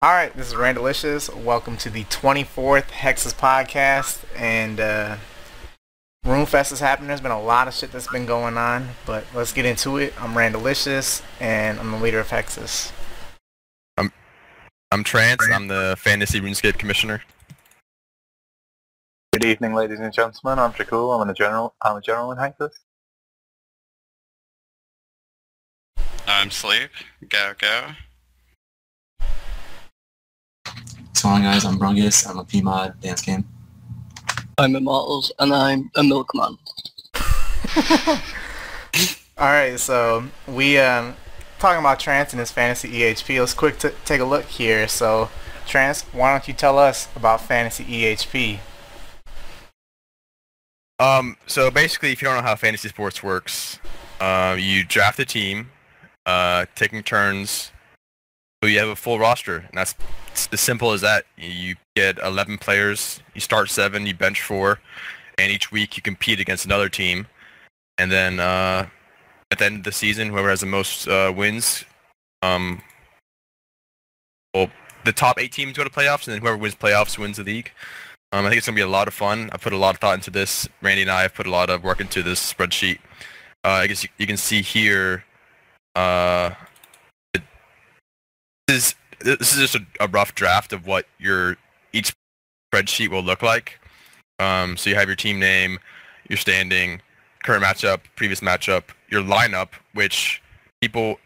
All right, this is Randalicious. Welcome to the 24th Hexus podcast. And uh, Runefest is happening. There's been a lot of shit that's been going on, but let's get into it. I'm Randalicious, and I'm the leader of Hexus. I'm I'm Trance. I'm the Fantasy RuneScape Commissioner. Good evening, ladies and gentlemen. I'm Jakul. I'm a general. I'm a general in Hexus. I'm Sleep. Go, go. What's going on guys? I'm Brungus. I'm a PMod dance game. I'm Immortals, and I'm a milkman. All right, so we um talking about Trance and his fantasy EHP. Let's quick t- take a look here. So, Trance, why don't you tell us about fantasy EHP? Um, so basically, if you don't know how fantasy sports works, uh, you draft a team, uh, taking turns. So you have a full roster, and that's it's as simple as that. You get 11 players. You start seven. You bench four, and each week you compete against another team, and then uh, at the end of the season, whoever has the most uh, wins, um, well, the top eight teams go to playoffs, and then whoever wins playoffs wins the league. Um, I think it's gonna be a lot of fun. I put a lot of thought into this. Randy and I have put a lot of work into this spreadsheet. Uh, I guess you, you can see here. Uh, it, this, is, this is just a, a rough draft of what your each spreadsheet will look like. Um, so you have your team name, your standing, current matchup, previous matchup, your lineup, which people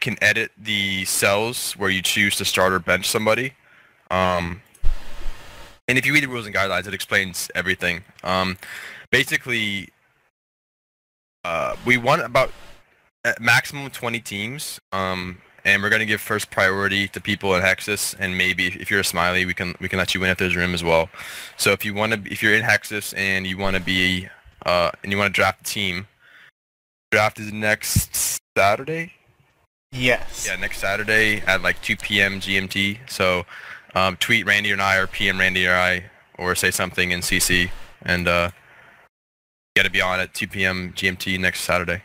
can edit the cells where you choose to start or bench somebody. Um, and if you read the rules and guidelines, it explains everything. Um, basically, uh, we want about maximum 20 teams, um, and we're gonna give first priority to people in Hexus, and maybe if you're a Smiley, we can we can let you in if there's room as well. So if you want to, if you're in Hexus and you want to be, uh, and you want to draft a team, draft is next Saturday. Yes. Yeah, next Saturday at like 2 p.m. GMT. So um, tweet Randy and I or PM Randy or I or say something in CC and uh, got to be on at 2 p.m. GMT next Saturday.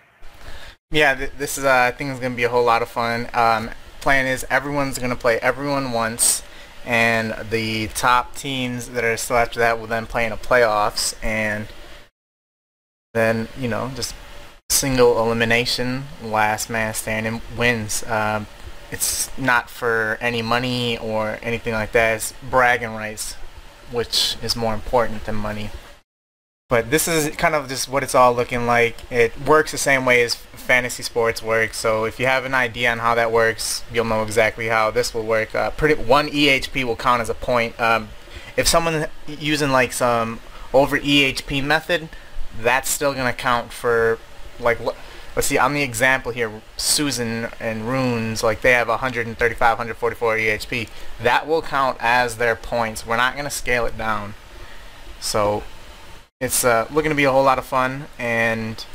Yeah, th- this is uh, I think it's gonna be a whole lot of fun. Um, plan is everyone's gonna play everyone once, and the top teams that are still after that will then play in the playoffs, and then you know just single elimination, last man standing wins. Um, it's not for any money or anything like that. It's bragging rights, which is more important than money. But this is kind of just what it's all looking like. It works the same way as fantasy sports work. So if you have an idea on how that works, you'll know exactly how this will work. Uh, pretty one EHP will count as a point. Um, if someone using like some over EHP method, that's still gonna count for like let's see. On the example here, Susan and Runes like they have 135, 144 EHP. That will count as their points. We're not gonna scale it down. So it's uh, looking to be a whole lot of fun, and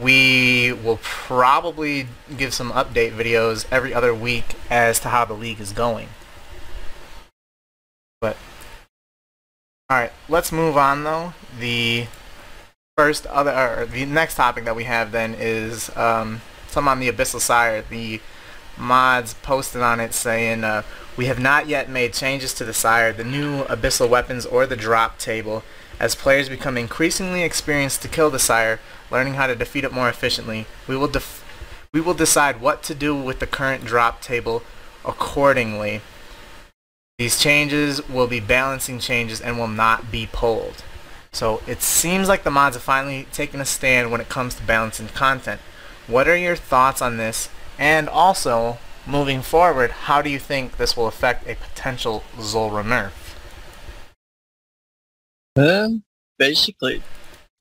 we will probably give some update videos every other week as to how the league is going. But all right, let's move on though. The first other, or the next topic that we have then is um, some on the Abyssal Sire. The mods posted on it saying, uh, "We have not yet made changes to the Sire, the new Abyssal weapons, or the drop table." As players become increasingly experienced to kill the sire, learning how to defeat it more efficiently, we will def- we will decide what to do with the current drop table accordingly. These changes will be balancing changes and will not be pulled. So it seems like the mods have finally taken a stand when it comes to balancing content. What are your thoughts on this? And also, moving forward, how do you think this will affect a potential Zulrah nerf? Um, basically,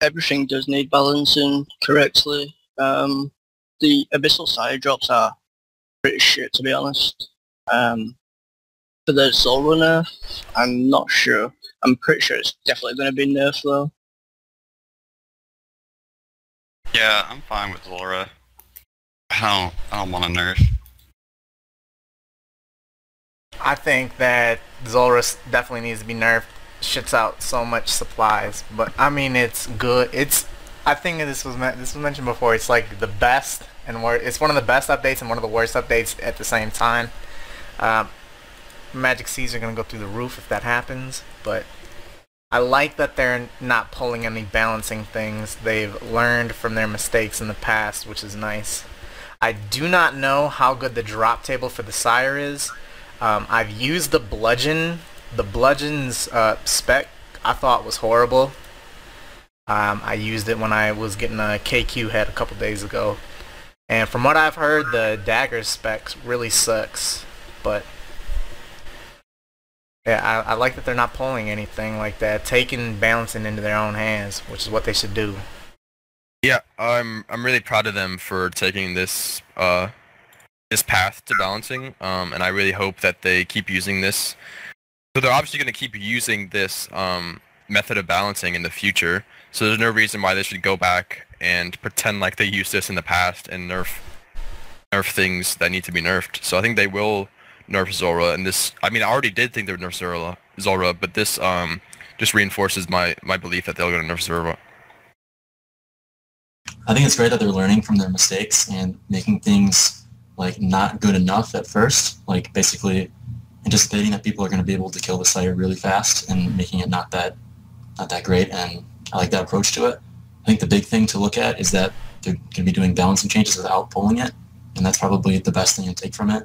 everything does need balancing correctly. Um, the abyssal Sire drops are pretty shit, to be honest. Um, for the Zulrah nerf, I'm not sure. I'm pretty sure it's definitely going to be nerfed though. Yeah, I'm fine with Laura. I don't, I don't want to nerf. I think that Zulrah's definitely needs to be nerfed. Shits out so much supplies, but I mean it's good. It's I think this was this was mentioned before. It's like the best and wor- it's one of the best updates and one of the worst updates at the same time. Um, Magic Seeds are to go through the roof if that happens, but I like that they're not pulling any balancing things. They've learned from their mistakes in the past, which is nice. I do not know how good the drop table for the Sire is. Um, I've used the Bludgeon. The Bludgeon's uh, spec I thought was horrible. Um, I used it when I was getting a KQ head a couple days ago. And from what I've heard, the Dagger specs really sucks. But yeah, I, I like that they're not pulling anything like that, taking balancing into their own hands, which is what they should do. Yeah, I'm I'm really proud of them for taking this uh this path to balancing, um, and I really hope that they keep using this. So they're obviously going to keep using this um, method of balancing in the future. So there's no reason why they should go back and pretend like they used this in the past and nerf nerf things that need to be nerfed. So I think they will nerf Zulrah, and this I mean I already did think they would nerf Zulrah, Zulrah, but this um just reinforces my my belief that they're going to nerf Zulrah. I think it's great that they're learning from their mistakes and making things like not good enough at first, like basically anticipating that people are going to be able to kill the Sire really fast and making it not that not that great. And I like that approach to it. I think the big thing to look at is that they're going to be doing balancing changes without pulling it, and that's probably the best thing to take from it.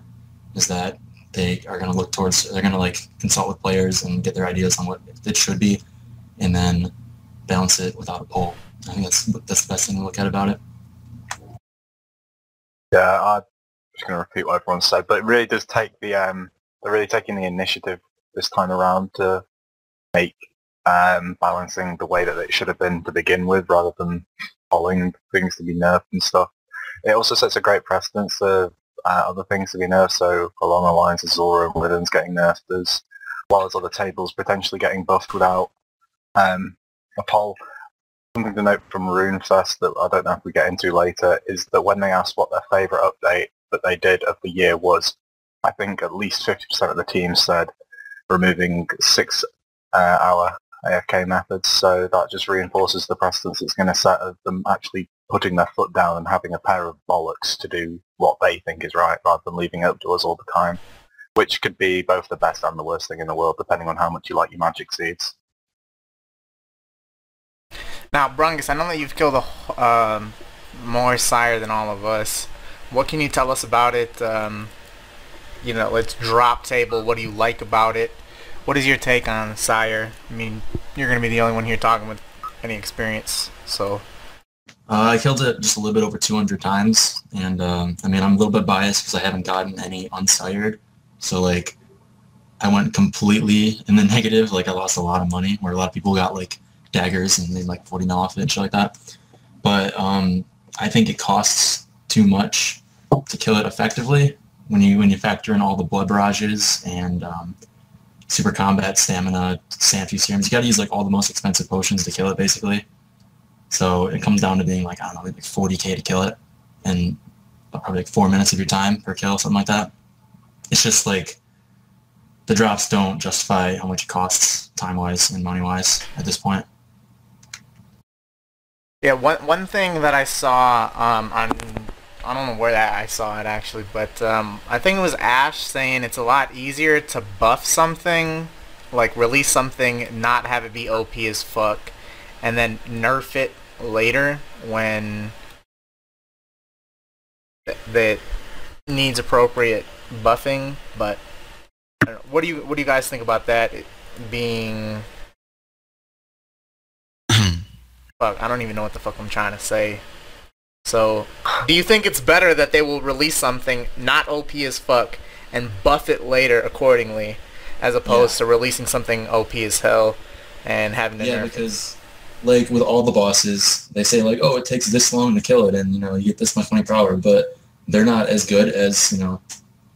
Is that they are going to look towards they're going to like consult with players and get their ideas on what it should be, and then balance it without a pull. I think that's that's the best thing to look at about it. Yeah, I'm just going to repeat what everyone said, but it really does take the um, they're really taking the initiative this time around to make um, balancing the way that it should have been to begin with, rather than following things to be nerfed and stuff. It also sets a great precedence of uh, other things to be nerfed, so along the lines of Zulrah and Wyverns getting nerfed, as well as other tables potentially getting buffed without um, a poll. Something to note from RuneFest that I don't know if we get into later is that when they asked what their favourite update that they did of the year was, I think at least 50% of the team said removing six uh, hour AFK methods. So that just reinforces the precedence it's going to set of them actually putting their foot down and having a pair of bollocks to do what they think is right rather than leaving it up to us all the time, which could be both the best and the worst thing in the world depending on how much you like your magic seeds. Now, Brungus, I know that you've killed a, um, more sire than all of us. What can you tell us about it? Um, you know, let's drop table. What do you like about it? What is your take on sire? I mean, you're going to be the only one here talking with any experience, so. Uh, I killed it just a little bit over 200 times, and um, I mean, I'm a little bit biased because I haven't gotten any unsired. So like, I went completely in the negative. Like, I lost a lot of money, where a lot of people got like daggers and made like 40 mil off it and shit like that. But um, I think it costs too much to kill it effectively when you when you factor in all the blood barrages and um, super combat stamina, Sanfew serums. You got to use like all the most expensive potions to kill it, basically. So it comes down to being like I don't know, like 40k to kill it, and probably like four minutes of your time per kill, something like that. It's just like the drops don't justify how much it costs time-wise and money-wise at this point. Yeah, one one thing that I saw um, on I don't know where that I saw it actually, but um, I think it was Ash saying it's a lot easier to buff something, like release something, not have it be OP as fuck, and then nerf it later when th- that needs appropriate buffing. But know. what do you what do you guys think about that it being? fuck, I don't even know what the fuck I'm trying to say. So, do you think it's better that they will release something not OP as fuck and buff it later accordingly, as opposed to releasing something OP as hell and having to Yeah, nerf it? because like with all the bosses, they say like, oh, it takes this long to kill it, and you know you get this much money per hour, but they're not as good as you know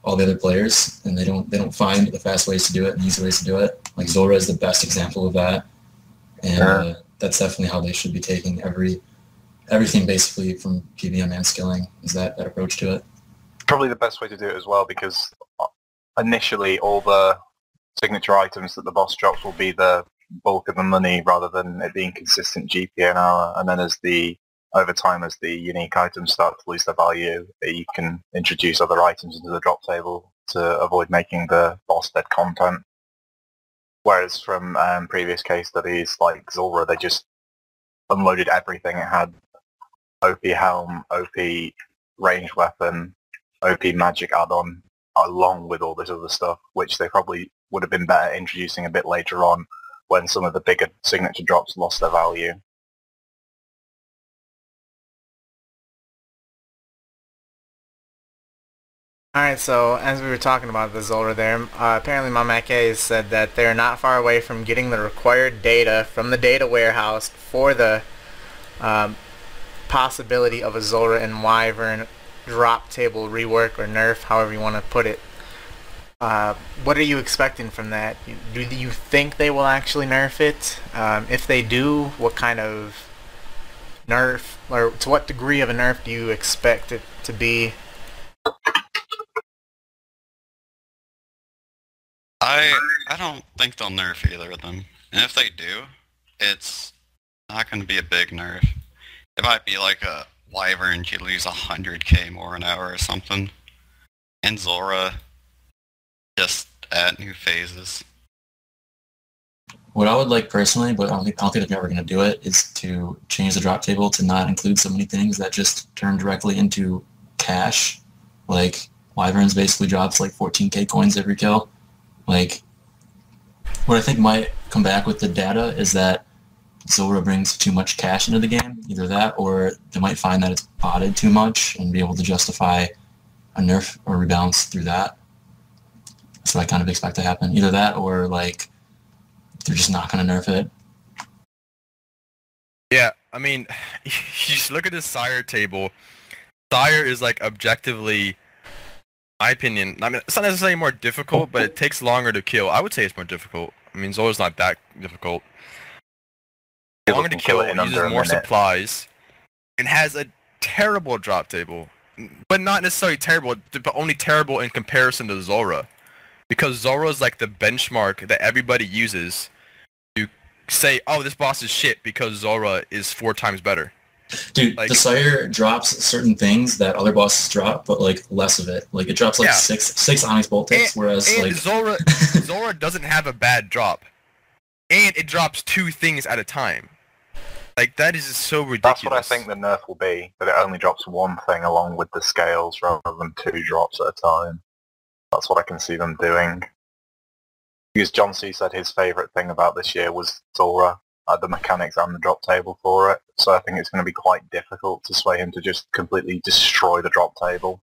all the other players, and they don't they don't find the fast ways to do it and easy ways to do it. Like Zulrah is the best example of that, and Yeah. uh, that's definitely how they should be taking every everything basically from PVM and skilling is that that approach to it. Probably the best way to do it as well because initially all the signature items that the boss drops will be the bulk of the money rather than it being consistent GP an hour. And then as the over time as the unique items start to lose their value, you can introduce other items into the drop table to avoid making the boss dead content. Whereas from um, previous case studies like Zulrah, they just unloaded everything. It had OP helm, OP range weapon, OP magic add-on, along with all this other stuff, which they probably would have been better introducing a bit later on when some of the bigger signature drops lost their value. Alright, so as we were talking about the Zulrah there, uh, apparently Mamake said that they're not far away from getting the required data from the data warehouse for the um, possibility of a Zulrah and Wyvern drop table rework or nerf, however you want to put it. Uh, what are you expecting from that? Do you think they will actually nerf it? Um, if they do, what kind of nerf, or to what degree of a nerf do you expect it to be? I I don't think they'll nerf either of them. And if they do, it's not going to be a big nerf. It might be like a Wyvern you lose 100k more an hour or something. And Zulrah, just at new phases. What I would like personally, but I don't think, I don't think they're ever going to do it, is to change the drop table to not include so many things that just turn directly into cash. Like, Wyverns basically drops like 14k coins every kill. Like, what I think might come back with the data is that Zulrah brings too much cash into the game. Either that, or they might find that it's botted too much and be able to justify a nerf or rebalance through that. That's what I kind of expect to happen. Either that, or like they're just not going to nerf it. Yeah, I mean, you just look at this sire table. Sire is like objectively, my opinion. I mean, it's not necessarily more difficult, but it takes longer to kill. I would say it's more difficult. I mean, Zulrah's not that difficult. People Longer to kill kill, it in uses more supplies, and has a terrible drop table, but not necessarily terrible, but only terrible in comparison to Zulrah, because Zulrah is like the benchmark that everybody uses to say, "Oh, this boss is shit," because Zulrah is four times better. Dude, Like- the Sire drops certain things that other bosses drop, but like less of it. Like it drops like Yeah. six six Onyx Bolt tips, whereas And like Zulrah, Zulrah doesn't have a bad drop, and it drops two things at a time. Like that is so ridiculous. That's what I think the nerf will be, that it only drops one thing along with the scales rather than two drops at a time. That's what I can see them doing. Because John C said his favourite thing about this year was Zulrah, uh, the mechanics and the drop table for it. So I think it's going to be quite difficult to sway him to just completely destroy the drop table.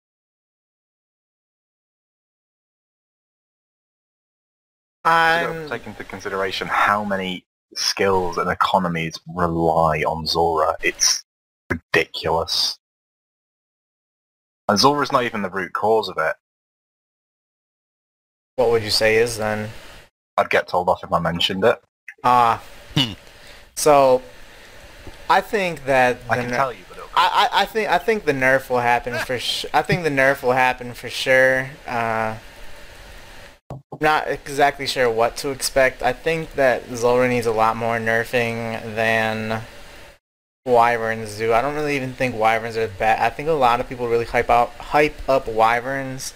You gotta I'm take into consideration how many skills and economies rely on Zulrah. It's ridiculous. And Zulrah's not even the root cause of it. what would you say is then? I'd get told off if I mentioned it. Ah. Hmm. so, I think that I can tell you, but I, I, I think I think the nerf will happen for sure. I think the nerf will happen for sure. Uh, not exactly sure what to expect. I think that Zulrah needs a lot more nerfing than Wyverns do. I don't really even think Wyverns are bad. I think a lot of people really hype out hype up Wyverns.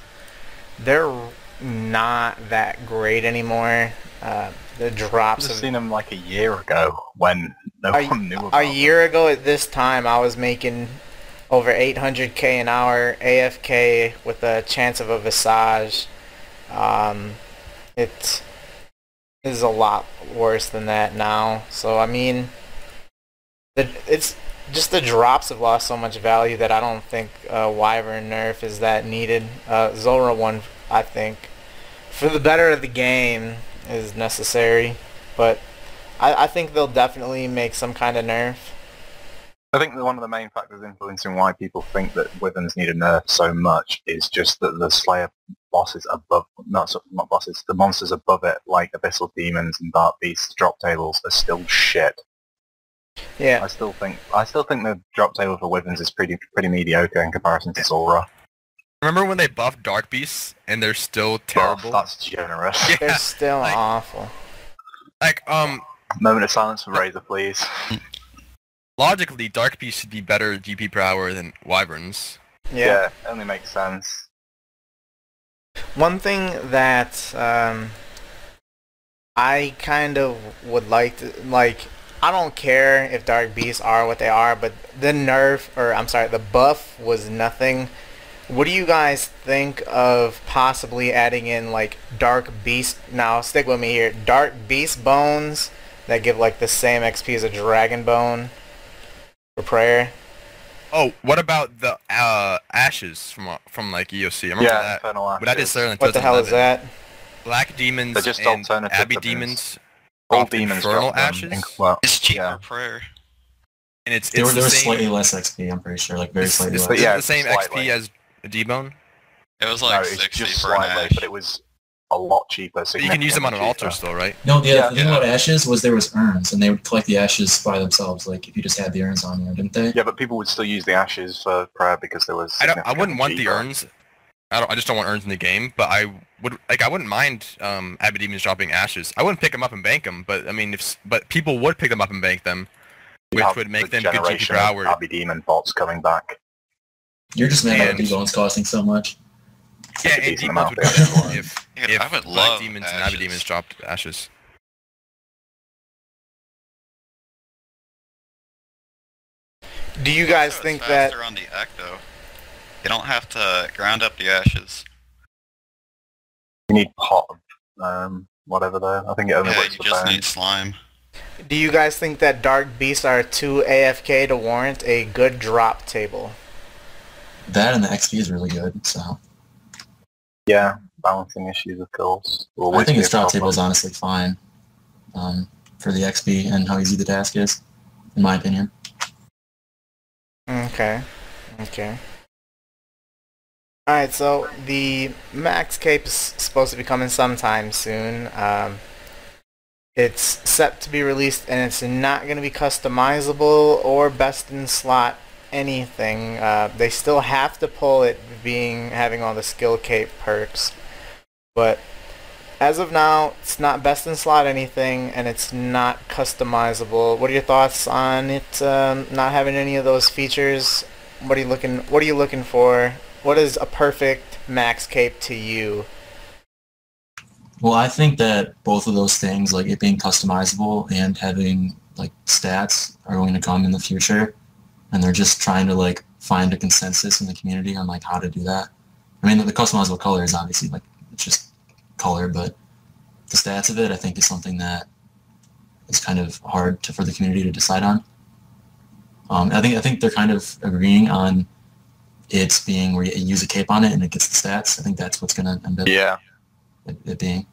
They're not that great anymore. Uh, the drops. I've drops just of seen them like a year ago when no A- one knew about a year ago at this time, I was making over 800k an hour AFK with a chance of a Visage. Um, it is a lot worse than that now. So I mean, the, it's just the drops have lost so much value that I don't think uh, Wyvern nerf is that needed. Uh, Zulrah one, I think, for the better of the game, is necessary, but I, I think they'll definitely make some kind of nerf. I think one of the main factors influencing why people think that Wyverns need a nerf so much is just that the Slayer bosses above, not, so- not bosses, the monsters above it, like Abyssal Demons and Dark Beasts drop tables, are still shit. Yeah. I still think I still think the drop table for Wyverns is pretty pretty mediocre in comparison to Zulrah. Remember when they buffed Dark Beasts and they're still Oh, terrible? that's generous. Yeah, They're still like- awful. like um, Moment of silence for Razor, please. logically, Dark Beasts should be better GP per hour than Wyverns. Yeah. only makes sense. One thing that um, I kind of would like to like. I don't care if Dark Beasts are what they are, but the nerf, or I'm sorry, the buff was nothing. What do you guys think of possibly adding in like Dark Beast? Now stick with me here. Dark Beast bones that give like the same XP as a Dragon Bone for prayer. Oh, what about the uh, ashes from uh, from like EOC? I remember yeah, that. Infernal But that is Ashes. certainly What the hell is that? Black demons They're just and alternative Abbey demons All demons infernal drop ashes, Inc- well, It's cheaper Yeah. prayer. and it's They it's were, they the were same. slightly less XP, I'm pretty sure, like very it's, slightly it's, less. But it's yeah, the same slightly. XP as a D-bone. It was like it's 60 just for an slightly, ash. but it was a lot cheaper. But you can use them on an significantly altar cheaper. still, right? No, the, Yeah. thing Yeah. about ashes was there was urns, and they would collect the ashes by themselves, like if you just had the urns on there, didn't they? Yeah, but people would still use the ashes for prayer because there was. I don't. I wouldn't significantly want the urns. I don't. I just don't want urns in the game. But I would like. I wouldn't mind um, Abbey demons dropping ashes. I wouldn't pick them up and bank them. But I mean, if but people would pick them up and bank them, You which would make the them good GP generation per of hour. Abbey demon bots coming back. You're just mad about And- the bones costing so much. Yeah, and demons would amount go there. if if I would Black love demons and Abbey demons dropped ashes. Do you guys Also, it's think that? faster on the Ecto. You don't have to ground up the ashes. You need pot of um, whatever there. I think it only Yeah, works you just need slime. Do you guys think that Dark Beasts are too AFK to warrant a good drop table? That and the XP is really good, so Yeah, balancing issues, of course. will I think be its drop table is honestly fine um, for the XP and how easy the task is, in my opinion. Okay. Okay. Alright, so the Max Cape is supposed to be coming sometime soon. Um, it's set to be released and it's not going to be customizable or best in slot anything. Uh, they still have to pull it being having all the skill cape perks. But as of now, it's not best in slot anything and it's not customizable. What are your thoughts on it um, not having any of those features? What are you looking what are you looking for? What is a perfect max cape to you? Well, I think that both of those things, like it being customizable and having like stats, are going to come in the future, and they're just trying to like find a consensus in the community on like how to do that. I mean, the customizable color is obviously like it's just color, but the stats of it, I think, is something that is kind of hard to, for the community to decide on. Um, I think I think they're kind of agreeing on it's being where you use a cape on it and it gets the stats. I think that's what's going to end up Yeah. it, it being.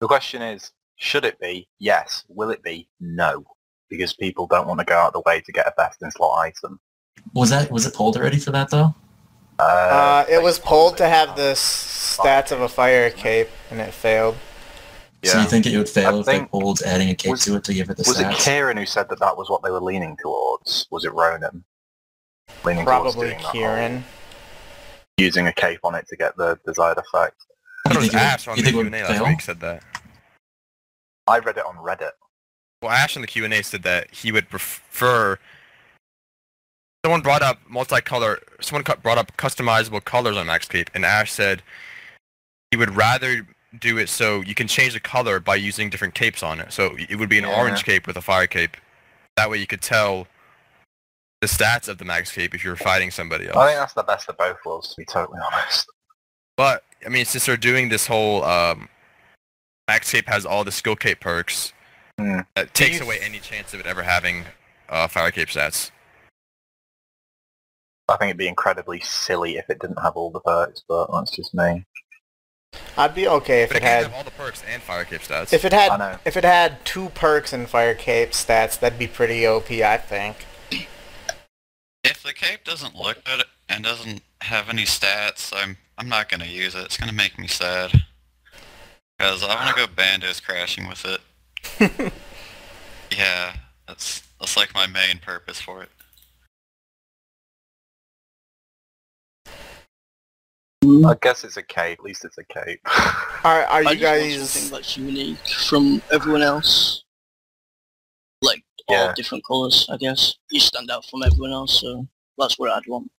The question is, should it be? Yes. Will it be? No. Because people don't want to go out of the way to get a best in slot item. Was that was it pulled already for that though? Uh, it was pulled to have probably the stats of a fire cape and it failed. So Yeah. you think it would fail I if they pulled adding a cape was- to it to give it the Was it? Kieran who said that that was what they were leaning towards? Was it Ronan? Leaning towards Probably doing that whole- Kieran. using a cape on it to get the desired effect. I thought it You was think it Ash on you the think it would last fail? week said that. I read it on Reddit. Well, Ash in the Q&A said that he would prefer... Someone brought up multicolor... Someone brought up customizable colors on Max Cape, and Ash said he would rather do it so you can change the color by using different capes on it. So it would be an Yeah. orange cape with a fire cape. That way you could tell the stats of the Max Cape if you're fighting somebody else. I think that's the best of both worlds, to be totally honest. But I mean, since they're doing this whole um, Max Cape has all the skill cape perks, Hmm. that takes you- away any chance of it ever having uh, fire cape stats. I think it'd be incredibly silly if it didn't have all the perks, but that's just me. I'd be okay if But it it had have all the perks and fire cape stats. if it I had know. if it had two perks and fire cape stats, that'd be pretty OP, I think. If the cape doesn't look good and doesn't have any stats, I'm I'm not gonna use it. It's gonna make me sad. Cause I wanna go bandos crashing with it. Yeah, that's that's like my main purpose for it. I guess it's a cape. At least it's a cape. Are are I you guys something that's unique from everyone else. Like Yeah. all different colours, I guess. You stand out from everyone else, so that's what I'd want.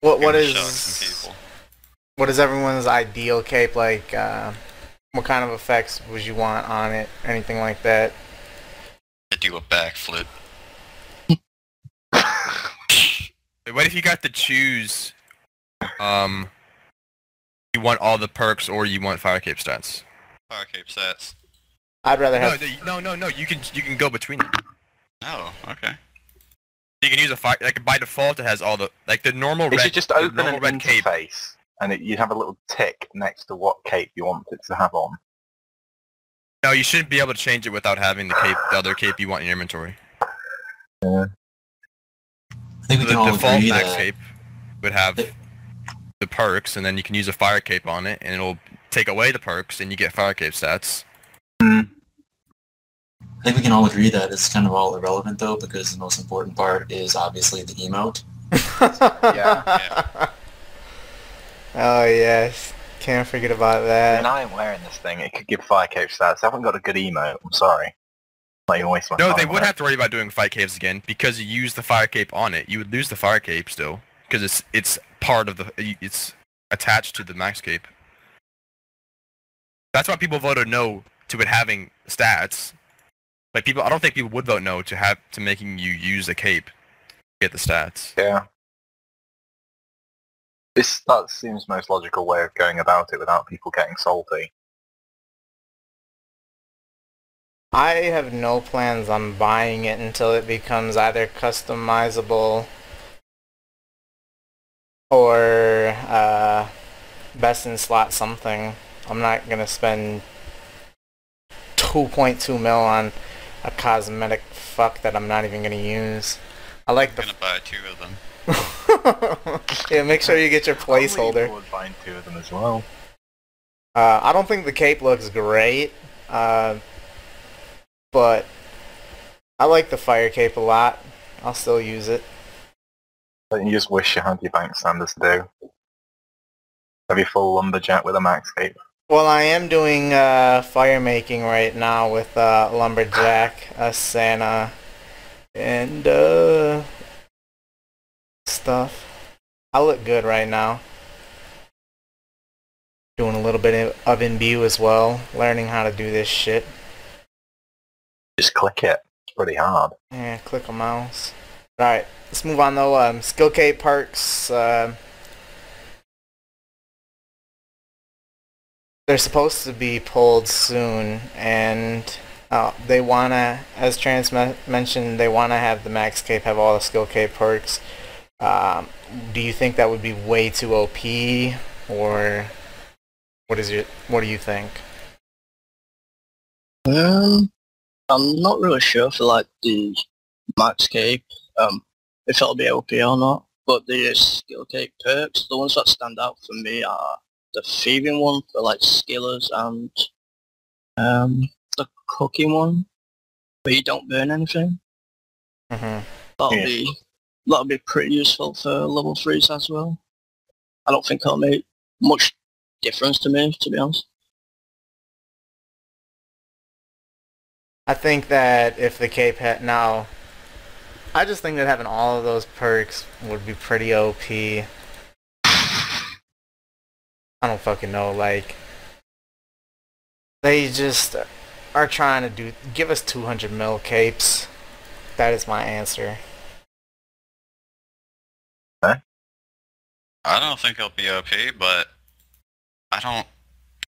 What what Gonna shock some is people. What is everyone's ideal cape like? Uh, what kind of effects would you want on it? Anything like that? To do a backflip. What if you got to choose? Um, you want all the perks or you want fire cape stats? Fire cape sets. I'd rather have. no, no, no. You can you can go between them. Oh, okay. You can use a fire like by default it has all the like the normal It red. should just open normal an red cape. Interface, and it, you have a little tick next to what cape you want it to have on. No, you shouldn't be able to change it without having the cape, the other cape you want in your inventory. I think we the can all default agree max that cape would have the perks, and then you can use a fire cape on it, and it'll take away the perks, and you get fire cape stats. Hmm. I think we can all agree that it's kind of all irrelevant though, because the most important part is obviously the emote. Yeah. Oh yes, can't forget about that. And. I am wearing this thing. It could give fire cape stats. I haven't got a good emote. I'm sorry. Not even waste my No, they would have to worry about doing fire caves again because you use the fire cape on it. You would lose the fire cape still because it's it's part of the it's attached to the max cape. That's why people voted no to it having stats. Like people, I don't think people would vote no to have to making you use the cape to get the stats. Yeah. This that seems most logical way of going about it without people getting salty. I have no plans on buying it until it becomes either customizable or uh, best in slot something. I'm not gonna spend 2.2 mil on a cosmetic fuck that I'm not even gonna use. I like I'm the. gonna buy two of them. yeah, make sure you get your placeholder. I would find two of them as well. Uh, I don't think the cape looks great, uh, but I like the fire cape a lot. I'll still use it. But you just wish you had your bank standards to do. Have your full lumberjack with a max cape. Well, I am doing uh, fire making right now with uh, lumberjack, Santa, and uh, stuff. I look good right now. Doing a little bit of imbue as well, learning how to do this shit. Just click it. It's pretty hard. Yeah, click a mouse. Alright, let's move on though. Um, skill cape perks. Uh, they're supposed to be pulled soon, and uh, they wanna, as Trance mentioned, they wanna have the max cape have all the skill cape perks. Um, do you think that would be way too OP, or what is your what do you think? Um, I'm not really sure for like the max cape, um, if it'll be OP or not. But the skill cape perks, the ones that stand out for me are the thieving one for like skillers and um the cooking one where you don't burn anything. hmm That'll Yeah. be that'll be pretty useful for level threes as well. I don't think it'll make much difference to me, to be honest. I think that if the cape had now, I just think that having all of those perks would be pretty OP. I don't fucking know, like they just are trying to do give us 200 mil capes. That is my answer. I don't think it'll be OP, but I don't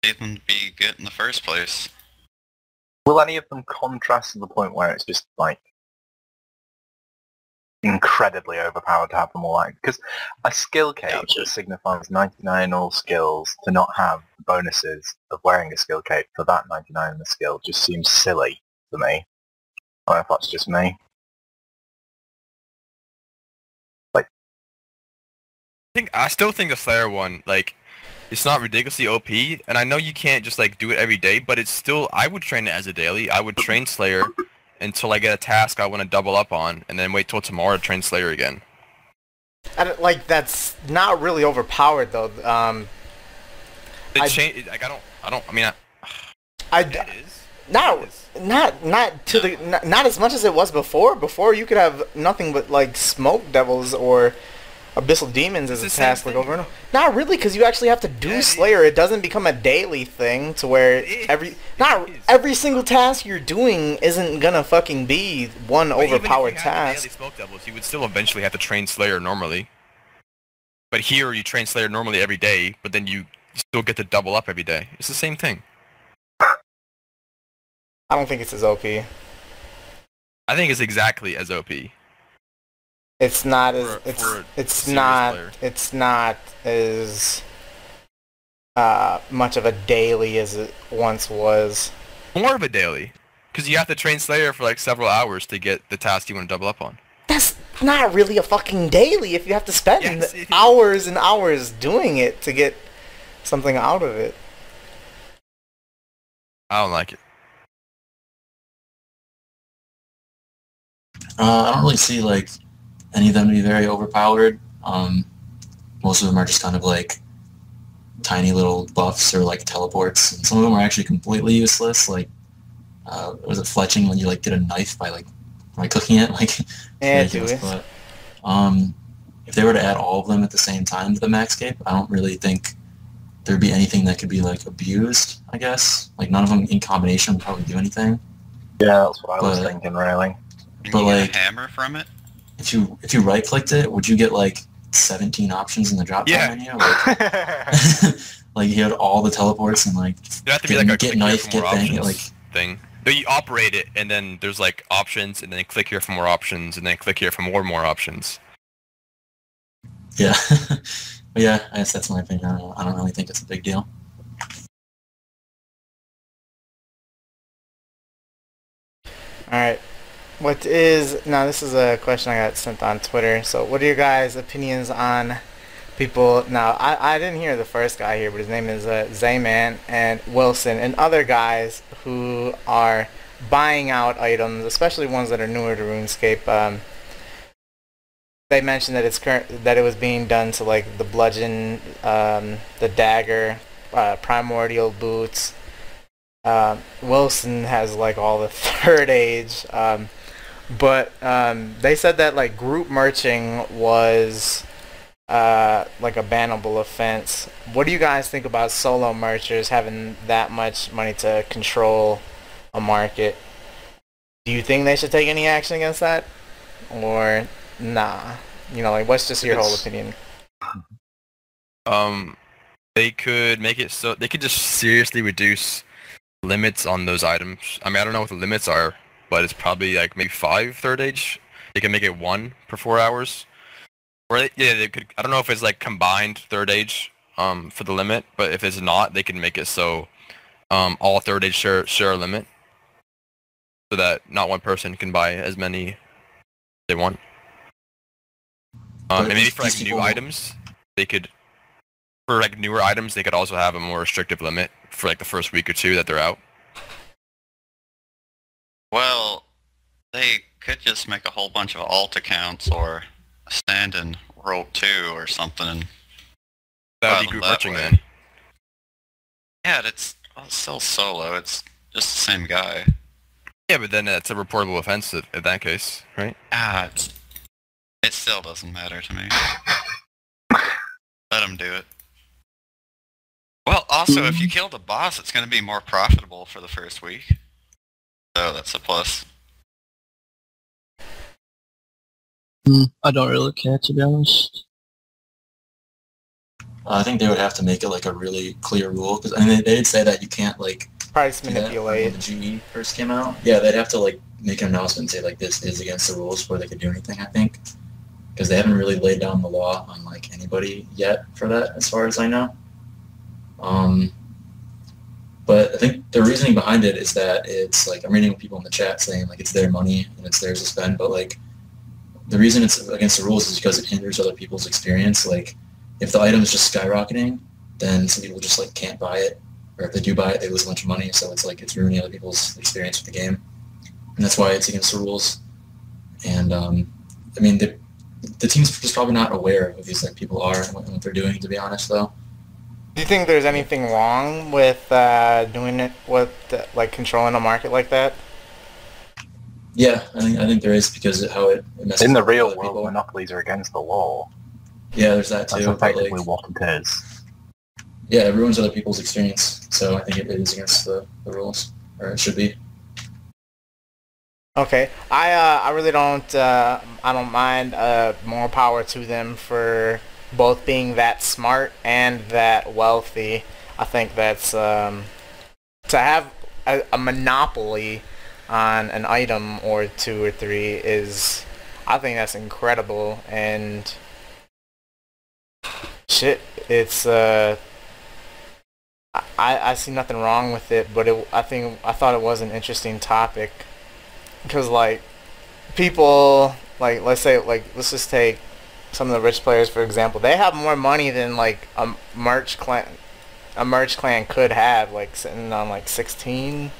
see them to be good in the first place. Will any of them contrast to the point where it's just like incredibly overpowered to have them all like because a skill cape that signifies 99 all skills to not have the bonuses of wearing a skill cape for that 99 in the skill just seems silly to me. I don't know if that's just me. Think I still think the Slayer one like it's not ridiculously OP, and I know you can't just like do it every day, but it's still I would train it as a daily. I would train Slayer until I get a task I want to double up on, and then wait till tomorrow to train Slayer again. I don't, like that's not really overpowered though. Um, It I- change like I don't I don't I mean I, I it is. not It is. not not to the not, not as much as it was before. Before you could have nothing but like smoke devils or Abyssal Demons is It's a task like over and over. Not really, because you actually have to do Yeah, Slayer. It doesn't become a daily thing to where every not every single task you're doing isn't gonna fucking be one But even if overpowered task. daily smoke devils, you would still eventually have to train Slayer normally. But here you train Slayer normally every day, but then you still get to double up every day. It's the same thing. I don't think it's as OP. I think it's exactly as OP. It's not as For- it's for a it's not player. it's not as uh, much of a daily as it once was. More of a daily. Because you have to train Slayer for like several hours to get the task you want to double up on. That's not really a fucking daily if you have to spend Yes, hours and hours doing it to get something out of it. I don't like it. Uh, I don't really see like any of them to be very overpowered. Um, most of them are just kind of like tiny little buffs or like teleports, and some of them are actually completely useless. Like, uh, was it fletching when you like get a knife by like by cooking it? Like, Yeah, ridiculous, dude. But um, if they were to add all of them at the same time to the Max Cape, I don't really think there'd be anything that could be like abused. I guess like none of them in combination would probably do anything. Yeah, that's what I was thinking, really. You But, like- a hammer from it. If you if you right clicked it, would you get like 17 options in the drop down Yeah. menu? Like, like you had all the teleports and like There have to be like a get click knife, get more bang, like- thing. No, you operate it, and then there's like options, and then click here for more options, and then click here for more more options. yeah, but yeah, I guess that's my opinion. I don't, I don't really think it's a big deal. All right. What is now? This is a question I got sent on Twitter. So, what are your guys' opinions on people? Now, I, I didn't hear the first guy here, but his name is uh, Zayman and Wilson and other guys who are buying out items, especially ones that are newer to RuneScape. Um, they mentioned that it's current that it was being done to like the bludgeon, um, the dagger, uh, primordial boots. Um, Wilson has like all the third age, um, but um, they said that like group merching was uh, like a bannable offense. What do you guys think about solo merchers having that much money to control a market? Do you think they should take any action against that, or nah? You know, like what's just your whole opinion? Um, they could make it so they could just seriously reduce limits on those items. I mean, I don't know what the limits are, but it's probably like maybe five third age. They can make it one per four hours. Or they, yeah, they could. I don't know if it's like combined third age um for the limit, but if it's not, they can make it so um all third age share share a limit, so that not one person can buy as many they want. Um, and maybe for like new items, they could for like newer items, they could also have a more restrictive limit for like the first week or two that they're out. Well, they could just make a whole bunch of alt accounts or stand in World 2 or something. And, That would be group that then. yeah, it's, well, it's still solo. It's just the same guy. Yeah, but then it's a reportable offense in in that case, right? Ah, it's, it still doesn't matter to me. Let him do it. Well, also, if you kill the boss, it's going to be more profitable for the first week. So that's a plus. Hmm, I don't really care to be honest. I think they would have to make it like a really clear rule because I mean they, they did say that you can't like Price manipulate. when the GE first came out. Yeah, they'd have to like make an announcement and say like this is against the rules before they could do anything. I think because they haven't really laid down the law on like anybody yet for that, as far as I know. Um, but I think the reasoning behind it is that it's like I'm reading people in the chat saying like it's their money and it's theirs to spend, but like the reason it's against the rules is because it hinders other people's experience. Like if the item is just skyrocketing, then some people just like can't buy it, or if they do buy it, they lose a bunch of money. So it's like it's ruining other people's experience with the game, and that's why it's against the rules. And um, I mean, the the team's just probably not aware of these like people are and what, and what they're doing. To be honest, though, Do you think there's anything wrong with uh, doing it with uh, like controlling a market like that? yeah, I think I think there is because of how it, it In the real world, people. monopolies are against the law. Yeah, there's that too. But effectively like, what it is. yeah, it ruins other people's experience. So I think it is against the, the rules, or it should be. Okay, I uh, I really don't uh, I don't mind uh, more power to them for both being that smart and that wealthy. I think that's um, to have a, a monopoly on an item or two or three is I think that's incredible and shit it's uh I, I see nothing wrong with it but it, I think I thought it was an interesting topic because like people like let's say like let's just take some of the rich players for example they have more money than like a merch clan a merch clan could have like sitting on like 16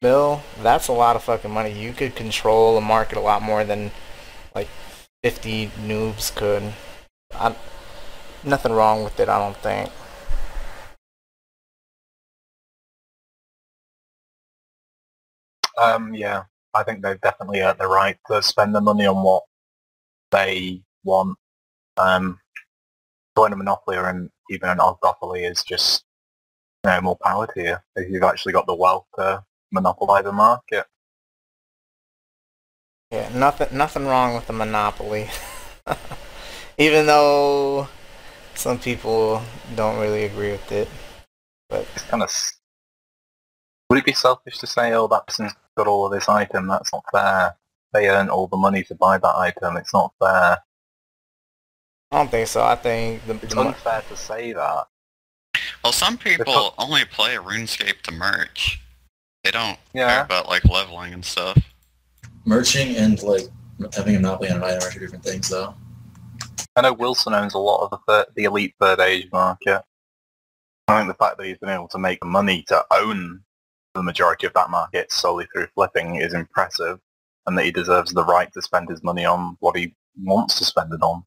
bill that's a lot of fucking money. You could control a market a lot more than like 50 noobs could. I, nothing wrong with it i don't think. Um, yeah, I think they've definitely earned the right to spend the money on what they want. Um, join a monopoly or an, even an oligopoly is just you know, more power to you if you've actually got the wealth to monopolize a market. Yeah, nothing nothing wrong with the monopoly. Even though some people don't really agree with it. But It's kind of. Would it be selfish to say, "Oh, that person's got all of this item"? That's not fair. They earn all the money to buy that item. It's not fair. I don't think so. I think the, It's the mo- unfair to say that. Well, some people pro- only play RuneScape to merch. They don't care Yeah. about like leveling and stuff. Merching and like having a monopoly on an item are two different things, though. I know Wilson owns a lot of the, the elite third age market. I think the fact that he's been able to make money to own the majority of that market solely through flipping is impressive, and that he deserves the right to spend his money on what he wants to spend it on.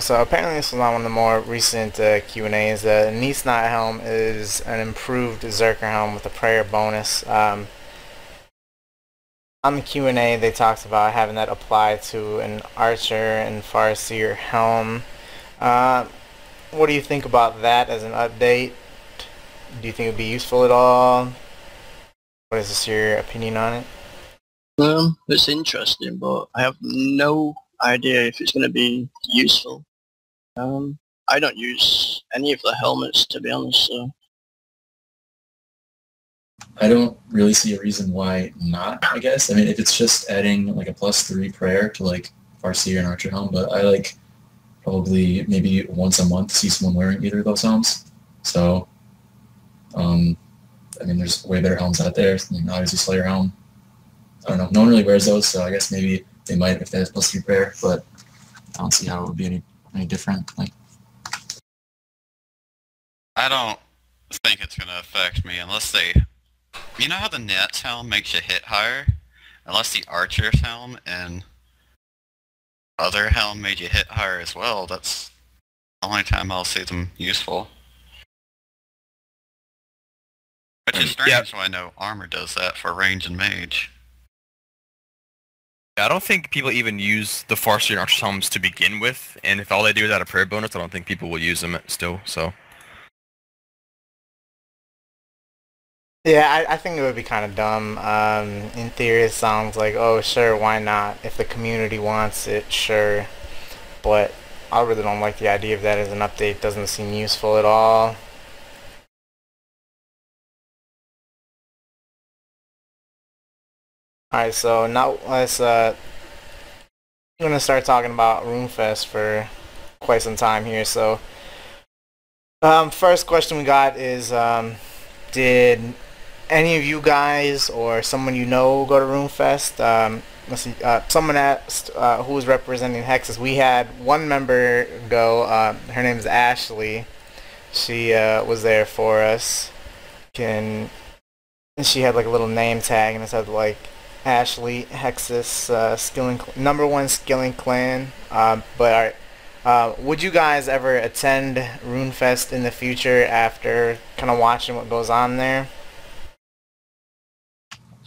So apparently this is not one of the more recent uh, Q&As. Uh, Nice helm is an improved Zerker helm with a prayer bonus. Um, on the Q&A they talked about having that apply to an Archer and Farseer helm. Uh, what do you think about that as an update? Do you think it would be useful at all? What is this your opinion on it? Um, it's interesting, but I have no idea if it's going to be useful. Um, I don't use any of the helmets, to be honest, so I don't really see a reason why not, I guess. I mean, if it's just adding like a plus three prayer to like Farseer and Archer helm, but I like probably maybe once a month see someone wearing either of those helms. So, um, I mean, there's way better helms out there. I mean, obviously Slayer helm. I don't know. No one really wears those, so I guess maybe they might if they have plus three prayer, but I don't see how it would be any, any different. Like, I don't think it's gonna affect me unless they. You know how the Nets helm makes you hit higher? Unless the Archer's helm and other helm made you hit higher as well, that's the only time I'll see them useful. Which is strange, Yeah. so I know armor does that for range and mage. I don't think people even use the and Archer helms to begin with, and if all they do is add a prayer bonus, I don't think people will use them still. So Yeah, I, I think it would be kind of dumb. Um, in theory, it sounds like, oh, sure, why not? If the community wants it, sure. But I really don't like the idea of that as an update. Doesn't seem useful at all. Alright, so now let's, uh, I'm gonna start talking about RuneFest for quite some time here, so, um, first question we got is, um, did any of you guys or someone you know go to RuneFest? Um, let's see, uh, someone asked uh, who was representing Hexus. We had one member go. Uh, her name is Ashley. She uh, was there for us. Can and she had like a little name tag and it said like Ashley Hexus uh, skilling number one skilling clan. Um, but. Uh, would you guys ever attend RuneFest in the future after kind of watching what goes on there?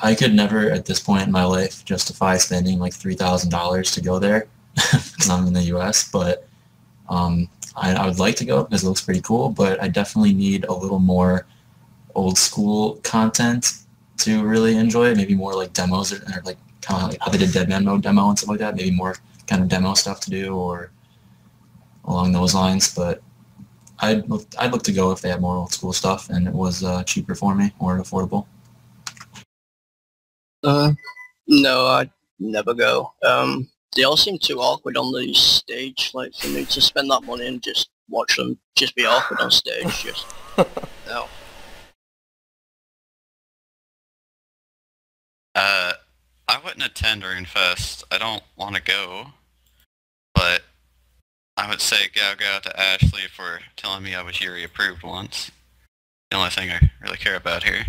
I could never at this point in my life justify spending like three thousand dollars to go there because I'm in the U.S. But um, I, I would like to go because it looks pretty cool. But I definitely need a little more old school content to really enjoy it. Maybe more like demos or, or like kind of like how they did Dead Man Mode demo and stuff like that. Maybe more kind of demo stuff to do or along those lines. But I'd look, I'd look to go if they had more old school stuff and it was uh, cheaper for me or affordable. Uh, no, I'd never go. Um, they all seem too awkward on the stage. Like for me to spend that money and just watch them just be awkward on stage, just Uh, I wouldn't attend Runefest. I don't want to go, but I would say go go to Ashley for telling me I was Yuri approved once. The only thing I really care about here.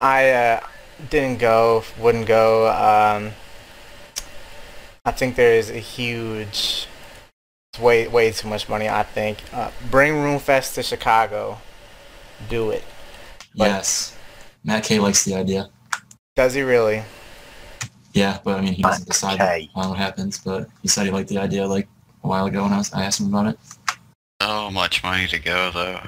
I uh, didn't go, wouldn't go. Um, I think there is a huge, it's way way too much money. I think uh, bring Runefest to Chicago, do it. But- yes, Mat K likes the idea. Does he really? Yeah, but I mean, he doesn't decide Okay. on what happens. But he said he liked the idea like a while ago when I, was, I asked him about it. So much money to go though.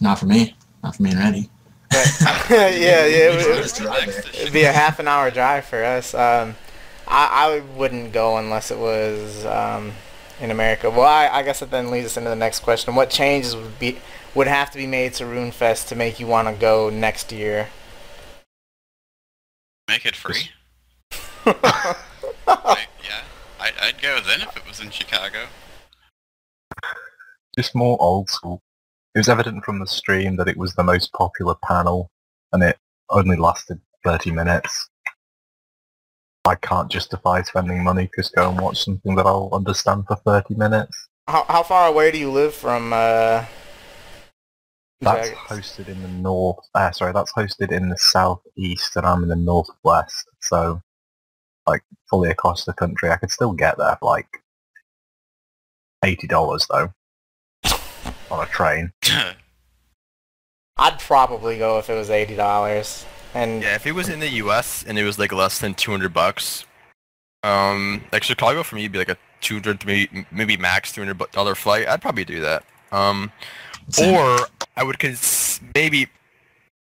Not for me. Not for me and Randy. But, yeah, yeah. It, would- this drive there. It'd be a half an hour drive for us. Um, I, I wouldn't go unless it was um, in America. Well, I, I guess it then leads us into the next question. What changes would be would have to be made to RuneFest to make you want to go next year? Make it free. Like, yeah, I, I'd go then if it was in Chicago. Just more old school. It was evident from the stream that it was the most popular panel, and it only lasted 30 minutes. I can't justify spending money to just go and watch something that I'll understand for 30 minutes. how, how far away do you live from? Uh, That's hosted in the north. Uh, sorry, that's hosted in the southeast, and I'm in the northwest. So, like fully across the country, I could still get there for like eighty dollars though on a train. I'd probably go if it was eighty dollars. And Yeah, if it was in the U.S. and it was like less than 200 bucks, um, like Chicago for me would be like a 200 maybe maybe max two hundred dollar flight. I'd probably do that. Um, Same. Or I would cons- maybe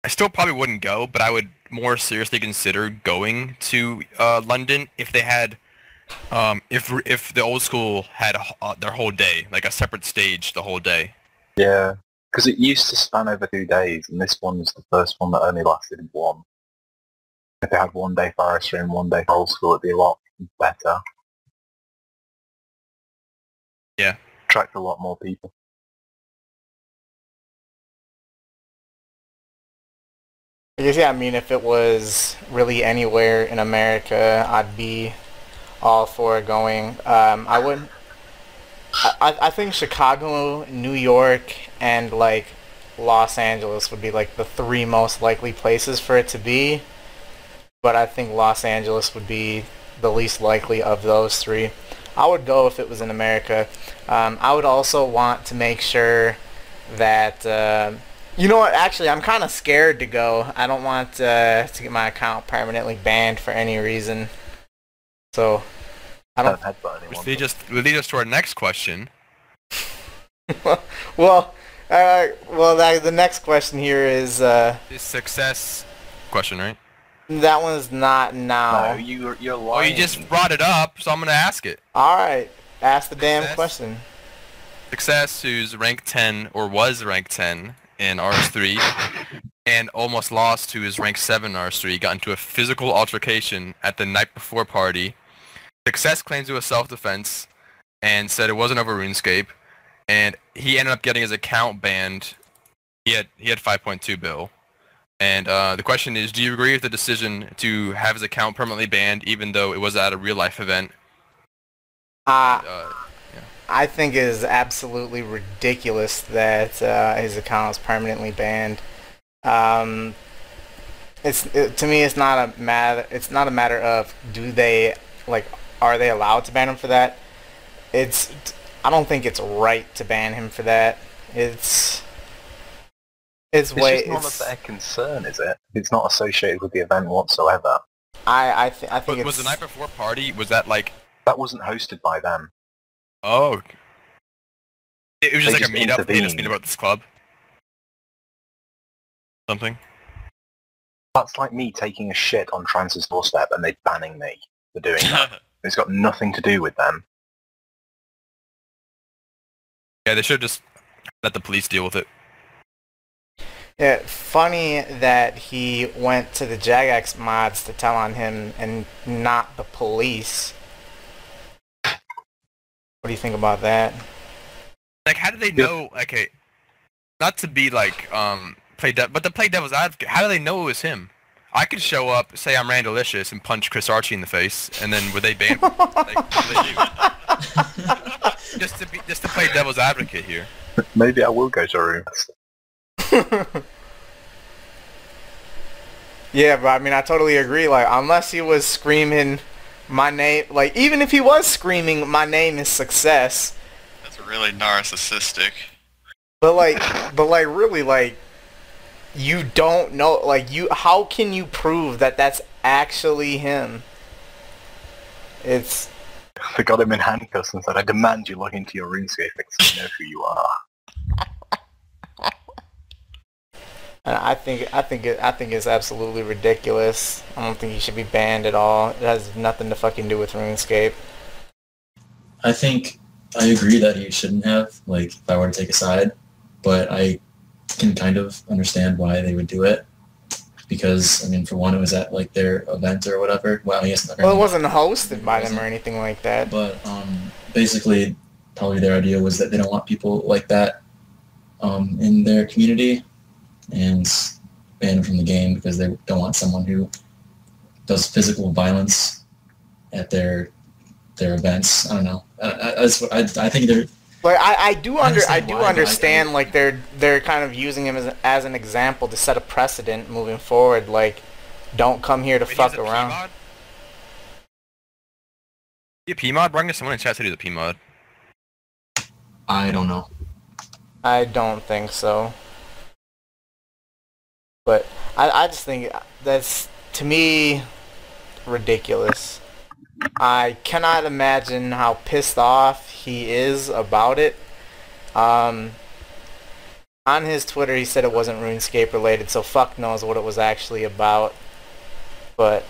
I still probably wouldn't go, but I would more seriously consider going to uh, London if they had um, if if the old school had uh, their whole day, like a separate stage the whole day. Yeah, because it used to span over two days, and this one was the first one that only lasted one. If they had one day for RS3 and one day for old school, it'd be a lot better. Yeah. Attract a lot more people. I guess, yeah, I mean, if it was really anywhere in America, I'd be all for going. Um, I would. I, I think Chicago, New York, and like Los Angeles would be like the three most likely places for it to be. But I think Los Angeles would be the least likely of those three. I would go if it was in America. Um, I would also want to make sure that. Uh, you know what? Actually, I'm kind of scared to go. I don't want uh, to get my account permanently banned for any reason. So, I don't. Don't headbutt Which anyone. leads us leads us to our next question. well, uh, well, that, the next question here is uh, Is success question, right? that one's not No, now. you, you're lying. Well, you just brought it up, so I'm gonna ask it. All right, ask the damn question. Success, who's ranked 10 or was ranked 10 in RS3, and almost lost to his rank 7 in RS3, got into a physical altercation at the night before party. Success claims it was self-defense and said it wasn't over RuneScape, and he ended up getting his account banned. He had he had 5.2 bill. And uh, the question is, do you agree with the decision to have his account permanently banned, even though it was at a real-life event? Uh, Uh, I think it is absolutely ridiculous that uh, his account is permanently banned. Um, it's it, to me, it's not a matter. It's not a matter of do they like are they allowed to ban him for that? It's I don't think it's right to ban him for that. It's It's It's way. just none of It's, their concern, is it? It's not associated with the event whatsoever. I I, th- I think But it's was the night before party? Was that like? That wasn't hosted by them. Oh. It was just They like just a meetup. They just intervened. meet about this club. Something. That's like me taking a shit on Trance's doorstep and they banning me for doing that. it's got nothing to do with them. Yeah, they should just let the police deal with it. Yeah, funny that he went to the Jagex mods to tell on him and not the police. What do you think about that? Like, how do they know? Okay, not to be like um play de- but to play devil's advocate, how do they know it was him? I could show up, say I'm Randalicious, and punch Chris Archie in the face, and then would they ban? like, they just to be, just to play devil's advocate here. Maybe I will go to a room. yeah, but I mean, I totally agree. Like, unless he was screaming my name, like, even if he was screaming my name is success, That's really narcissistic. but like, but like, really, like, you don't know, like, you, how can you prove that that's actually him? It's, i got him in handcuffs and said, I demand you log into your RuneScape so you know who you are. And I think I think it, I think it's absolutely ridiculous. I don't think he should be banned at all. It has nothing to fucking do with RuneScape. I think I agree that he shouldn't have, like, if I were to take a side, but I can kind of understand why they would do it. Because, I mean, for one, it was at, like, their event or whatever. Well, not Well, it wasn't hosted by them or anything like that. But, um, basically, probably their idea was that they don't want people like that um, in their community and ban them from the game because they don't want someone who does physical violence at their their events. I don't know. I, I, I, I think they're Like I, I do under I understand do why, but I- understand like they're they're kind of using him as as an example to set a precedent moving forward. Like, don't come here to Wait, fuck he's a around. PMod? You a PMod? Bring someone in chat said he's a PMod. I don't know. I don't think so. But I, I just think that's to me ridiculous. I cannot imagine how pissed off he is about it. Um, on his Twitter, he said it wasn't RuneScape related, so fuck knows what it was actually about. But,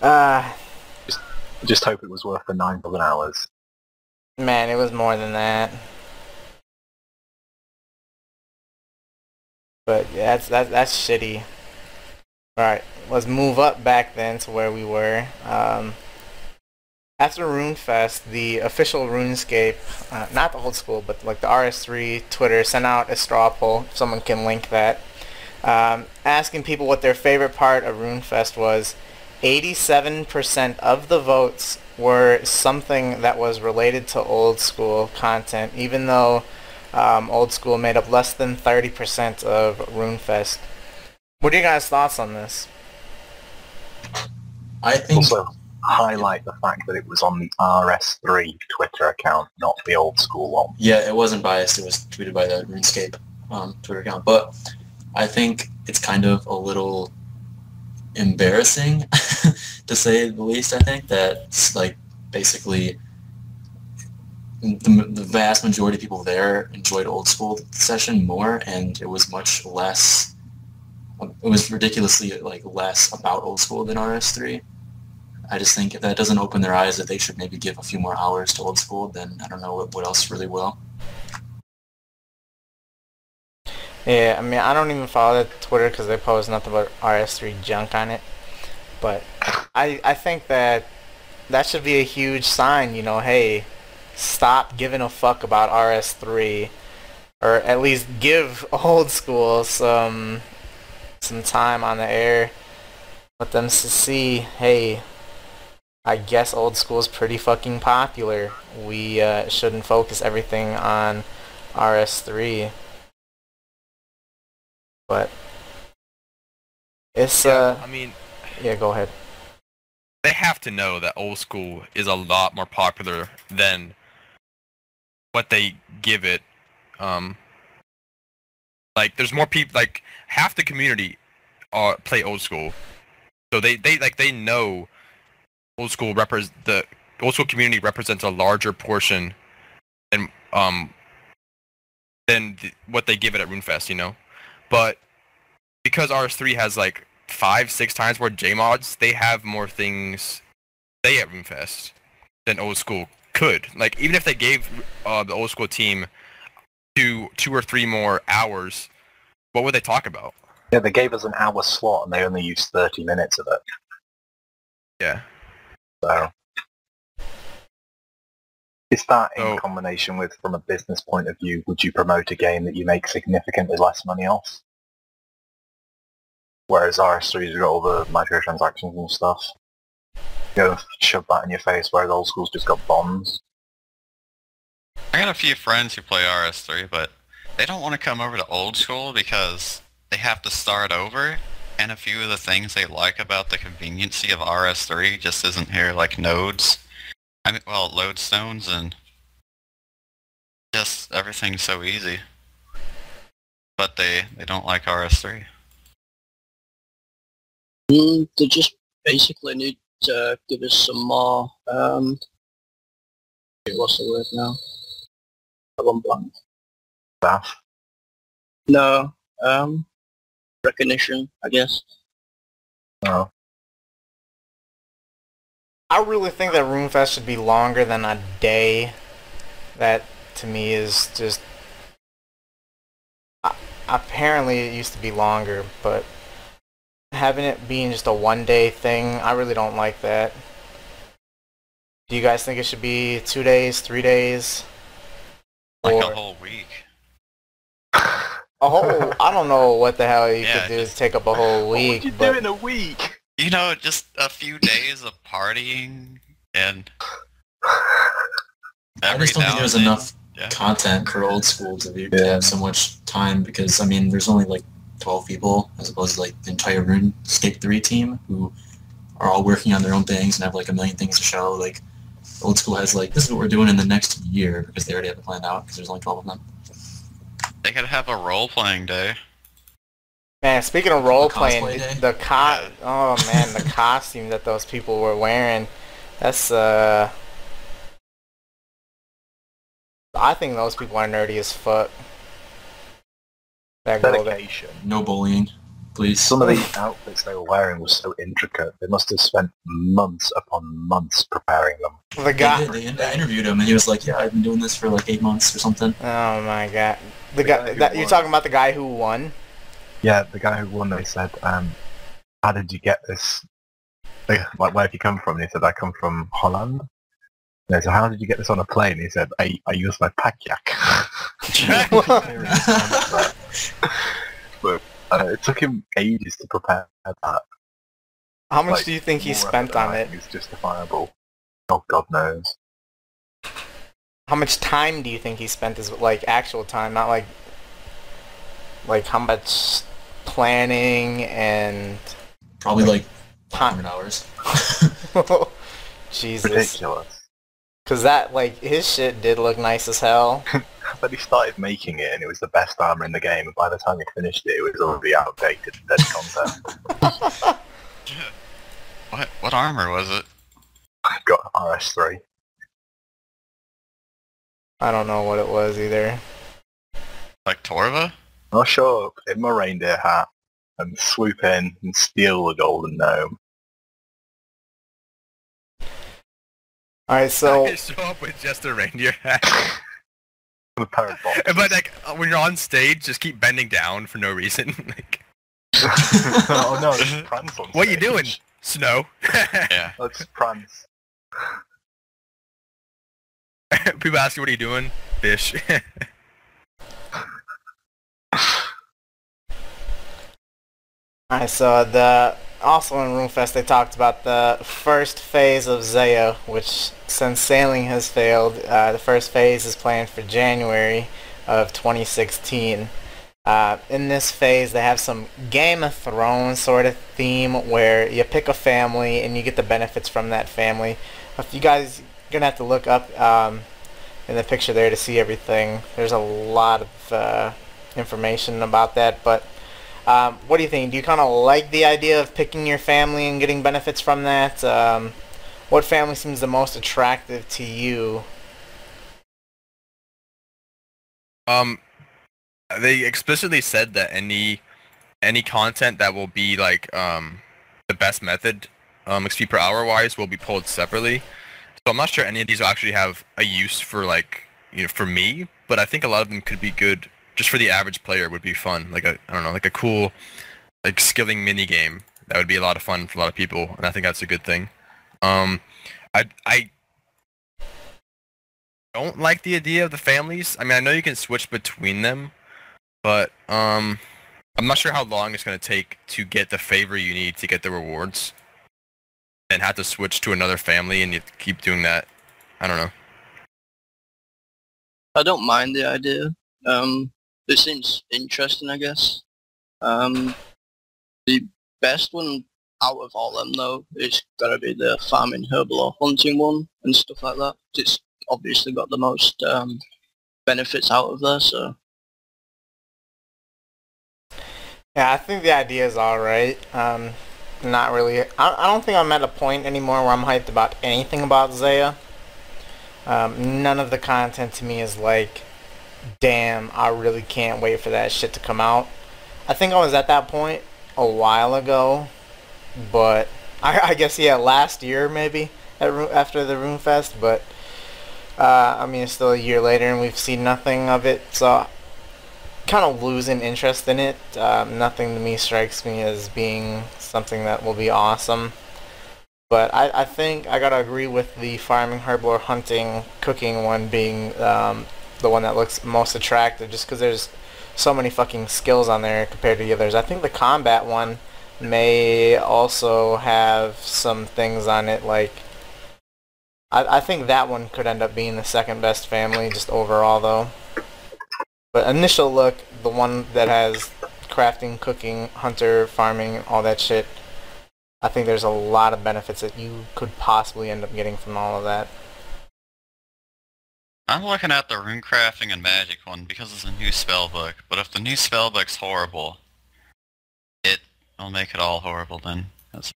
uh, I just hope it was worth the 9,000 hours. man, it was more than that. But yeah, that's that's that's shitty. All right, let's move up back then to where we were. Um, after RuneFest, the official RuneScape, uh, not the old school, but like the RS3 Twitter, sent out a straw poll. Someone can link that, um, asking people what their favorite part of RuneFest was. 87% of the votes were something that was related to old school content, even though um, old school made up less than 30% of RuneFest. What are you guys' thoughts on this? I think Also, highlight the fact that it was on the RS3 Twitter account, not the old school one. yeah, it wasn't biased. It was tweeted by the RuneScape um, Twitter account, but I think it's kind of a little embarrassing to say the least. I think that like basically the, the vast majority of people there enjoyed old school session more, and it was much less. It was ridiculously like less about old school than RS3. I just think if that doesn't open their eyes that they should maybe give a few more hours to old school, then I don't know what, what else really will. Yeah, I mean, I don't even follow Twitter because they post nothing but RS3 junk on it. But I, I think that that should be a huge sign, you know, hey, stop giving a fuck about RS3. Or at least give old school some some time on the air. Let them see, hey, I guess old school is pretty fucking popular. We uh, shouldn't focus everything on RS3 but it's uh I mean, yeah go ahead they have to know that old school is a lot more popular than what they give it. Um, Like there's more people. Like half the community uh, play old school, so they they like they know old school repres the old school community represents a larger portion than um than the, what they give it at RuneFest, you know. But because RS3 has like five, six times more J mods, they have more things they at RuneFest than old school could. Like even if they gave uh, the old school team two, two or three more hours, what would they talk about? Yeah, they gave us an hour slot and they only used 30 minutes of it. Yeah. So is that in So- combination with, from a business point of view, would you promote a game that you make significantly less money off? Whereas RS3's got all the microtransactions and stuff. You know, shove that in your face, whereas old school's just got bombs. I got a few friends who play RS3, but they don't want to come over to old school because they have to start over, and a few of the things they like about the conveniency of RS3 just isn't here, like nodes. I mean, well, lodestones and just everything's so easy. But they, they don't like RS3. Mm, they just basically need to give us some more, um, what's the word now? I've gone blank. Staff. No, um, recognition, I guess. Oh. I really think that RuneFest should be longer than a day. That to me is just. Uh, apparently, it used to be longer, but having it being just a one-day thing, I really don't like that. Do you guys think it should be two days, three days, Like or a whole week. a whole? I don't know what the hell you Yeah, could do just- to take up a whole week. What week, would you but do in a week? You know, just a few days of partying and I every just don't think there's enough yeah. content for old school to, be, to have so much time because I mean there's only like 12 people as opposed to like the entire RuneScape 3 team who are all working on their own things and have like a million things to show. Like old school has like this is what we're doing in the next year because they already have it planned out because there's only 12 of them. They could have a role-playing day. Man, speaking of role playing, day? the co- oh man, the costume that those people were wearing, that's uh I think those people are nerdy as fuck. That girl that, Dedication. No bullying, please. Some of the outfits they were wearing was so intricate. They must have spent months upon months preparing them. the They, guy did, they, they interviewed him and he was like, yeah, I've been doing this for like eight months or something. Oh my god. The The guy, guy that, you're talking about the guy who won? Yeah, the guy who won, they said, um, how did you get this? Like, like, where have you come from? And he said, I come from Holland. And they said, how did you get this on a plane? He said, I, I used my pack yak. but uh, it took him ages to prepare that. How much Like, do you think he spent on it? It's justifiable. Oh, God knows. How much time do you think he spent is like actual time, not like like how much planning and Probably like time 500 hours. Jesus. Ridiculous. Cause that like his shit did look nice as hell. But he started making it, and it was the best armor in the game. And by the time he finished it, it was already outdated and dead content. What what armor was it? I got RS3. I don't know what it was either. Like Torva? I'll show up in my reindeer hat and swoop in and steal the golden gnome. All right, so I could show up with just a reindeer hat. With a pair of boxes. but like uh, when you're on stage, just keep bending down for no reason. like, oh no, this is Prance on what you doing? Snow. Yeah. That's Prance. People ask you what are you doing? Fish. all right, so the also in RuneFest they talked about the first phase of Zeah, which since sailing has failed, uh, the first phase is planned for January of 2016. Uh, in this phase, they have some Game of Thrones sort of theme where you pick a family and you get the benefits from that family. If you guys are gonna have to look up um, in the picture there to see everything, there's a lot of uh, information about that. But um, what do you think? Do you kind of like the idea of picking your family and getting benefits from that? Um, what family seems the most attractive to you? Um, they explicitly said that any any content that will be like um the best method um XP per hour wise will be pulled separately. So I'm not sure any of these will actually have a use for like you know for me, but I think a lot of them could be good just for the average player would be fun. Like a I don't know, like a cool like skilling mini game that would be a lot of fun for a lot of people, and I think that's a good thing. Um, I I don't like the idea of the families. I mean, I know you can switch between them, but um, I'm not sure how long it's going to take to get the favor you need to get the rewards, and have to switch to another family and you keep doing that. I don't know. I don't mind the idea. Um, it seems interesting, I guess. Um, the best one out of all them, though, is gotta be the farming, herbal, or hunting one and stuff like that. It's obviously got the most um, benefits out of there, so Yeah, I think the idea is alright. Um, not really. I, I don't think I'm at a point anymore where I'm hyped about anything about Zeah. Um, none of the content to me is like, damn, I really can't wait for that shit to come out. I think I was at that point a while ago, but I, I guess yeah, last year maybe at, after the Rune Fest, but uh, I mean it's still a year later and we've seen nothing of it, so kind of losing interest in it. Um, nothing to me strikes me as being something that will be awesome. But I, I think I gotta agree with the farming, herbal, hunting, cooking one being um, the one that looks most attractive, just because there's so many fucking skills on there compared to the others. I think the combat one may also have some things on it like I, I think that one could end up being the second best family just overall though. But initial look, the one that has crafting, cooking, hunter, farming, all that shit, I think there's a lot of benefits that you could possibly end up getting from all of that. I'm looking at the rune crafting and magic one because it's a new spell book. But if the new spell book's horrible, it will make it all horrible. Then That's,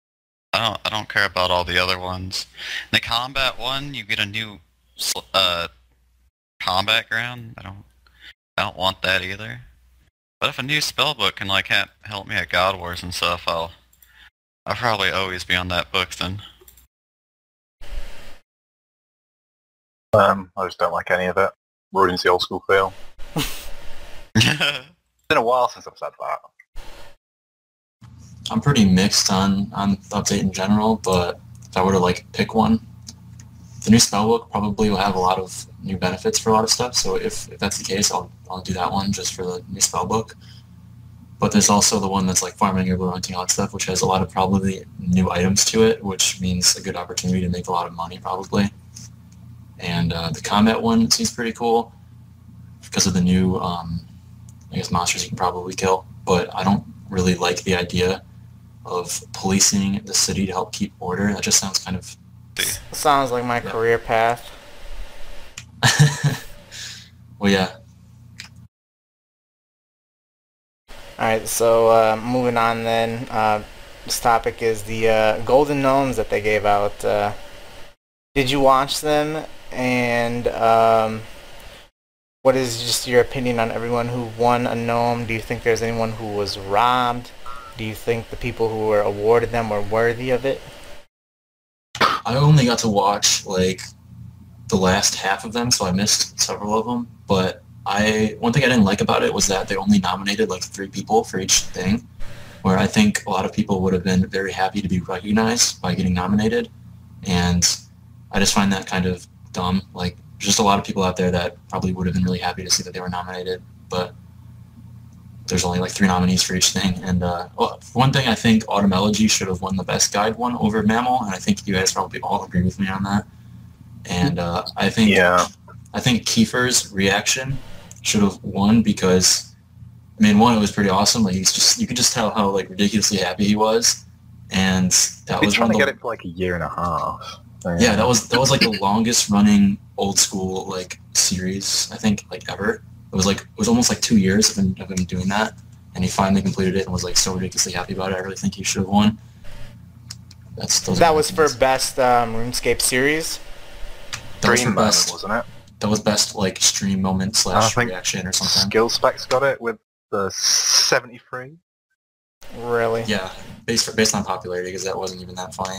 I don't I don't care about all the other ones. In the combat one, you get a new uh combat ground. I don't I don't want that either. But if a new spell book can like ha- help me at God Wars and stuff, I'll I'll probably always be on that book then. Um, I just don't like any of it. Ruins the old school feel. it's been a while since I've said that. I'm pretty mixed on on the update in general, but if I were to like pick one, the new spellbook probably will have a lot of new benefits for a lot of stuff. So if, if that's the case, I'll I'll do that one just for the new spellbook. But there's also the one that's like farming or hunting hot stuff, which has a lot of probably new items to it, which means a good opportunity to make a lot of money probably. And uh, the combat one seems pretty cool because of the new, um, I guess, monsters you can probably kill. But I don't really like the idea of policing the city to help keep order. That just sounds kind of... Sounds like my yeah. career path. well, yeah. Alright, so uh, moving on then. Uh, this topic is the uh, Golden Gnomes that they gave out. Uh, did you watch them? And um, what is just your opinion on everyone who won a gnome? Do you think there's anyone who was robbed? Do you think the people who were awarded them were worthy of it? I only got to watch like the last half of them, so I missed several of them. But I one thing I didn't like about it was that they only nominated like three people for each thing, where I think a lot of people would have been very happy to be recognized by getting nominated, and I just find that kind of dumb. Like, just a lot of people out there that probably would have been really happy to see that they were nominated, but there's only like three nominees for each thing. And uh, well, one thing I think Autumn Elegy should have won the best guide one over Mammal, and I think you guys probably all agree with me on that. And uh, I think yeah. I think Kiefer's reaction should have won because I mean, one, it was pretty awesome. Like he's just you could just tell how like ridiculously happy he was, and that He's was trying to get it for like a year and a half. Yeah, that was that was like the longest running old school like series I think like ever. it was like it was almost like two years of him, of him doing that, and he finally completed it and was like so ridiculously happy about it. I really think he should have won. That's those That was for best um, RuneScape series. that was Dream for moment, best wasn't it? that was best like stream moment slash think reaction or something. Skill specs got it with the 73. Really? Yeah, based for, based on popularity because that wasn't even that funny.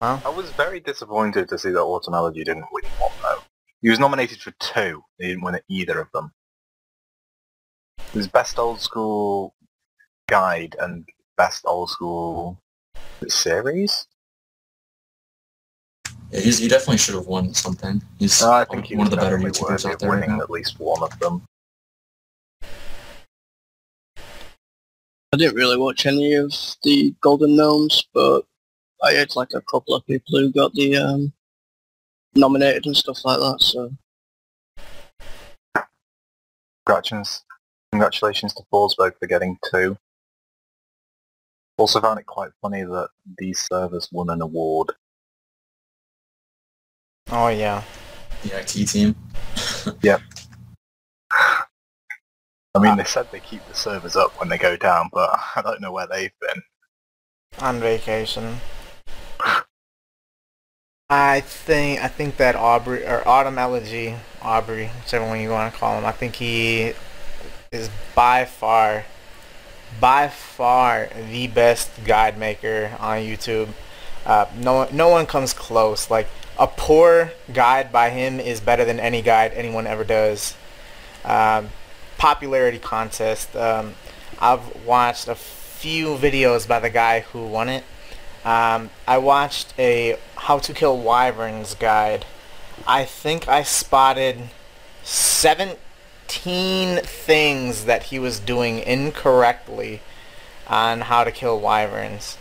Wow. I was very disappointed to see that Autumn Elegy didn't win one though. He was nominated for two. He didn't win either of them. It was best old school guide and best old school series. Yeah, he's, he definitely should have won something. He's Uh, I think he one of the better YouTubers worthy out of there winning now. at least one of them. I didn't really watch any of the Golden Gnomes, but I had like a couple of people who got the um, nominated and stuff like that. So Congratulations, congratulations to Forsberg for getting two. Also found it quite funny that these servers won an award. Oh yeah. The IT team. Yep. I mean, they said they keep the servers up when they go down, but I don't know where they've been. On vacation. I think I think that Aubrey or Autumn Elegy, Aubrey, whichever one you want to call him, I think he is by far, by far the best guide maker on YouTube. Uh, no no one comes close. Like a poor guide by him is better than any guide anyone ever does. Um, popularity contest. Um, I've watched a few videos by the guy who won it. Um, I watched a How to Kill Wyverns guide. I think I spotted 17 things that he was doing incorrectly on how to kill wyverns.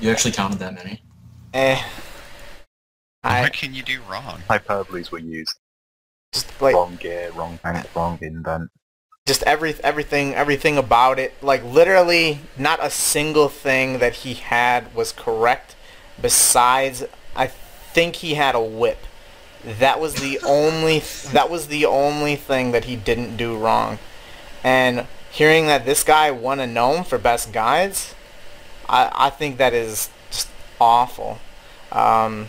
You actually counted that many. Eh. I what can you do wrong? Hyperboles were used. just like wrong gear, wrong tank, wrong invent. Just every everything everything about it. Like literally not a single thing that he had was correct besides I think he had a whip. That was the only that was the only thing that he didn't do wrong. And hearing that this guy won a gnome for best guides I I think that is just awful. Um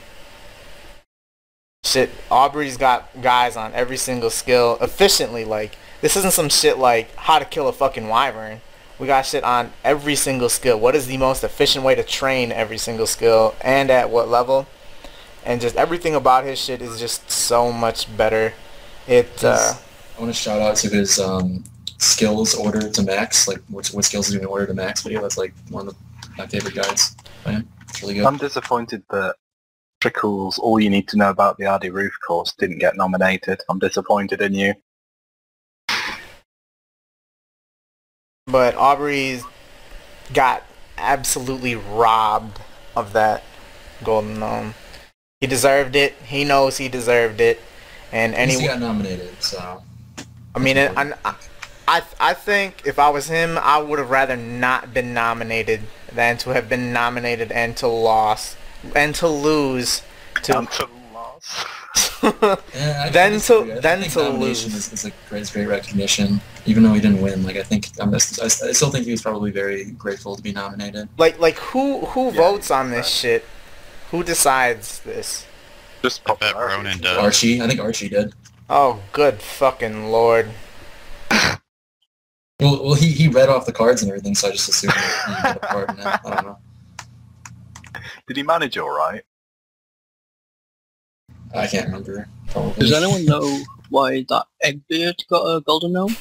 shit Aubrey's got guys on every single skill efficiently like this isn't some shit like how to kill a fucking wyvern. We got shit on every single skill. What is the most efficient way to train every single skill and at what level? And just everything about his shit is just so much better. It uh, I want to shout out to his um, skills order to max, like what, what skills do you order to max video. That's like one of the, my favorite guides by him. It's really good. I'm disappointed that Trickle's All You Need to Know About the Ardy Roof course didn't get nominated. I'm disappointed in you. But Aubrey's got absolutely robbed of that golden gnome. He deserved it. He knows he deserved it. And At he anyone got nominated, so I mean, it, I, I, I think if I was him, I would have rather not been nominated than to have been nominated and to loss and to lose to. Until loss. Yeah, Then disagree. to- I then think to lose. is, is a great, great recognition. Even though he didn't win, like I think I'm, I still think he was probably very grateful to be nominated. like, like who who Yeah, votes on right. this shit? Who decides this? Just I bet popularity. Ronan does. Archie, I think Archie did. Oh, good fucking lord! Well, well, he, he read off the cards and everything, so I just assumed he had a part in that. I don't know. Did he manage all right? I can't remember. Probably. does anyone know why that Eggbeard got a Golden Gnome?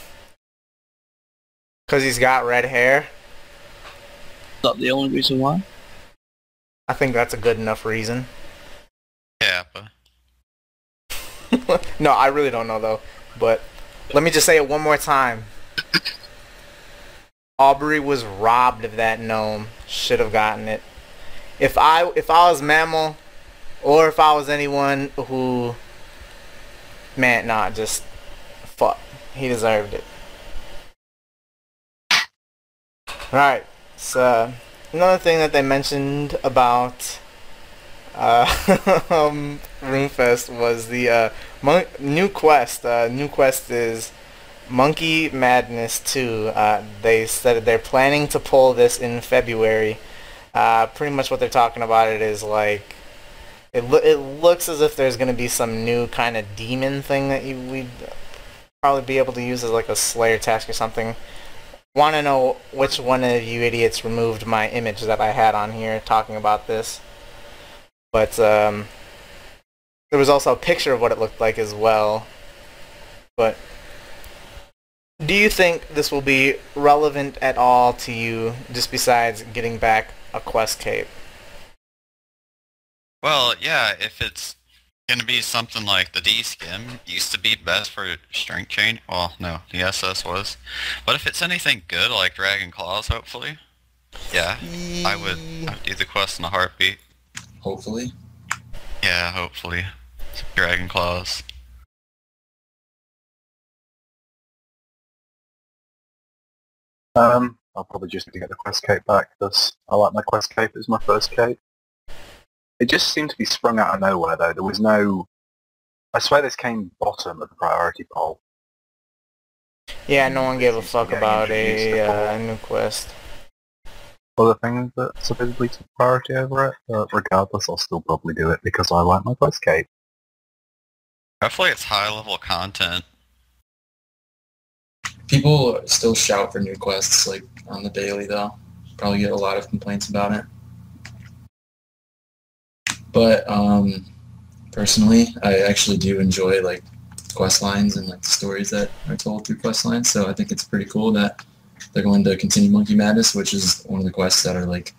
Cause he's got red hair. Is that the only reason why? I think that's a good enough reason. Kappa. no, I really don't know though. But let me just say it one more time. Aubrey was robbed of that gnome. Should have gotten it. If I if I was Mammal, or if I was anyone who, man, nah, just fuck. He deserved it. All right. So another thing that they mentioned about uh, um, RuneFest was the uh, mon- new quest. Uh, new quest is Monkey Madness 2. Uh, they said they're planning to pull this in February. Uh, pretty much what they're talking about it is like it, lo- it looks as if there's going to be some new kind of demon thing that you we'd probably be able to use as like a Slayer task or something. Want to know which one of you idiots removed my image that I had on here talking about this? But um, there was also a picture of what it looked like as well. But do you think this will be relevant at all to you, just besides getting back a quest cape? Well, yeah, if it's gonna be something like the D scim used to be best for strength chain. Well, no, the SS was. But if it's anything good like Dragon Claws, hopefully, yeah, I would, I would do the quest in a heartbeat. Hopefully. Yeah, hopefully, Dragon Claws. Um, I'll probably just need to get the quest cape back because I like my quest cape as my first cape. It just seemed to be sprung out of nowhere though. There was no... I swear this came bottom of the priority poll. Yeah, no one gave a Seems fuck be about a uh, new quest. Other things that supposedly took priority over it, but regardless I'll still probably do it because I like my quest cape. Hopefully, it's high level content. People still shout for new quests like on the daily though. Probably get a lot of complaints about it. But um, personally, I actually do enjoy like quest lines and like the stories that are told through quest lines. So I think it's pretty cool that they're going to continue Monkey Madness, which is one of the quests that are like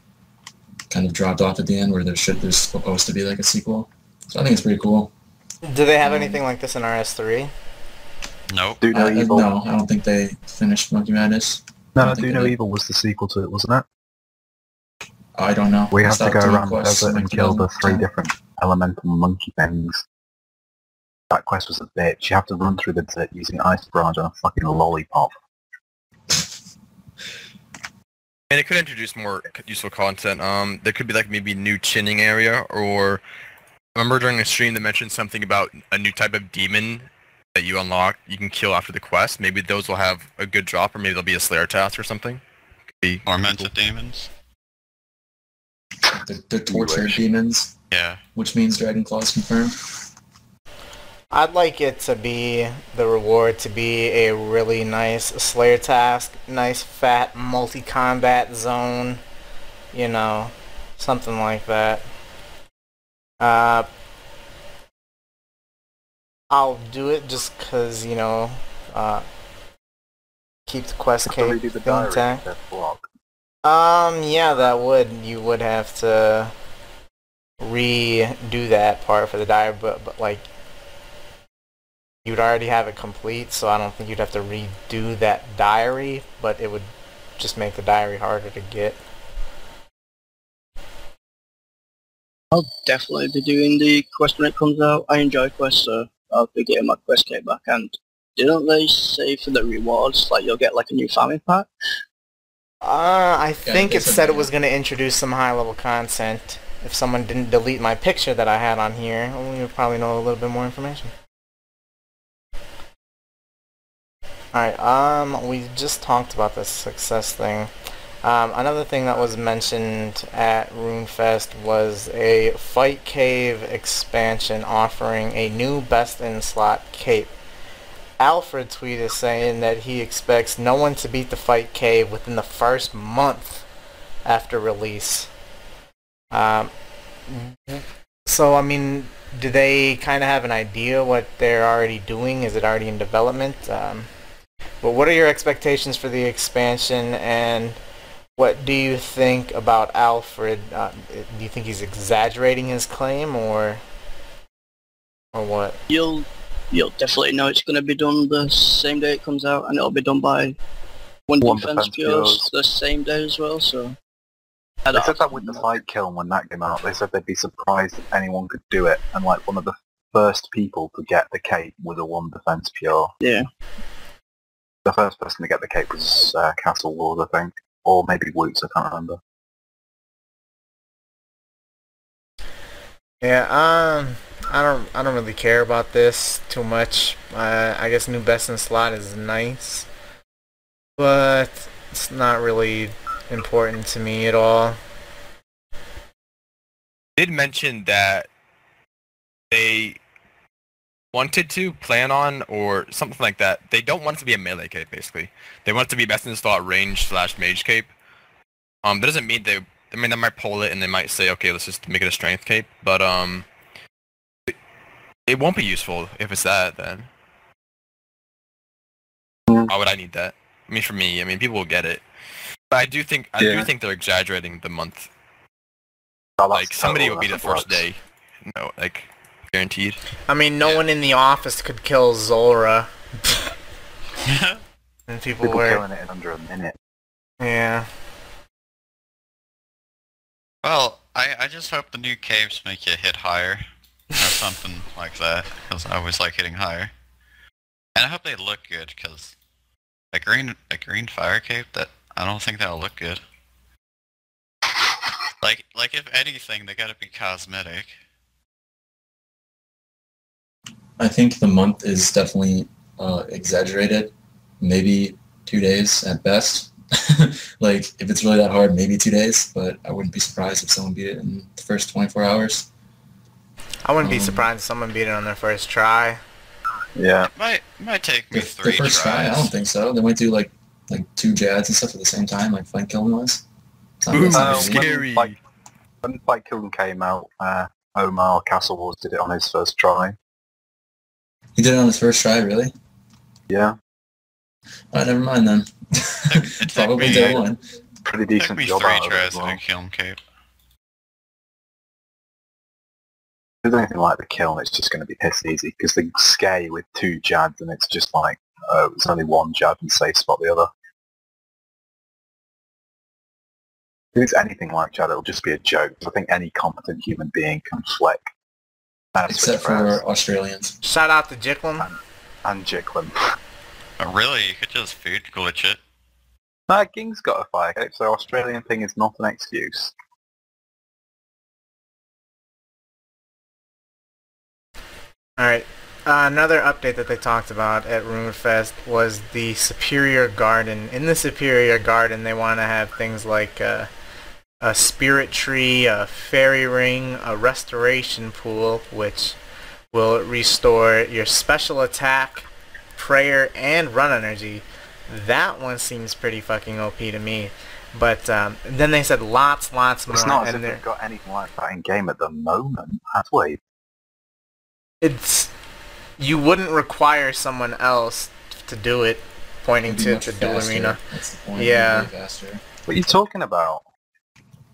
kind of dropped off at the end where there should there's supposed to be like a sequel. So I think it's pretty cool. Do they have Um, anything like this in RS3? Nope. Do No Uh, Evil. no, I don't think they finished Monkey Madness. No, don't think Do it No. Evil was the sequel to it, wasn't it? I don't know. We have to go around the desert and kill the three different elemental monkey things. That quest was a bitch. You have to run through the desert using ice barrage on a fucking lollipop. And it could introduce more useful content. Um, there could be like maybe new chinning area, or I remember during a stream they mentioned something about a new type of demon that you unlock, you can kill after the quest. Maybe those will have a good drop, or maybe there'll be a Slayer task or something. Could be Tormented demons. The, the tortured wish. demons, Yeah. which means Dragon Claws confirmed. I'd like it to be the reward to be a really nice Slayer task, nice fat multi-combat zone, you know, something like that. Uh, I'll do it just cause you know, uh, keep the quest You have to cape redo the diary intact. Um, yeah, that would. You would have to redo that part for the diary, but, but like, you'd already have it complete, so I don't think you'd have to redo that diary, but it would just make the diary harder to get. I'll definitely be doing the quest when it comes out. I enjoy quests, so I'll be getting my quest kit back. And didn't they say for the rewards, like you'll get like a new farming pack? Uh, I think it said it was going to introduce some high-level content. If someone didn't delete my picture that I had on here, we would probably know a little bit more information. Alright, um, we just talked about the success thing. Um, another thing that was mentioned at RuneFest was a Fight Cave expansion offering a new best-in-slot cape. Alfred tweeted is saying that he expects no one to beat the Fight Cave within the first month after release. Um, so, I mean, do they kind of have an idea what they're already doing? Is it already in development? Um, but what are your expectations for the expansion, and what do you think about Alfred? Uh, do you think he's exaggerating his claim, or or what? You'll you'll definitely know it's going to be done the same day it comes out, and it'll be done by one, One defense, Defense pures Pures. the same day as well. So I They said that with the Fight Kiln when that came out. They said they'd be surprised if anyone could do it, and like one of the first people to get the cape was a one defense pure. yeah, The first person to get the cape was uh, Castle Ward, I think, or maybe Woots. I can't remember. Yeah, um, I don't, I don't really care about this too much. Uh, I guess new best in slot is nice, but it's not really important to me at all. Did mention that they wanted to plan on or something like that. They don't want it to be a melee cape, basically. They want it to be best in slot range slash mage cape. Um, that doesn't mean they. I mean, they might pull it and they might say, okay, let's just make it a strength cape, but um, it won't be useful if it's that. Then why would I need that? I mean, for me, I mean, people will get it, but I do think I do think they're exaggerating the month. Oh, Like somebody total, will be the first works. day. No, like guaranteed. I mean, no Yeah. one in the office could kill Zulrah, Yeah. and people, People were, killing it in under a minute. yeah. well, I, I just hope the new caves make you hit higher. Or something like that. Because I always like hitting higher. And I hope they look good, because a green, a green fire cape, that I don't think that'll look good. Like, like if anything, they gotta be cosmetic. I think the month is definitely uh, exaggerated. Maybe two days at best. like if it's really that hard, maybe two days. But I wouldn't be surprised if someone beat it in the first 24 hours. I wouldn't be Um, surprised if someone beat it on their first try. Yeah. Might, might take me The, three the first tries. try, I don't think so. They might do like like two jads and stuff at the same time, like Fight Kiln was. Ooh, Uh, easy. when, scary. when Fight Kiln came out, uh, Omar Castle Wars did it on his first try. He did it on his first try, really? Yeah. Oh, never mind then. It took Probably day one. Pretty It took decent me job three out of tries as to well. make Kiln there's anything like the kiln, it's just going to be piss easy because they scare you with two jads and it's just like, oh, it's only one jad and safe spot the other. If it's anything like jad, it'll just be a joke. I think any competent human being can flick. Except switch prayers for Australians. Shout out to Jicklum. and Jicklin. Oh, really? You could just food glitch it. Uh, Ging's got a fire cape, so Australian thing is not an excuse. Alright. Uh, another update that they talked about at RuneFest was the Superior Garden. In the Superior Garden, they want to have things like uh, a spirit tree, a fairy ring, a restoration pool, which will restore your special attack, prayer, and run energy. That one seems pretty fucking OP to me. But um, then they said lots, lots more. It's not as if they've got anything like that in game at the moment, have we? It's you wouldn't require someone else to do it pointing to the duel faster. arena That's the point. Yeah. It'd be way faster. What are you talking about?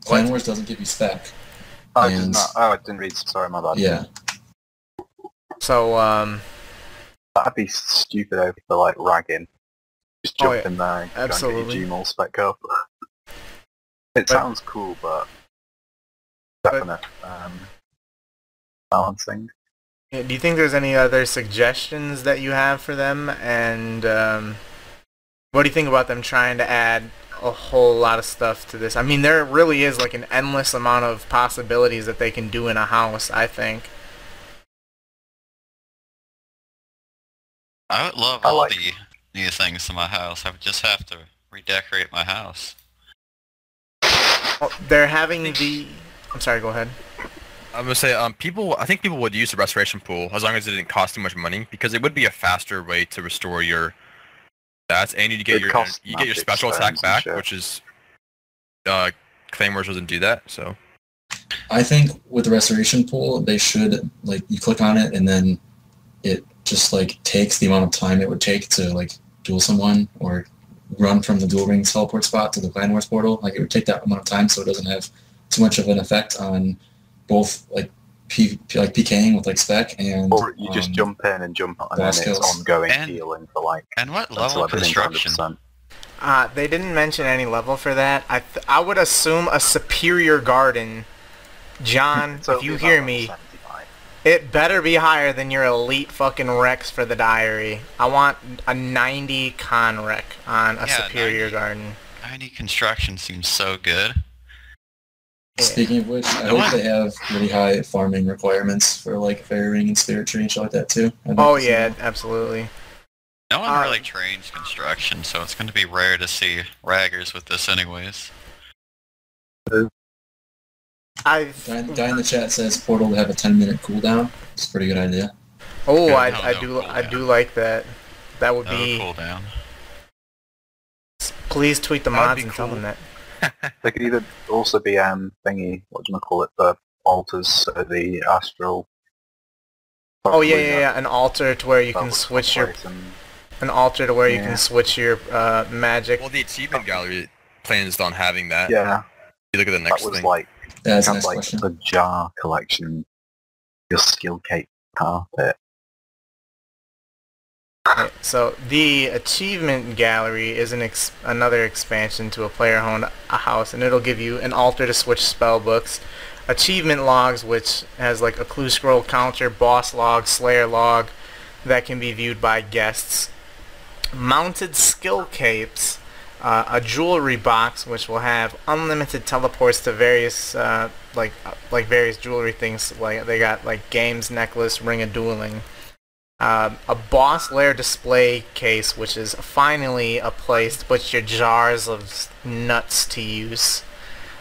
Clan What? Wars doesn't give you spec. Oh, I didn't oh, I didn't read. Sorry, my bad. Yeah. so um That'd be stupid over for like ragging. Just Oh, jump yeah. in there and Absolutely. go and get your G maul spec up. It But- sounds cool, but definite um, balancing. Yeah, do you think there's any other suggestions that you have for them and um what do you think about them trying to add a whole lot of stuff to this i mean there really is like an endless amount of possibilities that they can do in a house i think I would love I all like- the new things to my house. I would just have to redecorate my house. well, they're having the i'm sorry go ahead I'm gonna say, um, people. I think people would use the restoration pool as long as it didn't cost too much money, because it would be a faster way to restore your stats, and you get It your you get your special attack back, shit. which is uh, Clan Wars doesn't do that. So I think with the restoration pool, they should like you click on it and then it just like takes the amount of time it would take to like duel someone or run from the dual rings teleport spot to the clan wars portal. Like it would take that amount of time, so it doesn't have too much of an effect on both like P, like PKing with like spec and Or you just um, jump in and jump out, and then boss it's ongoing And- healing for like And what until level everything's construction? 100%. Uh, they didn't mention any level for that. I th- I would assume a superior garden. John, So if you hear me, it better be higher than your elite fucking Rex for the diary. I want a 90 con rec on a Yeah, superior 90. garden. 90 construction seems so good. Speaking of which, I Go hope they have really high farming requirements for like fairy ring and spirit tree and shit like that too. I'd Oh yeah, that. absolutely. No one Uh, really trains construction, so it's going to be rare to see raggers with this anyways. I Guy, guy in the chat says Portal to have a 10 minute cooldown. It's a pretty good idea. oh Yeah, I, no, I no, do cool I down. do like that. That would No be. cooldown. Please tweet the That'd mods be and tell them that. They could either also be um thingy. What do you call it? The altars, so the astral. Oh yeah, yeah, yeah. An altar to where you can switch your and- an altar to where you can switch your uh, magic. Well, the achievement gallery plans on having that. Yeah, You look at the that next was thing. like That's a kind nice of like question. the jar collection. Your skill cape carpet. So the achievement gallery is an ex- another expansion to a player-owned a house, and it'll give you an altar to switch spell books, achievement logs, which has like a clue scroll counter, boss log, slayer log, that can be viewed by guests, mounted skill capes, uh, a jewelry box, which will have unlimited teleports to various uh, like uh, like various jewelry things. Like they got like games necklace, ring of dueling um, a boss lair display case, which is finally a place to put your jars of nuts to use.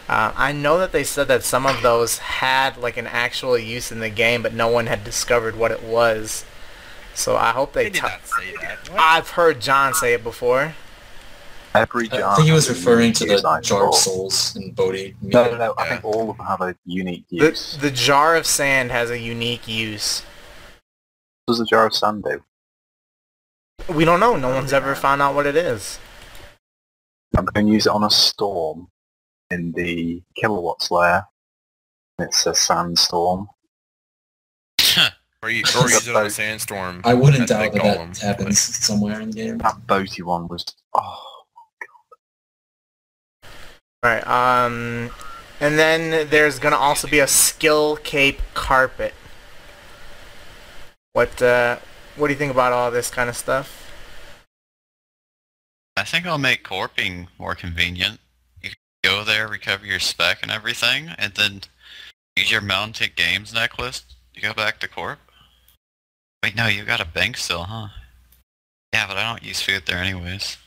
Uh, I know that they said that some of those had like an actual use in the game, but no one had discovered what it was. So I hope they. They did t- not say that. What? I've heard John say it before. Every jar. I think he was referring to the Jar of. Souls in Bodhi. No, no, no. I think all of them have a unique The, use. the jar of sand has a unique use. What does the jar of sand do? We don't know. No one's ever found out what it is. I'm going to use it on a storm in the kilowatts layer. It's a sandstorm. Or you, or use it on a sandstorm. I wouldn't doubt that Gollum. that happens somewhere in the game. That boaty one was oh my god. Right. Um, and then there's gonna also be a skill cape carpet. What uh, what do you think about all this kind of stuff? I think I'll make corping more convenient. You can go there, recover your spec and everything, and then use your mounted games necklace to go back to corp. Wait, no, you got a bank still, huh? Yeah, but I don't use food there anyways.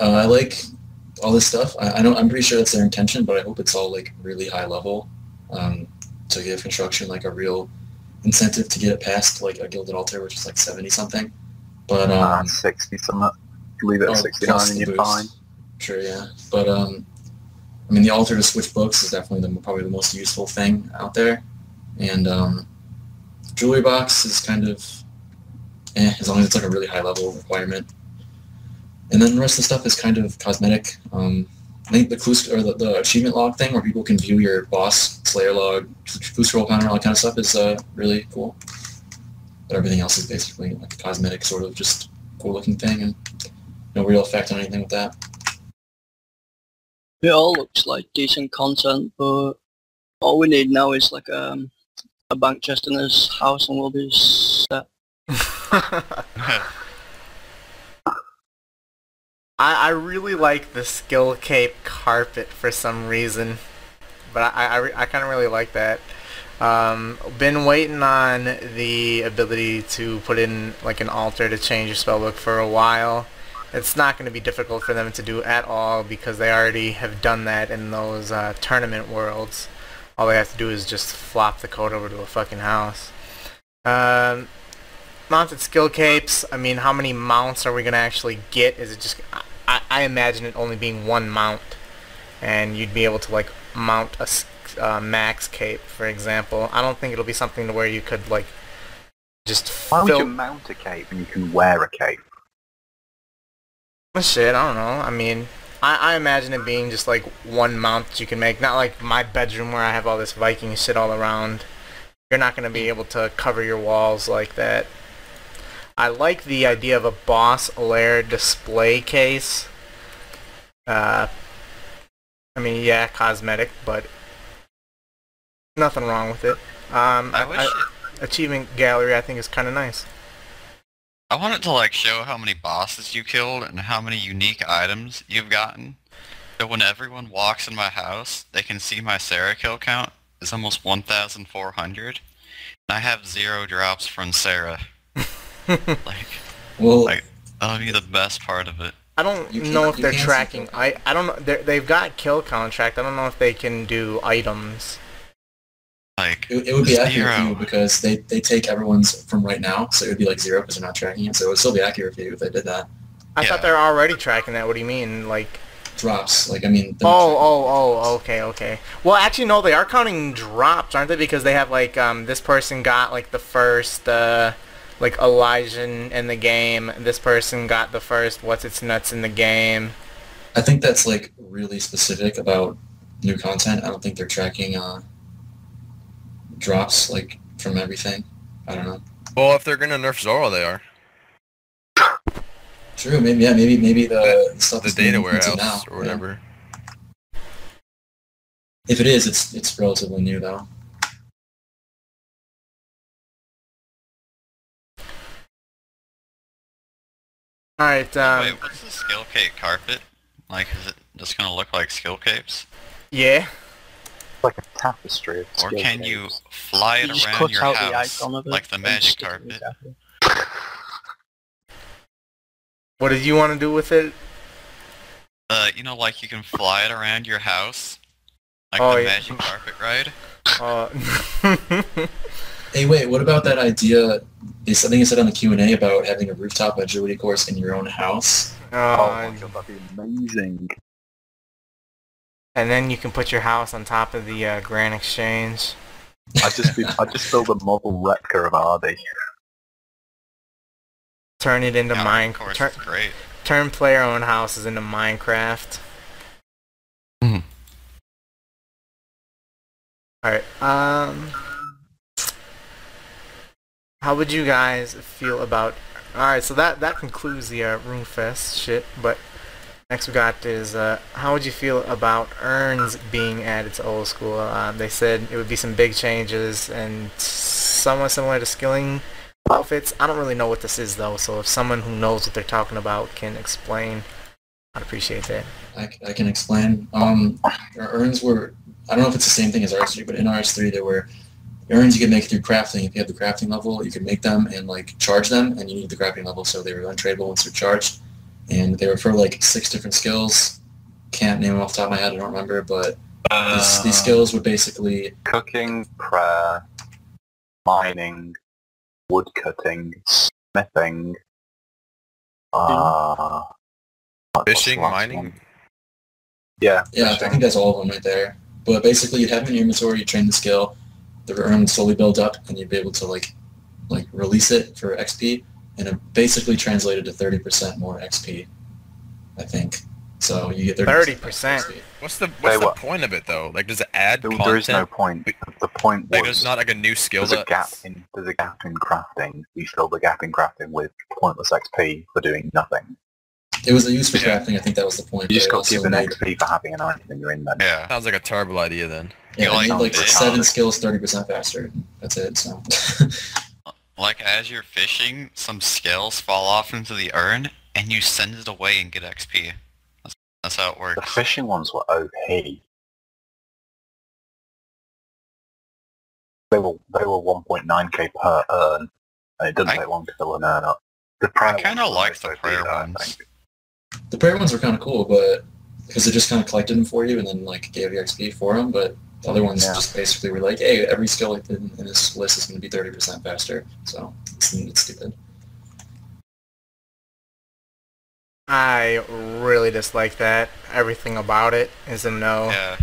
Uh, I like all this stuff. I, I don't. I'm pretty sure that's their intention, but I hope it's all like really high level um, to give construction like a real incentive to get it past like a gilded altar, which is like seventy something. But uh, um, 60 something. Leave it at oh, 69 plus and you're fine. Sure, yeah. But um, I mean, the altar to switch books is definitely the probably the most useful thing out there, and um, jewelry box is kind of eh, as long as it's like a really high level requirement. And then the rest of the stuff is kind of cosmetic. Um, I think the clue or the, the achievement log thing, where people can view your boss slayer log, clue scroll counter, all that kind of stuff, is uh, really cool. But everything else is basically like a cosmetic sort of just cool looking thing, and no real effect on anything with that. It all looks like decent content, but all we need now is like um, a bank chest in his house and we'll be set. I, I really like the skill cape carpet for some reason, but I I, I kind of really like that. Um, been waiting on the ability to put in like an altar to change your spellbook for a while. It's not going to be difficult for them to do at all because they already have done that in those uh, tournament worlds. All they have to do is just flop the code over to a fucking house. Um, mounted skill capes. I mean, how many mounts are we gonna actually get? Is it just? I, I imagine it only being one mount, and you'd be able to like mount a uh, max cape, for example. I don't think it'll be something to where you could like just Why would you mount a cape when you can wear a cape? Well, Shit, I don't know. I mean, I, I imagine it being just like one mount that you can make. Not like my bedroom where I have all this Viking shit all around. You're not going to be able to cover your walls like that. I like the idea of a boss lair display case. Uh, I mean, yeah, cosmetic, but nothing wrong with it. Um, I wish I- it, achievement gallery, I think, is kind of nice. I want it to like show how many bosses you killed and how many unique items you've gotten. So when everyone walks in my house, they can see my Zulrah kill count is almost 1,400. And I have zero drops from Zulrah. Like, Well, Like- that'll be the best part of it. I don't You know if they're tracking. I I don't know. They're, they've got kill contract. I don't know if they can do items. Like, it, it would be accurate for Zero. you because they, they take everyone's from right now, so it would be like zero because they're not tracking it. So it would still be accurate for you if they did that. I Yeah. thought they're already tracking that. What do you mean? Like, Drops, like I mean. oh, oh, oh, okay, okay. Well, actually, no, they are counting drops, aren't they? Because they have like, um, this person got like the first, uh, like Elysian in the game. This person got the first what's its nuts in the game. I think that's like really specific about new content. I don't think they're tracking uh, drops like from everything. I don't know. Well, if they're gonna nerf Zulrah, they are. True, maybe yeah, maybe maybe the stuff The is data warehouse now, or yeah. whatever. If it is, it's it's relatively new though. All right. Um, wait, what's the skill cape carpet? Like, is it just gonna look like skill capes? yeah. Like a tapestry of Or skill can you fly it just around your out house the icon of it. like the and magic stick it in carpet? What did you want to do with it? Uh, you know, like you can fly it around your house, like Oh, the yeah. magic carpet ride. Uh, Hey, wait, what about that idea? They said- I think you said on the Q and A about having a rooftop agility course in your own house. Oh uh, my god, that'd be amazing. and then you can put your house on top of the uh, Grand Exchange. I just be, I just build a model replica of Ardy. Turn it into Yeah, mine. of Turn, great. turn player owned houses into Minecraft. Mhm. Alright, um... How would you guys feel about... Alright, so that, that concludes the uh, RuneFest shit, but next we got is, uh, how would you feel about urns being added to old school? Um, they said it would be some big changes and somewhat similar to skilling outfits. I don't really know what this is though, so if someone who knows what they're talking about can explain, I'd appreciate that. I, I can explain. Um, urns were, I don't know if it's the same thing as RS3, but in RS3 there were urns you could make through crafting. If you have the crafting level, you could make them and like charge them, and you need the crafting level, so they were untradeable once they're charged. And they were for like six different skills. Can't name them off the top of my head, I don't remember, but these, these Uh, skills would basically, Cooking, prayer, mining, wood cutting, smithing, uh, what- what's the Fishing, mining. one? Yeah, yeah, I think that's all of them right there. But basically you'd have them in your inventory, you train the skill, the urn would slowly build up, and you'd be able to like like release it for XP, and it basically translated to 30% more XP, I think. So you get 30%. 30%? XP. What's the Say what's the what? point of it though? Like, does it add There, content? there is no point. The point was like, there's not like a new skill there's a gap in there's a gap in crafting. You fill the gap in crafting with pointless XP for doing nothing. It was a use for crafting, I think that was the point. You just got to give also an made- XP for having an item in your inventory. Yeah. sounds like a terrible idea. Then Yeah, You it like made like this? seven skills 30% faster. That's it, so. Like as you're fishing, some scales fall off into the urn, and you send it away and get XP. That's, that's how it works. The works. fishing ones were OP. They were they were 1.9k per urn, and it doesn't I- take long to fill an urn up. The prayer kinda ones were like most the prayer though, ones. think. the prayer ones were kind of cool, but because it just kind of collected them for you and then like gave you XP for them, but the other ones Yeah. just basically were like, hey, every skill in, in this list is going to be 30% faster. So it's, it's stupid. I really dislike that. Everything about it is a no. Yeah.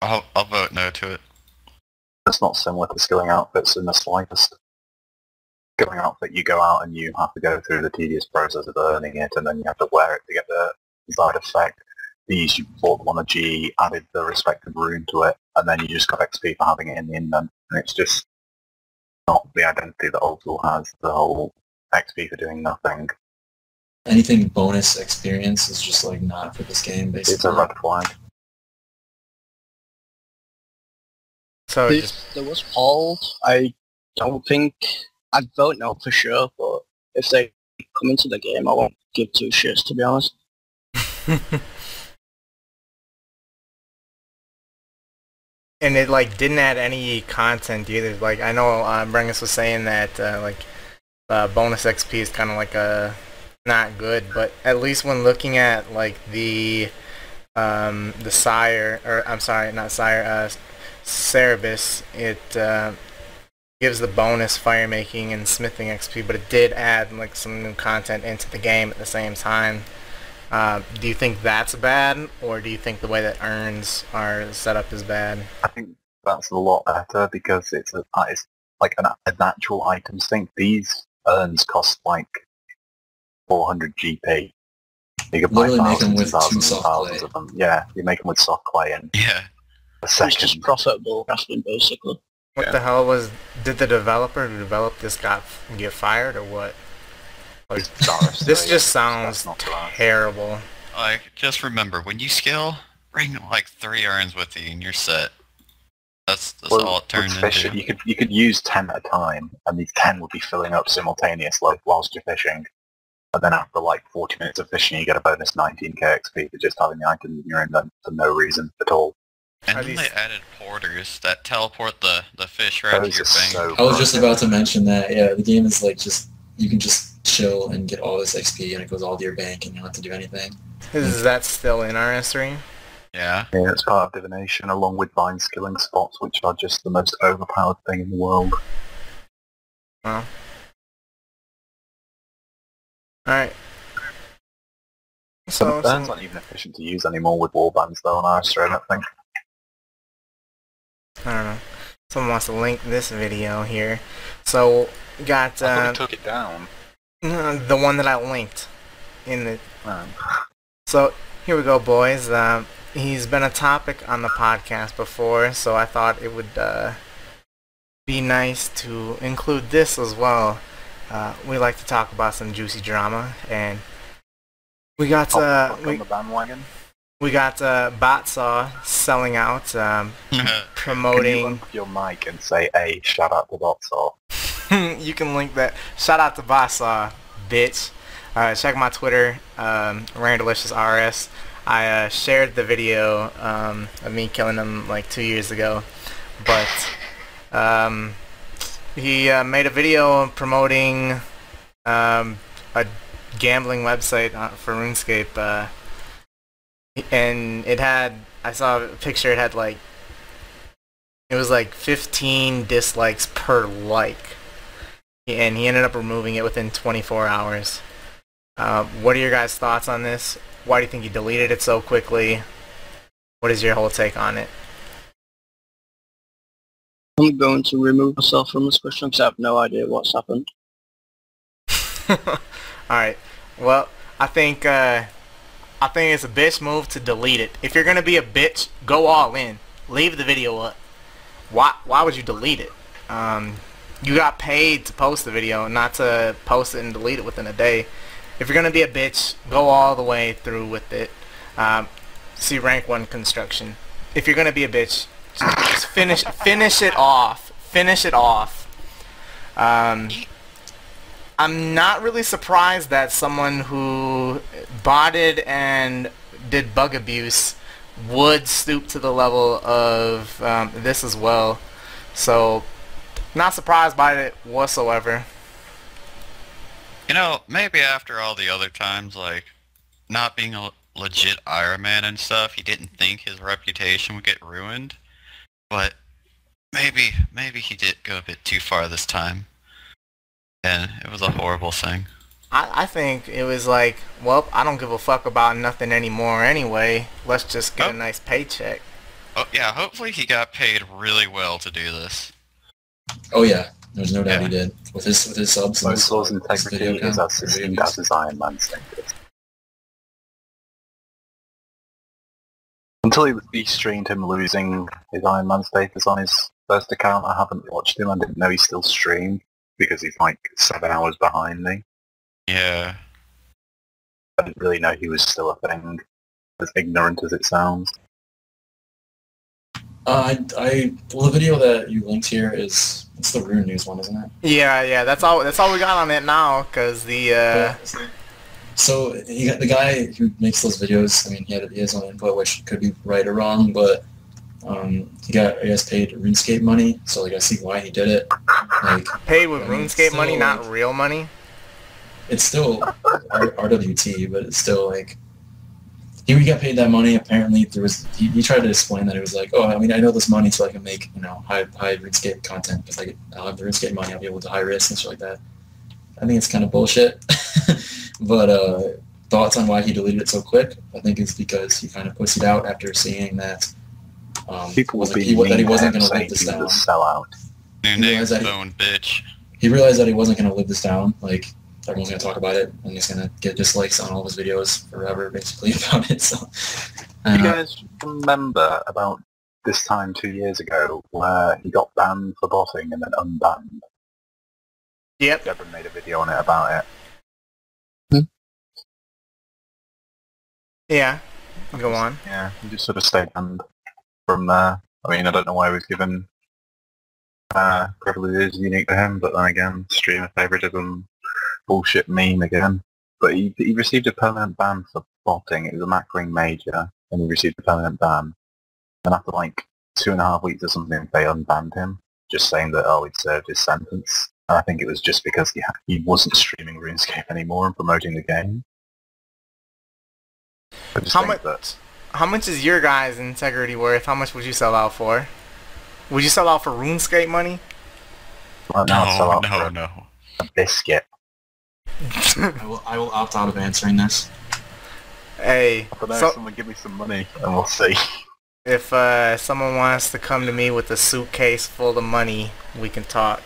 I'll, I'll vote no to it. It's not similar to skilling outfits in the slightest. Skilling outfit, you go out and you have to go through the tedious process of earning it, and then you have to wear it to get the desired effect. These, you bought them on a G, added the respective rune to it, and then you just got XP for having it in the indent. And it's just not the identity that Old School has, the whole XP for doing nothing. Anything bonus experience is just like not for this game, basically. It's a red flag. So If just there was Paul, I don't think I'd vote no for sure, but if they come into the game, I won't give two shits to be honest. and it like didn't add any content either. Like I know uh, Brengus was saying that uh, like uh, bonus XP is kind of like a not good, but at least when looking at like the um, the sire or I'm sorry, not sire, uh, Cerberus, it uh, gives the bonus fire making and smithing XP, but it did add like some new content into the game at the same time. Uh, do you think that's bad, or do you think the way that urns are set up is bad? I think that's a lot better because it's a it's like an, a natural item sink. These urns cost like 400 GP. You can buy Literally make them thousands with and two thousands and soft thousands clay. of them. Yeah, you make them with soft clay in Yeah. a It's second. just profitable wrestling, basically. What Yeah. the hell was? Did the developer who developed this got get fired or what? Like, It's Doris, this just sounds that's not to us. terrible. Like, just remember, when you scale, bring like three urns with you and you're set. That's, that's Well, all it with turned fish, into. you could you could use ten at a time, and these ten would be filling up simultaneously whilst you're fishing. And then after like 40 minutes of fishing, you get a bonus 19k XP for just having the items in your inventory for no reason at all. And Are then these- they added porters that teleport the, the fish right to your are bank. so I was just about to mention that. Yeah, the game is like just you can just chill and get all this XP, and it goes all to your bank, and you don't have to do anything. Is that still in RS3? Yeah. Yeah, it's part of divination along with vine skilling spots, which are just the most overpowered thing in the world. Well. Alright. Some So, burns some, aren't even efficient to use anymore with warbands though on RS3, I don't think. I don't know. Someone wants to link this video here. So, got I thought uh, he took it down. the one that I linked in the Um, So here we go, boys. Um, he's been a topic on the podcast before, so I thought it would uh, be nice to include this as well. Uh, we like to talk about some juicy drama, and we got uh, fuck we, the we got uh, Botsaw selling out, um, Can you promoting. your mic and say, "Hey, shout out to Botsaw"? you can link that. Shout out to Basa, bitch. Uh, check my Twitter, um, RandDeliciousRS. I uh, shared the video um, of me killing him like two years ago, but um, he uh, made a video promoting um, a gambling website uh, for RuneScape, uh, and it had. I saw a picture. It had like it was like 15 dislikes per like and he ended up removing it within 24 hours. Uh, what are your guys' thoughts on this? Why do you think he deleted it so quickly? What is your whole take on it? I'm going to remove myself from this question because I have no idea what's happened. All right. Well, I think uh, I think it's a bitch move to delete it. If you're gonna be a bitch, go all in. Leave the video up. Why Why would you delete it? Um, you got paid to post the video, not to post it and delete it within a day. If you're gonna be a bitch, go all the way through with it. Um, see rank one construction. If you're gonna be a bitch, just finish finish it off. Finish it off. Um, I'm not really surprised that someone who botted and did bug abuse would stoop to the level of um, this as well. So, not surprised by it whatsoever. You know, maybe after all the other times, like, not being a legit Iron Man and stuff, he didn't think his reputation would get ruined. But maybe, maybe he did go a bit too far this time. And it was a horrible thing. I, I think it was like, well, I don't give a fuck about nothing anymore anyway. Let's just get Oh. a nice paycheck. Oh, yeah, hopefully he got paid really well to do this. Oh yeah, there's no doubt Yeah. he did with his with his subs. and his- Botsa's his video integrity is count, as video sustained as his Iron Man status. Until he, he streamed him losing his Iron Man status on his first account, I haven't watched him. I didn't know he still streamed because he's like seven hours behind me. Yeah. I didn't really know he was still a thing, as ignorant as it sounds. Uh, I, I well the video that you linked here is it's the Rune News one, isn't it? Yeah, yeah, that's all. That's all we got on it now, cause the uh, So he got, the guy who makes those videos, I mean, he had he has own input, which could be right or wrong, but Um, he got I guess paid RuneScape money, so like I see why he did it. Like Paid with I mean, RuneScape money, not real money. it's still R- RWT, but it's still like he we got paid that money. Apparently, there was he, he tried to explain that it was like, oh, I mean, I know this money so I can make you know high high RuneScape content because like I'll have the RuneScape money, I'll be able to high risk and stuff like that. I think it's kind of bullshit, but uh, thoughts on why he deleted it so quick? I think it's because he kind of pussied out after seeing that um, People will wasn't, be he, that he wasn't going to saying live this down. was a sellout. New name that he- bone bitch. He realized that he wasn't going to live this down. Like everyone's going to talk about it, and he's going to get dislikes on all his videos forever, basically about it. So, Do you uh, guys remember about this time two years ago where he got banned for botting and then unbanned? Yep. Deborah made a video on it about it. Hmm? Yeah. Go on. Yeah, he just sort of stayed banned from there. I mean, I don't know why he was given uh, privileges unique to him, but then again, streamer favoritism, bullshit meme again. But he, he received a permanent ban for botting. It was a Macroing major, and he received a permanent ban. And after like two and a half weeks or something, they unbanned him, just saying that, oh, he'd served his sentence. And I think it was just because he, ha- he wasn't streaming RuneScape anymore and promoting the game. How think much? that How much is your guys' integrity worth? How much would you sell out for? Would you sell out for RuneScape money? Right now, it's No, out no, for no. a biscuit. I will, I will opt out of answering this. hey, I don't so someone give me some money and we'll see. if uh, someone wants to come to me with a suitcase full of money, we can talk.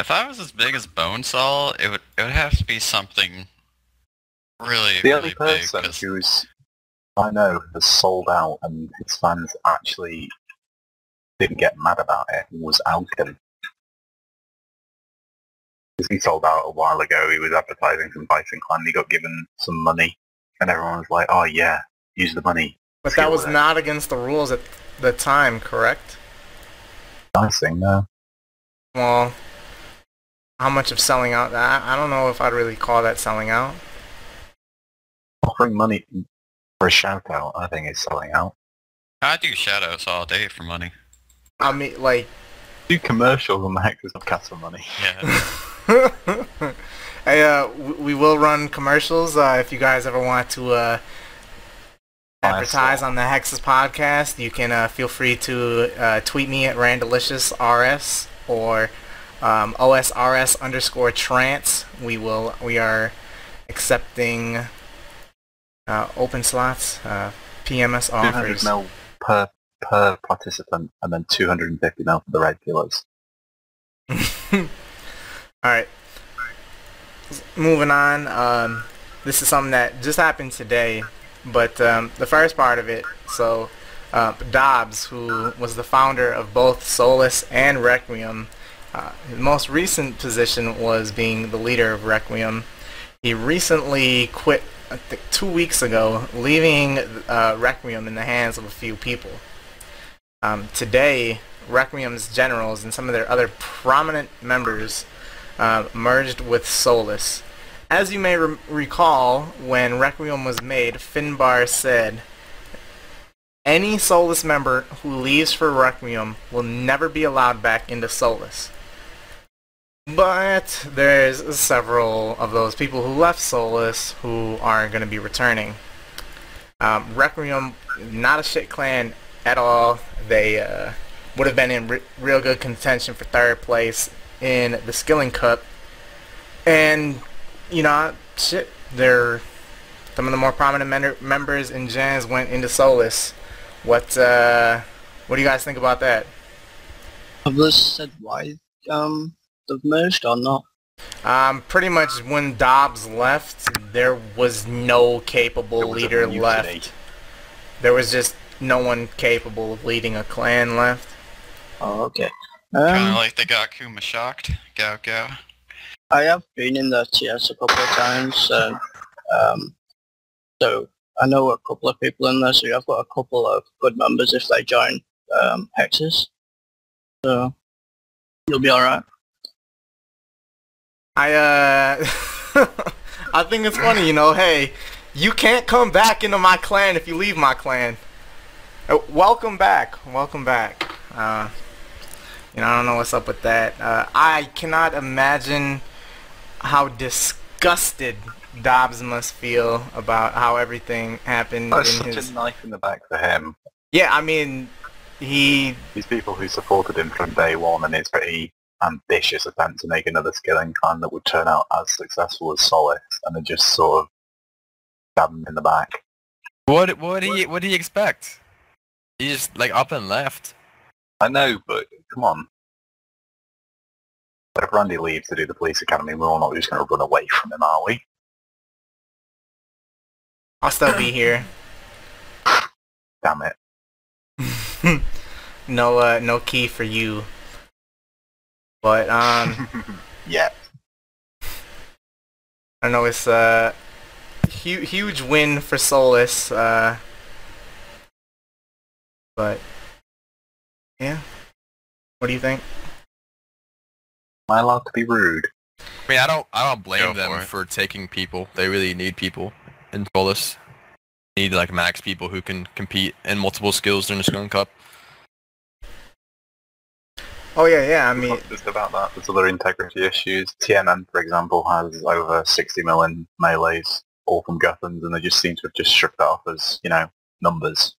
If I was as big as Bonesaw, it would it would have to be something really, The really only big. person 'cause- who's I know has sold out and his fans actually didn't get mad about it was Alkin. Because he sold out a while ago, he was advertising some Bison Clan, he got given some money, and everyone was like, oh yeah, use the money. But Feel that was that. Eh? not against the rules at the time, correct? Nice thing, no. Well, how much of selling out? I, I don't know if I'd really call that selling out. Offering money for a shout out, I think is selling out. I do shadows all day for money. I mean, like, Do commercials on the Hexus podcast for money. Yeah. hey, uh, we will run commercials uh, if you guys ever want to uh, advertise on the Hexus podcast. You can uh, feel free to uh, tweet me at randeliciousrs or um, osrs underscore trance. We will. We are accepting uh, open slots, uh, PMS 200 offers. mil per per participant, and then 250 mil for the regulars. All right. Moving on. Um, this is something that just happened today, but um, the first part of it. So, uh, Dobbs, who was the founder of both Solus and Requiem, uh, his most recent position was being the leader of Requiem. He recently quit, I think, two weeks ago, leaving uh, Requiem in the hands of a few people. Um, today, Requiem's generals and some of their other prominent members uh, merged with Solus. As you may re- recall, when Requiem was made, Finbar said, any Solus member who leaves for Requiem will never be allowed back into Solus. But there's several of those people who left Solus who aren't going to be returning. Um, Requiem, not a shit clan at all. They uh, would have been in re- real good contention for third place in the Skilling Cup. And, you know, shit, they're some of the more prominent men- members in Jans went into Solus. What, uh, what do you guys think about that? Have they said why um, they've merged or not? Um, pretty much when Dobbs left, there was no capable was leader mutiny. left. There was just no one capable of leading a clan left. Oh, okay. Kind Um, of like the Gakuma shocked. Gow gow. I have been in the TS a couple of times, and um, so I know a couple of people in there. So I've got a couple of good members if they join um, Hexus. So you'll be all right. I uh I think it's funny, you know, hey, you can't come back into my clan if you leave my clan. Uh, welcome back. Welcome back. Uh, you know, I don't know what's up with that. Uh, I cannot imagine how disgusted Dobbs must feel about how everything happened That was in such his. a knife in the back for him. Yeah, I mean, he. These people who supported him from day one and his pretty ambitious attempt to make another skilling clan that would turn out as successful as Solus, and then just sort of stabbed him in the back. What what do you what do you expect? He just like up and left. I know, but come on. But if Randy leaves to do the police academy, we're all not just going to run away from him, are we? I'll still be here. Damn it. no, uh, no key for you. But um, yeah. I know it's a hu- huge win for Solus. Uh, but yeah, what do you think? Am I allowed to be rude? I mean, I don't I don't blame Go them for it. for taking people. They really need people in Solus. Need like max people who can compete in multiple skills during the Skilling Cup. Oh yeah, yeah. I It's mean, not just about that. There's other integrity issues. TMM, for example, has over 60 million melees, all from Guthans, and they just seem to have just shrugged that off as, you know, numbers.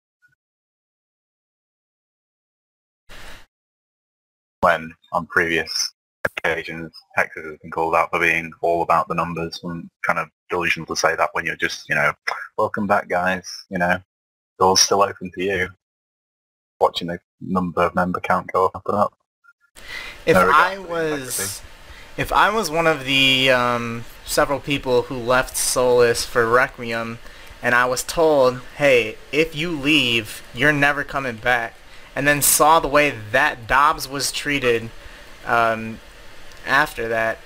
When, on previous occasions, Hexus has been called out for being all about the numbers, and kind of delusional to say that when you're just, you know, welcome back, guys, you know, door's still open to you. Watching the number of member count go up and up. if No I was, if I was one of the um, several people who left Solus for Requiem, and I was told, "Hey, if you leave, you're never coming back," and then saw the way that Dobbs was treated um, after that,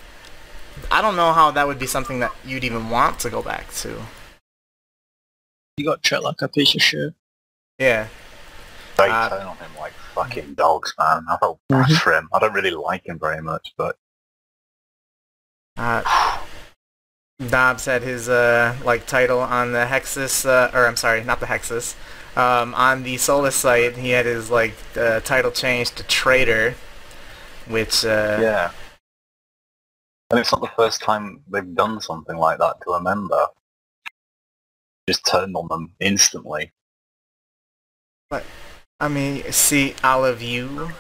I don't know how that would be something that you'd even want to go back to. You got treated like a piece of shit. Yeah. They Uh, turn on him like fucking dogs, man. I felt bad Mhm. for him. I don't really like him very much, but Uh, Dobbs had his uh, like title on the Hexus, uh, or I'm sorry, not the Hexus. Um, on the Solus site, he had his like uh, title changed to traitor, which uh, yeah. And it's not the first time they've done something like that to a member. Just turned on them instantly. But I mean, see, all of you.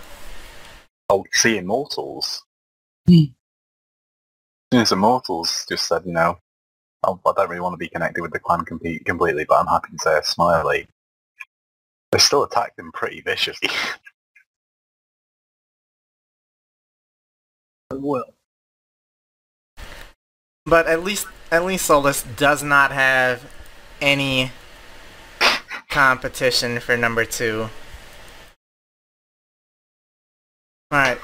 Oh, see Immortals. Hmm. Since Immortals just said, you know, I don't really want to be connected with the clan completely, but I'm happy to say a smiley. They still attacked him pretty viciously. Well, But at least, at least Solus does not have any competition for number two. All right,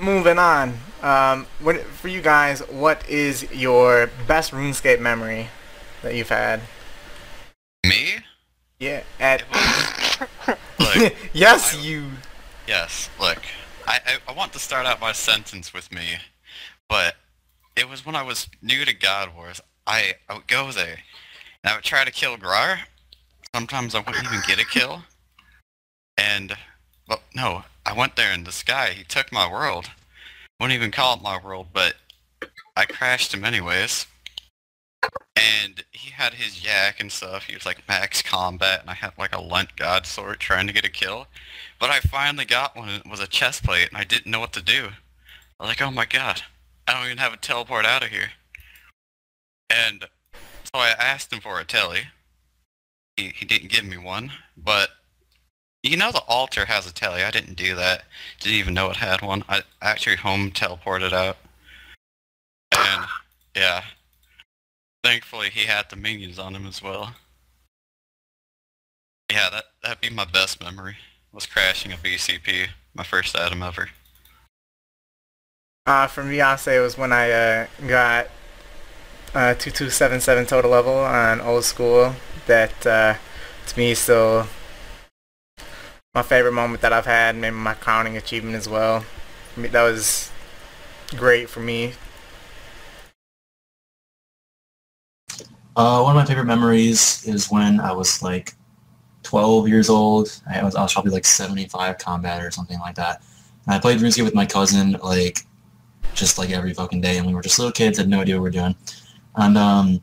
moving on. Um, what, for you guys, what is your best RuneScape memory that you've had? Me? Yeah, at. Look, yes, I- you. yes, look. I, I, I want to start out my sentence with me, but it was when I was new to God Wars. I, I would go there, and I would try to kill Grar. Sometimes I wouldn't even get a kill. And, well, no, I went there in the sky. He took my world. Wouldn't even call it my world, but I crashed him anyways. And he had his yak and stuff. He was like max combat, and I had like a Lent God sword trying to get a kill. But I finally got one, it was a chest plate, and I didn't know what to do. I was like, oh my god, I don't even have a teleport out of here. And so I asked him for a telly. He, he didn't give me one, but you know the altar has a telly. I didn't do that. Didn't even know it had one. I actually home teleported out. And yeah, thankfully he had the minions on him as well. Yeah, that that'd be my best memory. Was crashing a BCP, my first item ever. Uh, for me, I'll say it was when I uh, got uh, 2277 total level on old school. That uh, to me is still my favorite moment that I've had. Maybe my crowning achievement as well. I mean, that was great for me. Uh, one of my favorite memories is when I was like 12 years old. I was, I was probably like 75 combat or something like that. And I played RuneScape with my cousin like just like every fucking day, and we were just little kids, had no idea what we were doing. And um,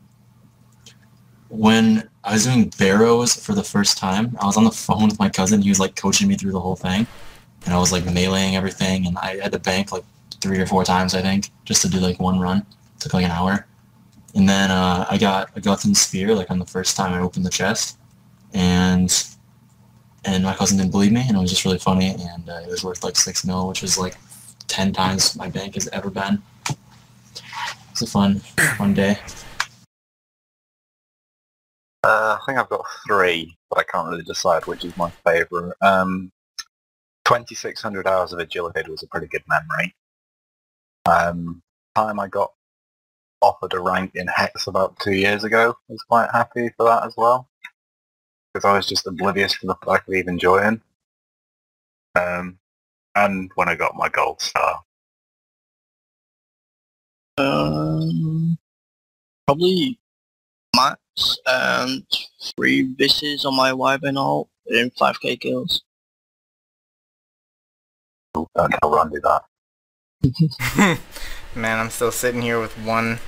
when I was doing Barrows for the first time, I was on the phone with my cousin. He was like coaching me through the whole thing, and I was like meleeing everything, and I had to bank like three or four times, I think, just to do like one run. It took like an hour. And then uh, I got a Guthan Spear like on the first time I opened the chest, and and my cousin didn't believe me, and it was just really funny, and uh, it was worth like six mil, which was like ten times my bank has ever been. It's a fun, fun day. Uh, I think I've got three, but I can't really decide which is my favourite. Um, 2,600 hours of agility was a pretty good memory. Um, time I got offered a rank in Hex about two years ago, I was quite happy for that as well. Because I was just oblivious to the fact of even joining. Um, and when I got my gold star. Um, probably Max and three visses on my Wyvern ult in 5k kills. Don't tell Randy that. Man, I'm still sitting here with one.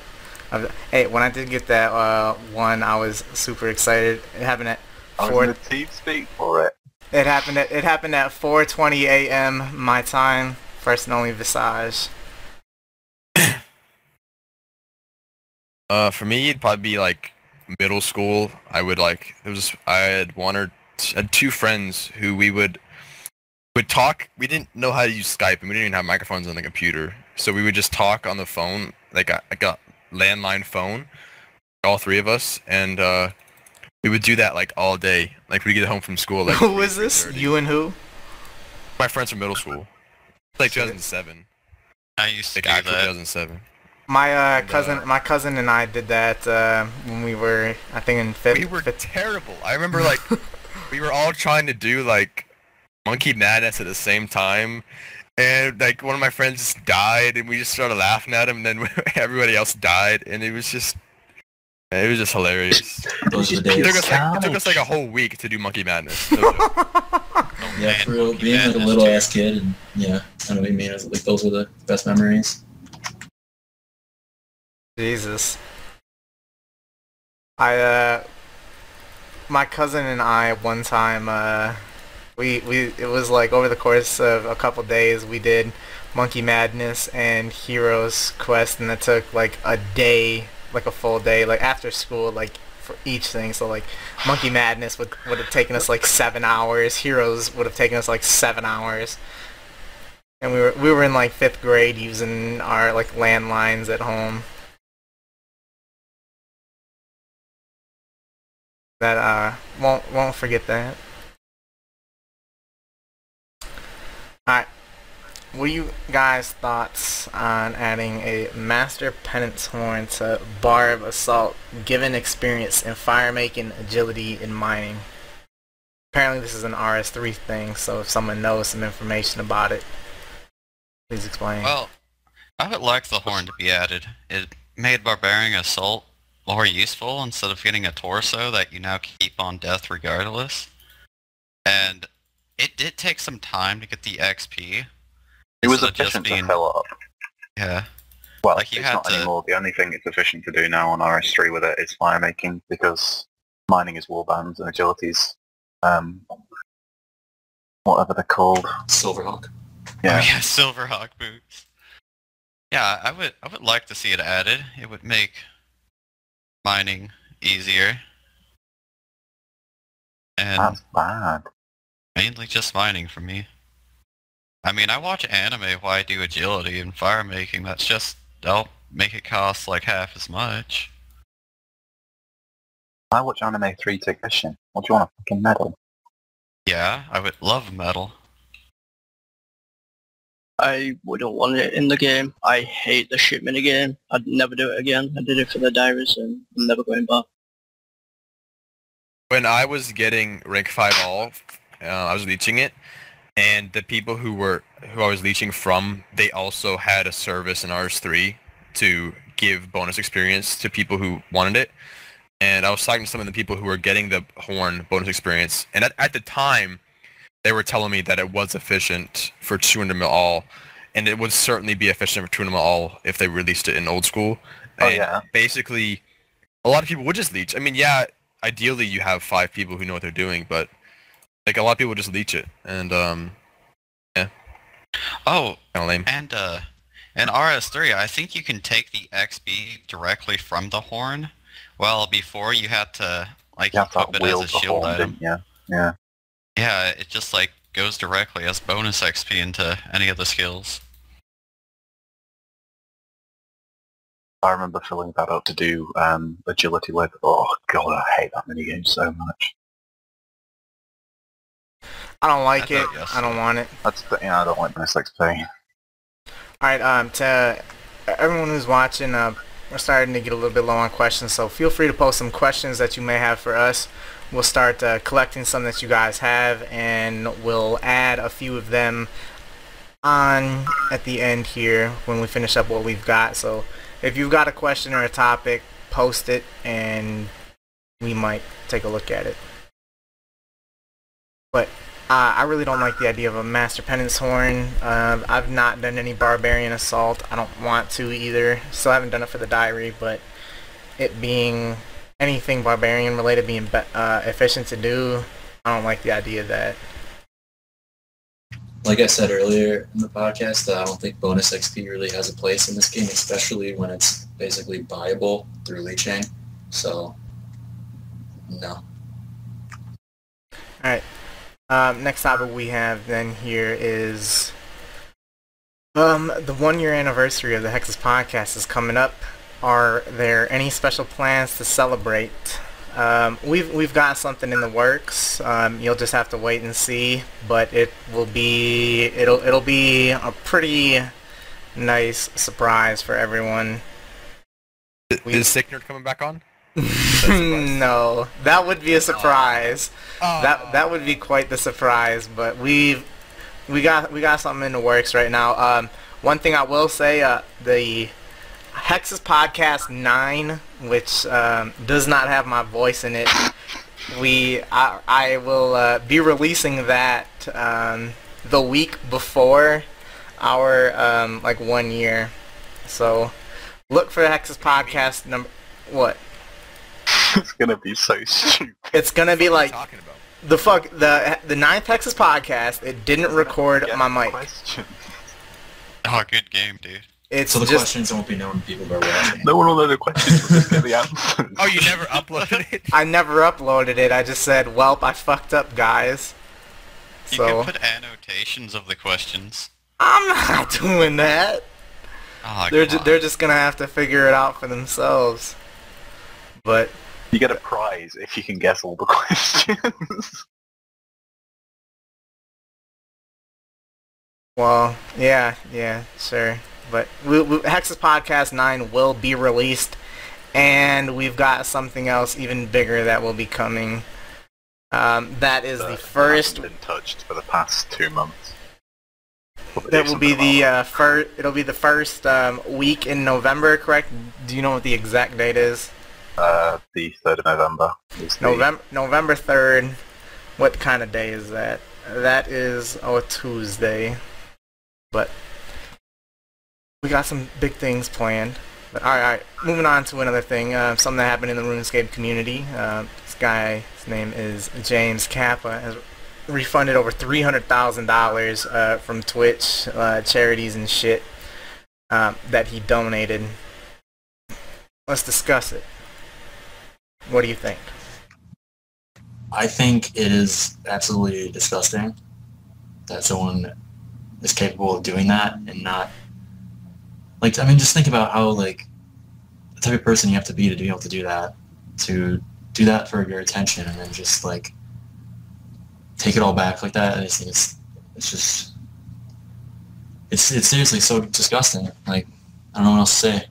Of the, hey, when I did get that uh, one, I was super excited. It happened at I was four. in the team speak for it. It happened at it happened at 4:20 a.m. my time. First and only Visage. Uh, for me, it'd probably be like middle school. I would like it was I had one or t- had two friends who we would would talk. We didn't know how to use Skype, and we didn't even have microphones on the computer. So we would just talk on the phone, like I, like a landline phone, all three of us, and uh, we would do that like all day. Like we get home from school. Like who was this? 3:30. You and who? My friends from middle school. Like 2007. I used to Like do that. 2007. My uh, cousin, uh, my cousin and I did that uh, when we were, I think, in fifth. We were fifth terrible. I remember like we were all trying to do like monkey madness at the same time, and like one of my friends just died, and we just started laughing at him. And then everybody else died, and it was just it was just hilarious. Those are the It days. took us like, it took us like a whole week to do monkey madness. It was a- Oh, Yeah, man, for real, being like a little too. ass kid, and yeah, I know what you mean. Like those were the best memories. Jesus. I uh my cousin and I one time uh we we it was like over the course of a couple days we did Monkey Madness and Heroes Quest and that took like a day, like a full day, like after school, like for each thing. So like Monkey Madness would would have taken us like seven hours. Heroes would have taken us like seven hours. And we were we were in like fifth grade using our like landlines at home. that uh won't won't forget that. Alright. What you guys' thoughts on adding a Master Penance Horn to Barb Assault given experience in fire making, agility, and mining? Apparently this is an RS3 thing, so if someone knows some information about it, please explain. Well, I would like the horn to be added. It made Barbarian Assault more useful instead of getting a torso that you now keep on death regardless. And it did take some time to get the XP. It was just efficient being- to fill up. Yeah. Well, Like, you it's had not to- anymore. The only thing it's efficient to do now on RS3 with it is fire making because mining is warbands and agilities. Um, whatever they're called. Silverhawk. Yeah. Oh yeah, Silverhawk boots. Yeah, I would I would like to see it added. It would make mining easier. And That's bad. Mainly just mining for me. I mean, I watch anime why I do agility and fire making. That's just they'll make it cost like half as much. I watch anime 3 technician. What do you want, a fucking medal? Yeah, I would love metal. I wouldn't want it in the game. I hate the ship minigame. I'd never do it again. I did it for the diaries and I'm never going back. when I was getting rank five all, uh, I was leeching it, and the people who were who I was leeching from, they also had a service in RS3 to give bonus experience to people who wanted it. and I was talking to some of the people who were getting the horn bonus experience, and at, at the time, they were telling me that it was efficient for 200 mil all, and it would certainly be efficient for 200 mil all if they released it in old school. Oh, And yeah. Basically, a lot of people would just leech. I mean, yeah, ideally you have five people who know what they're doing, but like a lot of people just leech it, and um, yeah. Oh, kind of lame. and uh, in RS3, I think you can take the XP directly from the horn. Well, before you had to like You have to equip it as a shield horn, item. didn't? Yeah. Yeah, it just like goes directly as bonus XP into any of the skills. I remember filling that up to do um, agility with. Oh god, I hate that minigame so much. I don't like I it. yes. I don't want it. That's the, yeah, I don't like bonus XP. All right, um, to everyone who's watching, uh, we're starting to get a little bit low on questions, so feel free to post some questions that you may have for us. We'll start uh, collecting some that you guys have, and we'll add a few of them on at the end here when we finish up what we've got. So if you've got a question or a topic, post it, and we might take a look at it. But uh, I really don't like the idea of a Master Penance Horn. Uh, I've not done any Barbarian Assault. I don't want to either. Still haven't done it for the Diary, but it being anything Barbarian related being be- uh, efficient to do, I don't like the idea of that. Like I said earlier in the podcast, uh, I don't think bonus XP really has a place in this game, especially when it's basically buyable through leeching. So, no. Alright. Um, next topic we have then here is um, the one year anniversary of the Hexus podcast is coming up. Are there any special plans to celebrate? Um, we've we've got something in the works. Um, you'll just have to wait and see, but it will be it'll it'll be a pretty nice surprise for everyone. Is Sick Nerd coming back on? no, that would be a surprise. Oh. That that would be quite the surprise, but we've we got we got something in the works right now. Um, one thing I will say, uh, the Hexus Podcast Nine, which um, does not have my voice in it, we I, I will uh, be releasing that um, the week before our um, like one year. So look for the Hexus Podcast number. What? it's gonna be so stupid. It's gonna be What are you like the fuck the the ninth Hexus podcast. It didn't record Get my mic. question. Oh, good game, dude. It's So the just questions won't be known to people are watching. No one will know the questions. We'll just get the answers. Oh, you never uploaded it? I never uploaded it. I just said, "Welp, I fucked up, guys." You So could put annotations of the questions. I'm not doing that. Oh, They're ju- they're just gonna have to figure it out for themselves. But You get a prize if you can guess all the questions. well, yeah, yeah, sure. But we, we, Hexus Podcast Nine will be released, and we've got something else even bigger that will be coming. Um, that is the first been touched for the past two months. Probably That will be the uh, first. It'll be the first um, week in November, correct? Do you know what the exact date is? Uh, the third of November. November November third. What kind of day is that? That is a Tuesday. But we got some big things planned. But all right, all right. moving on to another thing. Uh, something that happened in the RuneScape community. Uh, this guy, his name is James Kappa, has refunded over three hundred thousand dollars uh, from Twitch uh, charities and shit um, that he donated. Let's discuss it. What do you think? I think it is absolutely disgusting that someone is capable of doing that and not like I mean just think about how like the type of person you have to be to be able to do that to do that for your attention and then just like take it all back like that. I just think it's it's just it's it's seriously so disgusting. Like I don't know what else to say.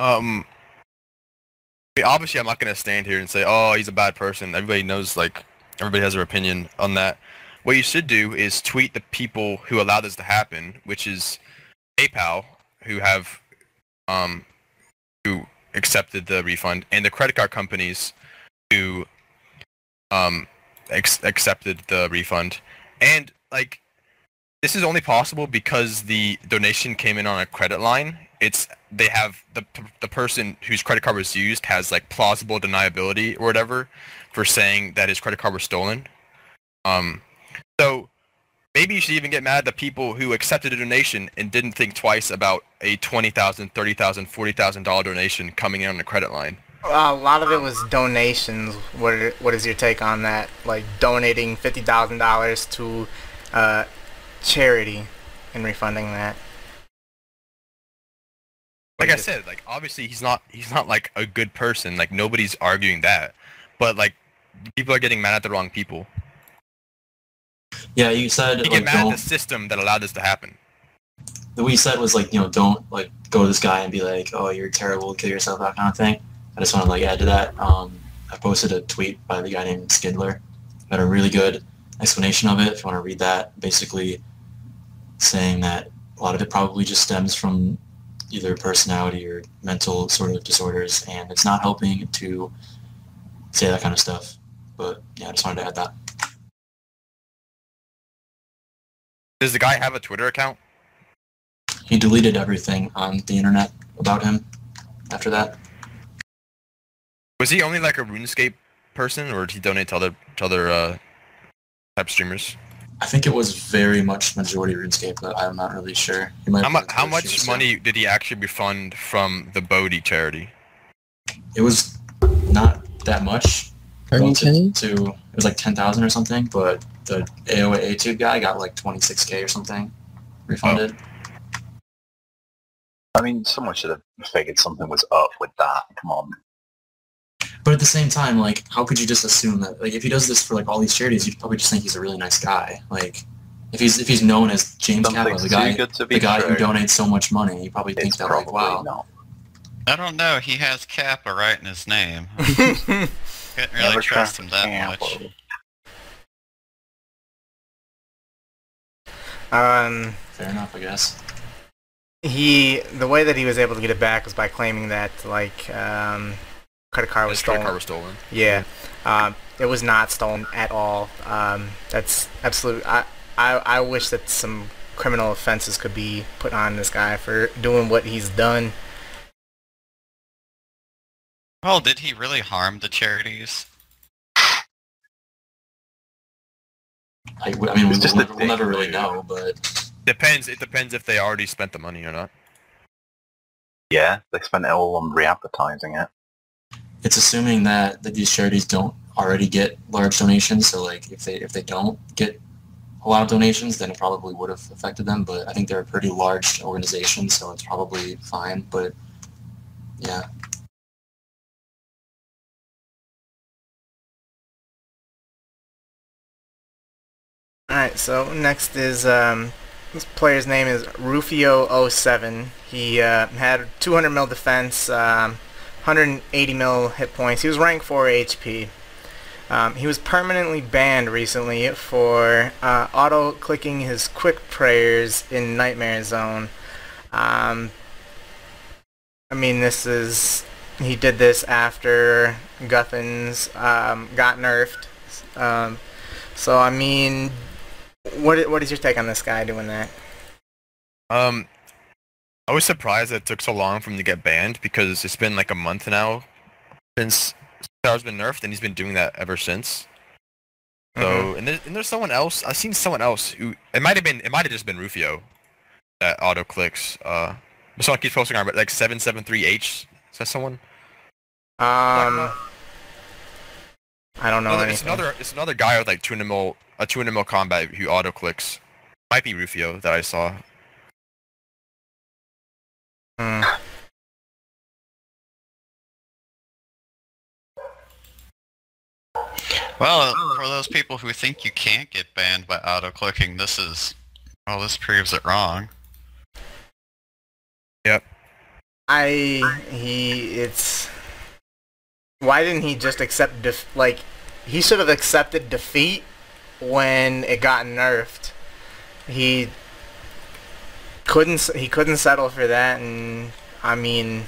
Um, I mean, obviously, I'm not gonna stand here and say, "Oh, he's a bad person." Everybody knows, like, everybody has their opinion on that. What you should do is tweet the people who allowed this to happen, which is PayPal, who have, um, who accepted the refund and the credit card companies who um ex- accepted the refund. And like this is only possible because the donation came in on a credit line. It's they have the the person whose credit card was used has like plausible deniability or whatever for saying that his credit card was stolen. Um, so maybe you should even get mad at the people who accepted a donation and didn't think twice about a twenty thousand, thirty thousand, forty thousand dollar donation coming in on the credit line. a lot of it was donations. What what is your take on that? Like donating fifty thousand dollars to uh, charity and refunding that. Like I said, like obviously he's not he's not like a good person. Like nobody's arguing that, but like people are getting mad at the wrong people. Yeah, you said You like get mad at the system that allowed this to happen. The what you said was like you know don't like go to this guy and be like oh you're terrible kill yourself that kind of thing. I just want to like add to that. Um, I posted a tweet by the guy named Skidler. Had a really good explanation of it. If you want to read that, basically saying that a lot of it probably just stems from either personality or mental sort of disorders, and it's not helping to say that kind of stuff. But yeah, I just wanted to add that. Does the guy have a Twitter account? He deleted everything on the internet about him after that. Was he only like a RuneScape person, or did he donate to other to other uh, type streamers? I think it was very much majority RuneScape, but I'm not really sure. Might How, mu- how much he money did he actually refund from the Bodhi charity? It was not that much. Twenty relative K? To it was like ten thousand or something, but the AOA A2 guy got like twenty six K or something refunded. Oh. I mean, someone should have figured something was up with that. Come on. But at the same time, like, how could you just assume that? Like, if he does this for like all these charities, you'd probably just think he's a really nice guy. Like, if he's if he's known as James Kappa, the guy good to be the guy who donates so much money, you probably think that probably like, wow, not. I don't know. He has Kappa right in his name. Couldn't really Never trust him that Yeah, much. um, fair enough, I guess. he the way that he was able to get it back was by claiming that like um, credit card was His credit stolen. card was stolen. Yeah, um, it was not stolen at all. Um, that's absolute. I, I I wish that some criminal offenses could be put on this guy for doing what he's done. Well, did he really harm the charities? I mean, we'll, just we'll, never, we'll never really know, but Depends. It depends if they already spent the money or not. Yeah, they spent it all on re-advertising it. It's assuming that, that these charities don't already get large donations. So like if they if they don't get a lot of donations, then it probably would have affected them. But I think they're a pretty large organization, so it's probably fine. But yeah, Alright, so next is, um, this player's name is Rufio07. He uh, had 200 mil defense, um, 180 mil hit points. He was ranked 4 HP. Um, he was permanently banned recently for uh, auto-clicking his quick prayers in Nightmare Zone. Um, I mean, this is... He did this after Guthans um, got nerfed. Um, so, I mean, what what is your take on this guy doing that? Um, I was surprised that it took so long for him to get banned because it's been like a month now since Star's been nerfed, and he's been doing that ever since. So, Mhm. and, there, and there's someone else. I've seen someone else who it might have been. It might have just been Rufio that auto clicks. Uh, but someone keeps posting on it, like seven seven three H. Is that someone? Um, I don't know Another- it's another. It's another guy with like 200 mil, a 200 mil combat who auto clicks. Might be Rufio that I saw. Hmm. Well, for those people who think you can't get banned by auto-clicking, this is... Well, this proves it wrong. Yep. I he it's why didn't he just accept def- like he should have accepted defeat when it got nerfed. He couldn't he couldn't settle for that and I mean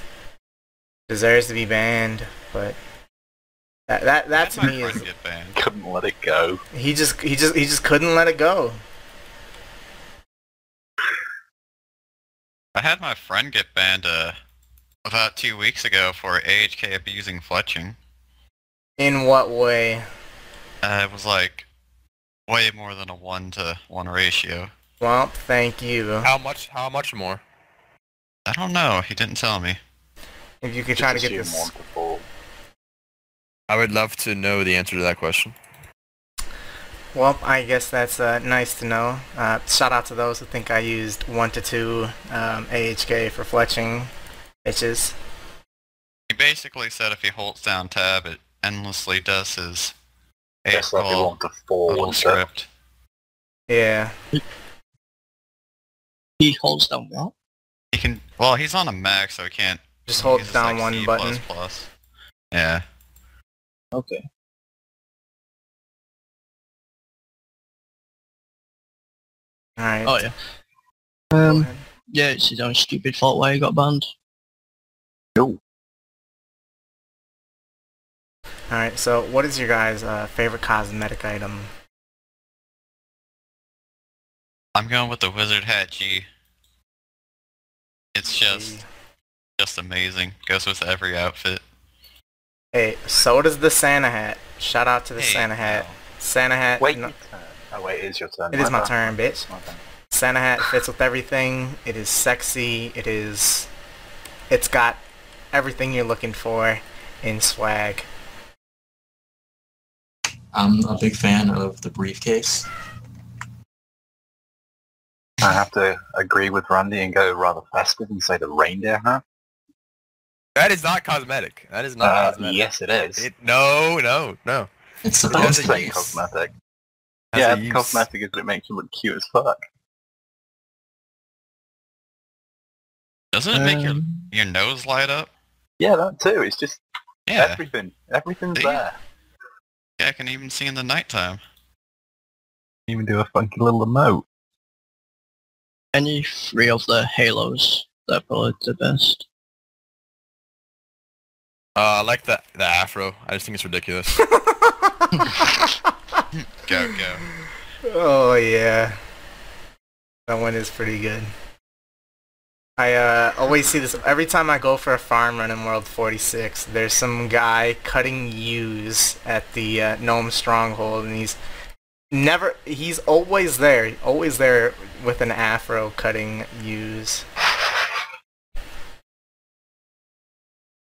deserves to be banned, but that that that to me is. Couldn't let it go. he just he just he just couldn't let it go. I had my friend get banned uh, about two weeks ago for AHK abusing fletching. In what way? Uh, it was like way more than a one to one ratio. Well, thank you. How much? How much more? I don't know. He didn't tell me. If you could try to get this one to four. I would love to know the answer to that question. Well, I guess that's uh, nice to know. Uh, shout out to those who think I used 1 to 2 um, AHK for fletching bitches. He basically said if he holds down tab, it endlessly does his Guess that'd be well, one to four, little wouldn't it? script. Yeah. He holds down what? He can. Well, he's on a Mac, so he can't. Just he hold uses, down like, one C++. button. Yeah. Okay. Alright. Oh yeah. Um. Yeah, it's his own stupid fault why he got banned. No. Alright, so what is your guys' uh, favorite cosmetic item? I'm going with the Wizard Hat G. It's just just amazing. Goes with every outfit. Hey, so does the Santa hat. Shout out to the Hey, Santa hat. now. Santa hat. Wait, no- Oh wait, it is your turn. it is my bad. turn, bitch. My bad. Santa hat fits with everything. It is sexy. It is. It's got everything you're looking for in swag. I'm a big fan of the briefcase. I have to agree with Randy and go rather festive and say the reindeer hat. That is not cosmetic. That is not Uh, cosmetic. yes, it is. It, no, no, no. It's It supposed does to say be. cosmetic. Has yeah, a use. cosmetic is that it makes you look cute as fuck. Doesn't it make your Um, your nose light up? Yeah, that too. It's just Yeah. everything. Everything's See? there. Yeah, I can even see in the nighttime. Even do a funky little emote. Any three of the Halos, they're probably the best. Uh, I like the the afro. I just think it's ridiculous. Go go. oh yeah, that one is pretty good. I uh, always see this every time I go for a farm run in World 46. There's some guy cutting yews at the uh, Gnome Stronghold, and he's never. He's always there, always there with an afro cutting yews.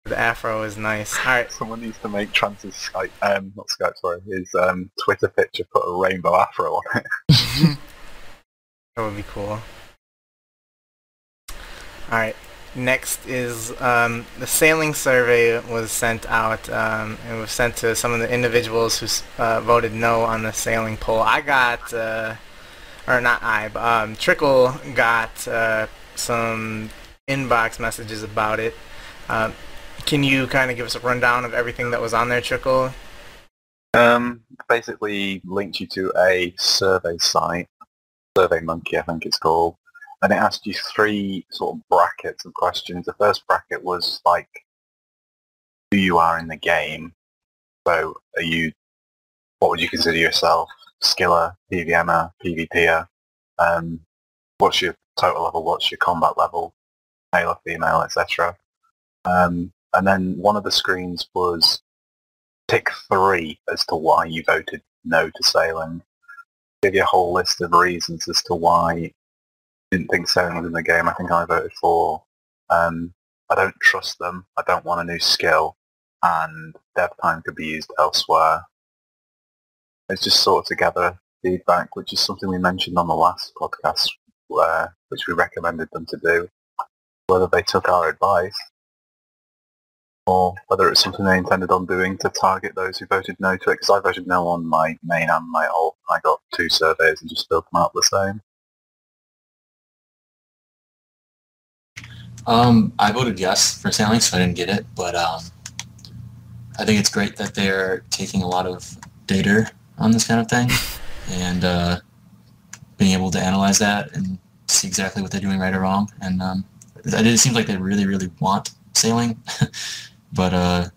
The afro is nice. All right, Someone needs to make Trance's Skype, um, not Skype, sorry, his um, Twitter picture put a rainbow afro on it. That would be cool. Alright, next is um, the sailing survey was sent out. Um, it was sent to some of the individuals who uh, voted no on the sailing poll. I got, uh, or not I, but um, Trickle got uh, some inbox messages about it. Um, can you kind of give us a rundown of everything that was on there, Trickle? Um, basically linked you to a survey site, Survey Monkey I think it's called, and it asked you three sort of brackets of questions. The first bracket was like who you are in the game. So are you, what would you consider yourself? Skiller, PVMer, PvPer? Um, what's your total level? What's your combat level? Male or female, etc. Um, and then one of the screens was pick three as to why you voted no to sailing. Give you a whole list of reasons as to why you didn't think sailing was in the game. I think I voted for um, I don't trust them, I don't want a new skill, and dev time could be used elsewhere. It's just sort of to gather feedback, which is something we mentioned on the last podcast, where, which we recommended them to do. Whether they took our advice or whether it's something they intended on doing to target those who voted no to it, because I voted no on my main and my alt. I got two surveys and just filled them out the same. Um, I voted yes for sailing, so I didn't get it. But um, I think it's great that they're taking a lot of data on this kind of thing and uh, being able to analyze that and see exactly what they're doing right or wrong. And um, it seems like they really, really want sailing. but uh,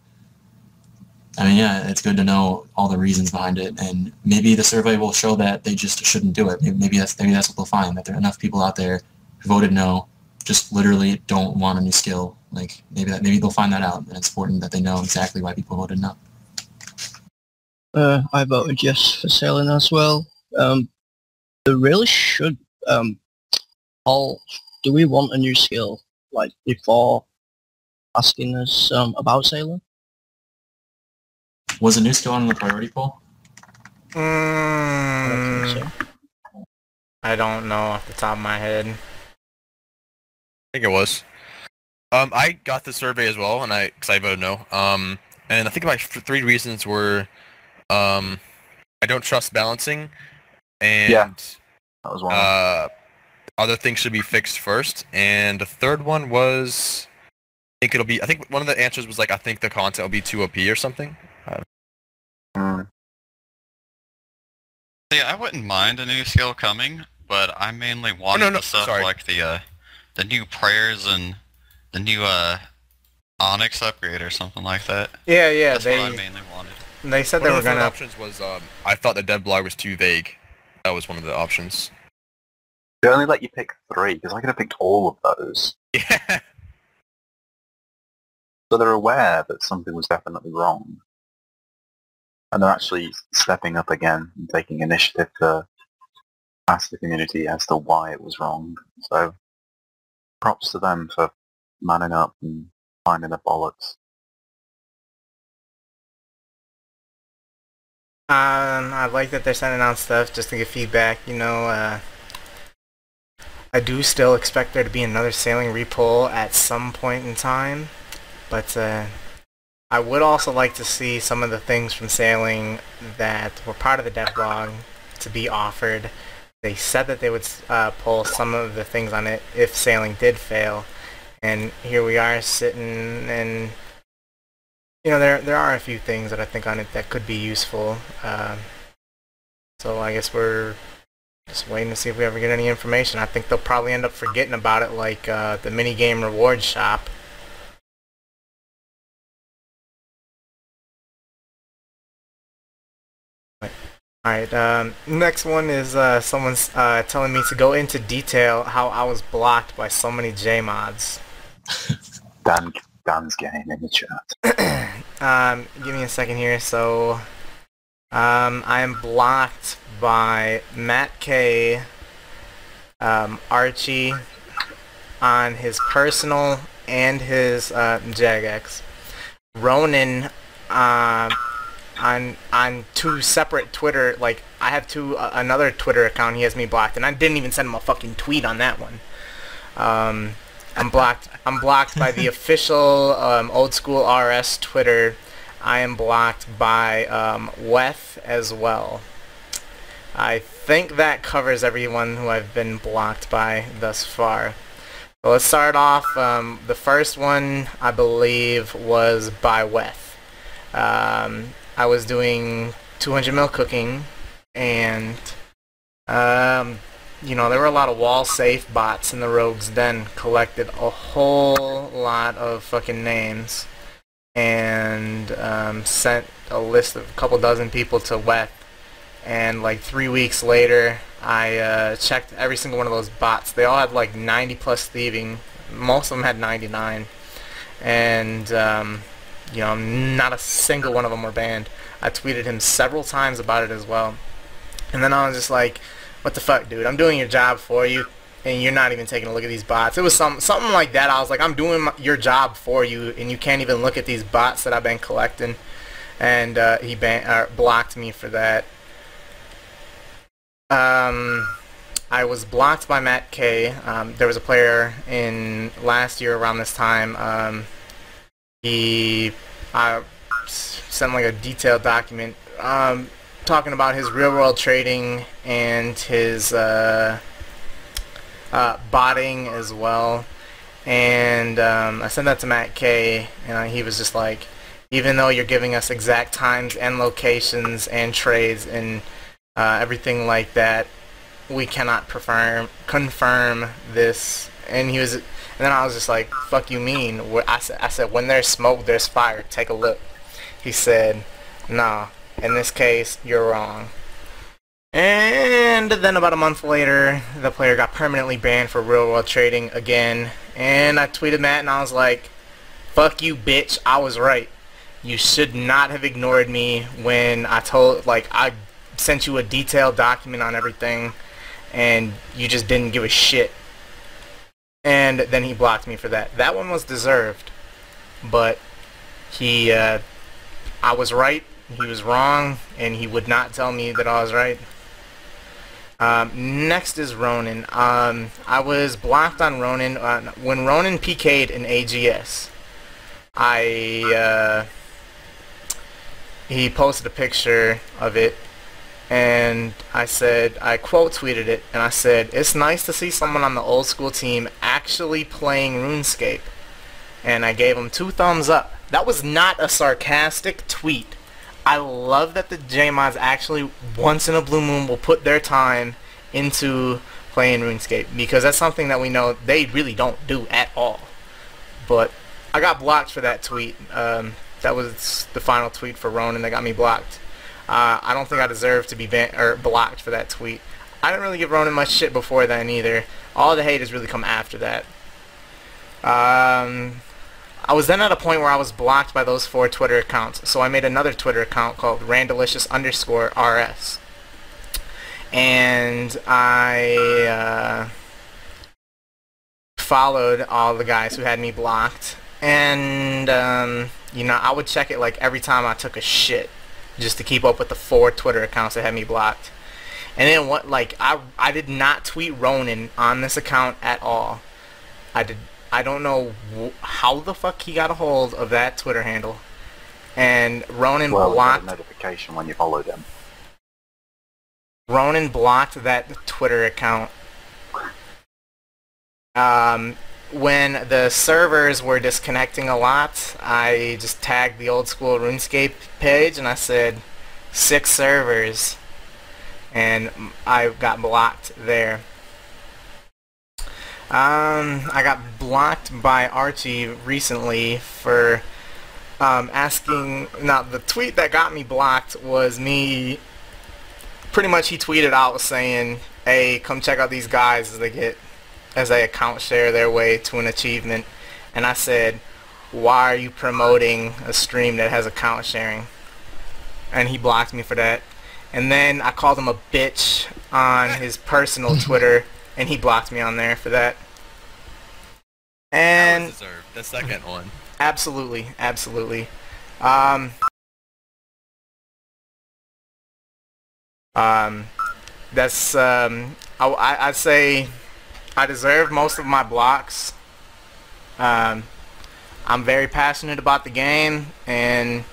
I mean, yeah, it's good to know all the reasons behind it, and maybe the survey will show that they just shouldn't do it. Maybe, maybe that's maybe that's what they'll find that there are enough people out there who voted no, just literally don't want a new skill. Like maybe that maybe they'll find that out, and it's important that they know exactly why people voted no. Uh, I voted yes for sailing as well. Um, they really should. Um, all do we want a new skill like before asking us um, about sailing? Was a new skill on the priority poll? I don't Mm, so. I don't know off the top of my head. I think it was. Um, I got the survey as well, and I because I voted no. Um, and I think my th- three reasons were, um, I don't trust balancing, and Yeah. That was one. uh, other things should be fixed first. And the third one was, I think it'll be. I think one of the answers was like, I think the content will be too OP or something. Mm. See, I wouldn't mind a new skill coming, but I mainly wanted no, no, the stuff sorry. like the uh, the new prayers and the new uh, Onyx upgrade or something like that. Yeah, yeah. That's they what I mainly wanted. They said One they of were the gonna. options was, um, I thought the dev blog was too vague. That was one of the options. They only let you pick three, because I could have picked all of those. Yeah. So they're aware that something was definitely wrong. And they're actually stepping up again and taking initiative to ask the community as to why it was wrong. So props to them for manning up and finding the bollocks. Um, I like that they're sending out stuff just to get feedback. You know, uh, I do still expect there to be another sailing repoll at some point in time, but uh, I would also like to see some of the things from sailing that were part of the dev blog to be offered. They said that they would uh, pull some of the things on it if sailing did fail, and here we are sitting and you know, there there are a few things that I think on it that could be useful. Um, so I guess we're just waiting to see if we ever get any information. I think they'll probably end up forgetting about it, like uh, the mini game reward shop. All right. Um, next one is uh, someone's uh, telling me to go into detail how I was blocked by so many JMods. Dan, Dan's getting in the chat. um, give me a second here. So, um, I am blocked by Mat K, um, Archie, on his personal and his uh, Jagex. Ronan, um, on on two separate Twitter. Like I have two uh, another Twitter account. He has me blocked, and I didn't even send him a fucking tweet on that one. Um, I'm blocked. I'm blocked by the official um, old school RS Twitter. I am blocked by um, Weath as well. I think that covers everyone who I've been blocked by thus far. Let's start off. Um, the first one, I believe, was by Weath. Um, I was doing 200 mil cooking, and um, you know there were a lot of wall safe bots in the rogues den. Collected a whole lot of fucking names, and um, sent a list of a couple dozen people to Weath. And like three weeks later, I uh, checked every single one of those bots. They all had like 90 plus thieving. Most of them had 99, and um, you know, not a single one of them were banned. I tweeted him several times about it as well. And then I was just like, what the fuck, dude? I'm doing your job for you, and you're not even taking a look at these bots. It was some something like that. I was like, I'm doing my, your job for you, and you can't even look at these bots that I've been collecting. And uh, he ban- uh, blocked me for that. Um, I was blocked by Mat K. Um, there was a player in last year around this time. Um, he I s- sent like a detailed document um, talking about his real world trading and his uh, uh, botting as well. And um, I sent that to Mat K. And he was just like, even though you're giving us exact times and locations and trades and uh, everything like that, we cannot confirm confirm this And he was, and then I was just like, fuck you mean? I said, I said, when there's smoke, there's fire. Take a look. He said, nah, in this case, you're wrong. And then about a month later, the player got permanently banned for real world trading again. And I tweeted Mat and I was like, fuck you, bitch. I was right. You should not have ignored me when I told, like, I sent you a detailed document on everything and you just didn't give a shit. And then he blocked me for that. That one was deserved. But he, uh, I was right, he was wrong, and he would not tell me that I was right. Um, next is Ronan. Um, I was blocked on Ronan uh, when Ronan PK'd in AGS. I uh, he posted a picture of it, and I said I quote tweeted it, and I said it's nice to see someone on the old school team actually playing RuneScape, and I gave him two thumbs up. That was not a sarcastic tweet. I love that the JMods actually once in a blue moon will put their time into playing RuneScape because that's something that we know they really don't do at all. But I got blocked for that tweet. Um, that was the final tweet for Ronan that got me blocked. Uh, I don't think I deserve to be ban- or blocked for that tweet. I didn't really give Ronan much shit before then either. All the hate has really come after that. Um, I was then at a point where I was blocked by those four Twitter accounts, so I made another Twitter account called Randalicious underscore RS. And I uh, followed all the guys who had me blocked. And, um, you know, I would check it like every time I took a shit just to keep up with the four Twitter accounts that had me blocked. And then what, like, I, I did not tweet Ronan on this account at all. I did I don't know how the fuck he got a hold of that Twitter handle. And Ronan Well, you get a blocked notification when you follow them. Ronan blocked that Twitter account. Um, when the servers were disconnecting a lot, I just tagged the old school RuneScape page and I said six servers, and I got blocked there. Um, I got blocked by Archie recently for um, asking. Now, the tweet that got me blocked was me. Pretty much, he tweeted out saying, "Hey, come check out these guys as they get as they account share their way to an achievement." And I said, "Why are you promoting a stream that has account sharing?" And he blocked me for that. And then I called him a bitch on his personal Twitter, and he blocked me on there for that. That And deserved. The second one. absolutely, absolutely. Um, um, that's um, I, I I'd say I deserve most of my blocks. Um, I'm very passionate about the game, and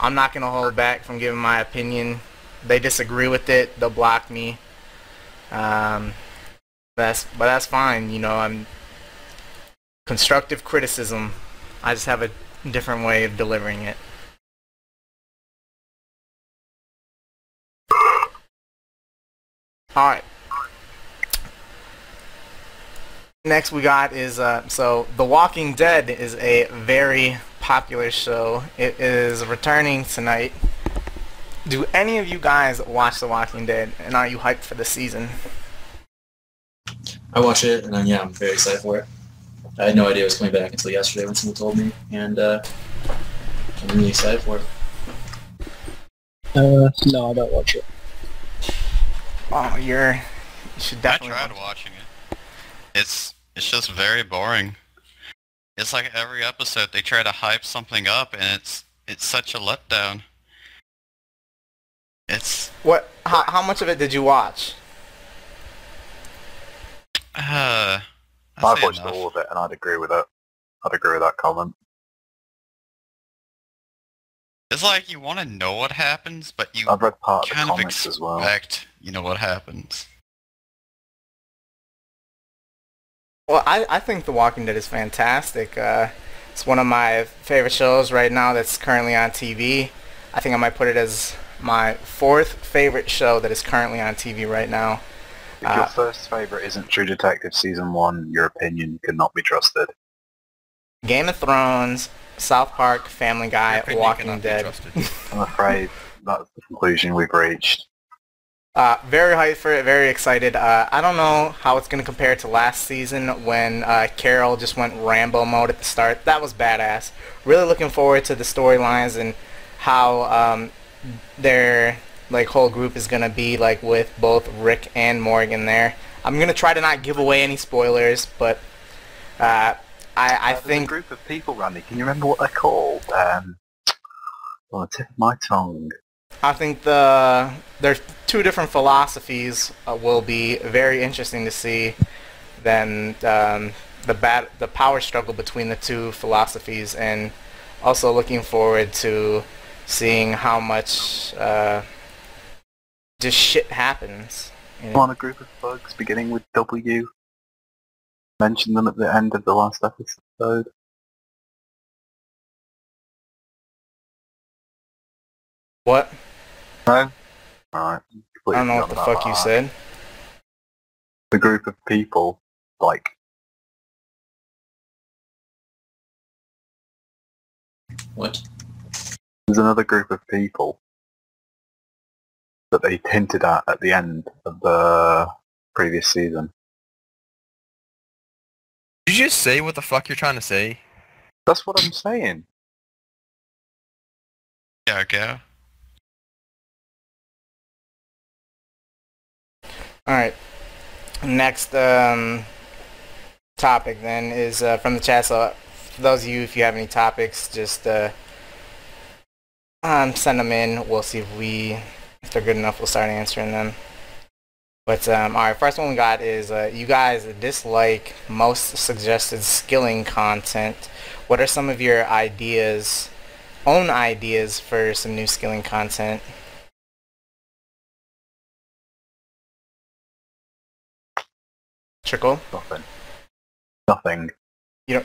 I'm not gonna hold back from giving my opinion. They disagree with it, they'll block me. Um, that's but that's fine. You know, I'm constructive criticism. I just have a different way of delivering it. All right. Next we got is uh, so The Walking Dead is a very popular show. It is returning tonight. Do any of you guys watch The Walking Dead, and are you hyped for the season? I watch it, and then yeah, I'm very excited for it. I had no idea it was coming back until yesterday when someone told me, and uh, I'm really excited for it. Uh, no, I don't watch it. Oh, you're you should I definitely. tried watch watching it. It's it's just very boring. It's like every episode they try to hype something up, and it's it's such a letdown. It's. What? How, how much of it did you watch? Uh. I'd I've watched enough. all of it, and I'd agree with it. I'd agree with that comment. It's like you want to know what happens, but you I've read part of the kind of comics as well. expect you know what happens. Well, I, I think The Walking Dead is fantastic. Uh, it's one of my favorite shows right now that's currently on TV. I think I might put it as my fourth favorite show that is currently on TV right now. If your Uh, first favourite isn't True Detective Season 1, your opinion cannot be trusted. Game of Thrones, South Park, Family Guy, Walking Dead. I'm afraid that's the conclusion we've reached. Uh, very hyped for it, very excited. Uh, I don't know how it's going to compare to last season when uh, Carol just went Rambo mode at the start. That was badass. Really looking forward to the storylines and how um, their like whole group is going to be like with both Rick and Morgan there. I'm going to try to not give away any spoilers, but uh, I, I Uh, think a group of people, Randy. Can you remember what they're called? Um, the tip of my tongue. I think the there's two different philosophies uh, will be very interesting to see. Then um, the bat the power struggle between the two philosophies, and also looking forward to seeing how much uh, just shit happens. you know? On a group of bugs beginning with W. Mention them at the end of the last episode. What? No? Alright. I don't know what the fuck you said. The group of people, like, What? there's another group of people that they hinted at at the end of the previous season. Did you just say what the fuck you're trying to say? That's what I'm saying. Yeah, go. All right. Next um, topic then is uh, from the chat. So for those of you, if you have any topics, just uh, um, send them in. We'll see if we, if they're good enough, we'll start answering them. But um, all right, first one we got is uh, you guys dislike most suggested skilling content. What are some of your ideas, own ideas for some new skilling content? Trickle, Nothing. Nothing. you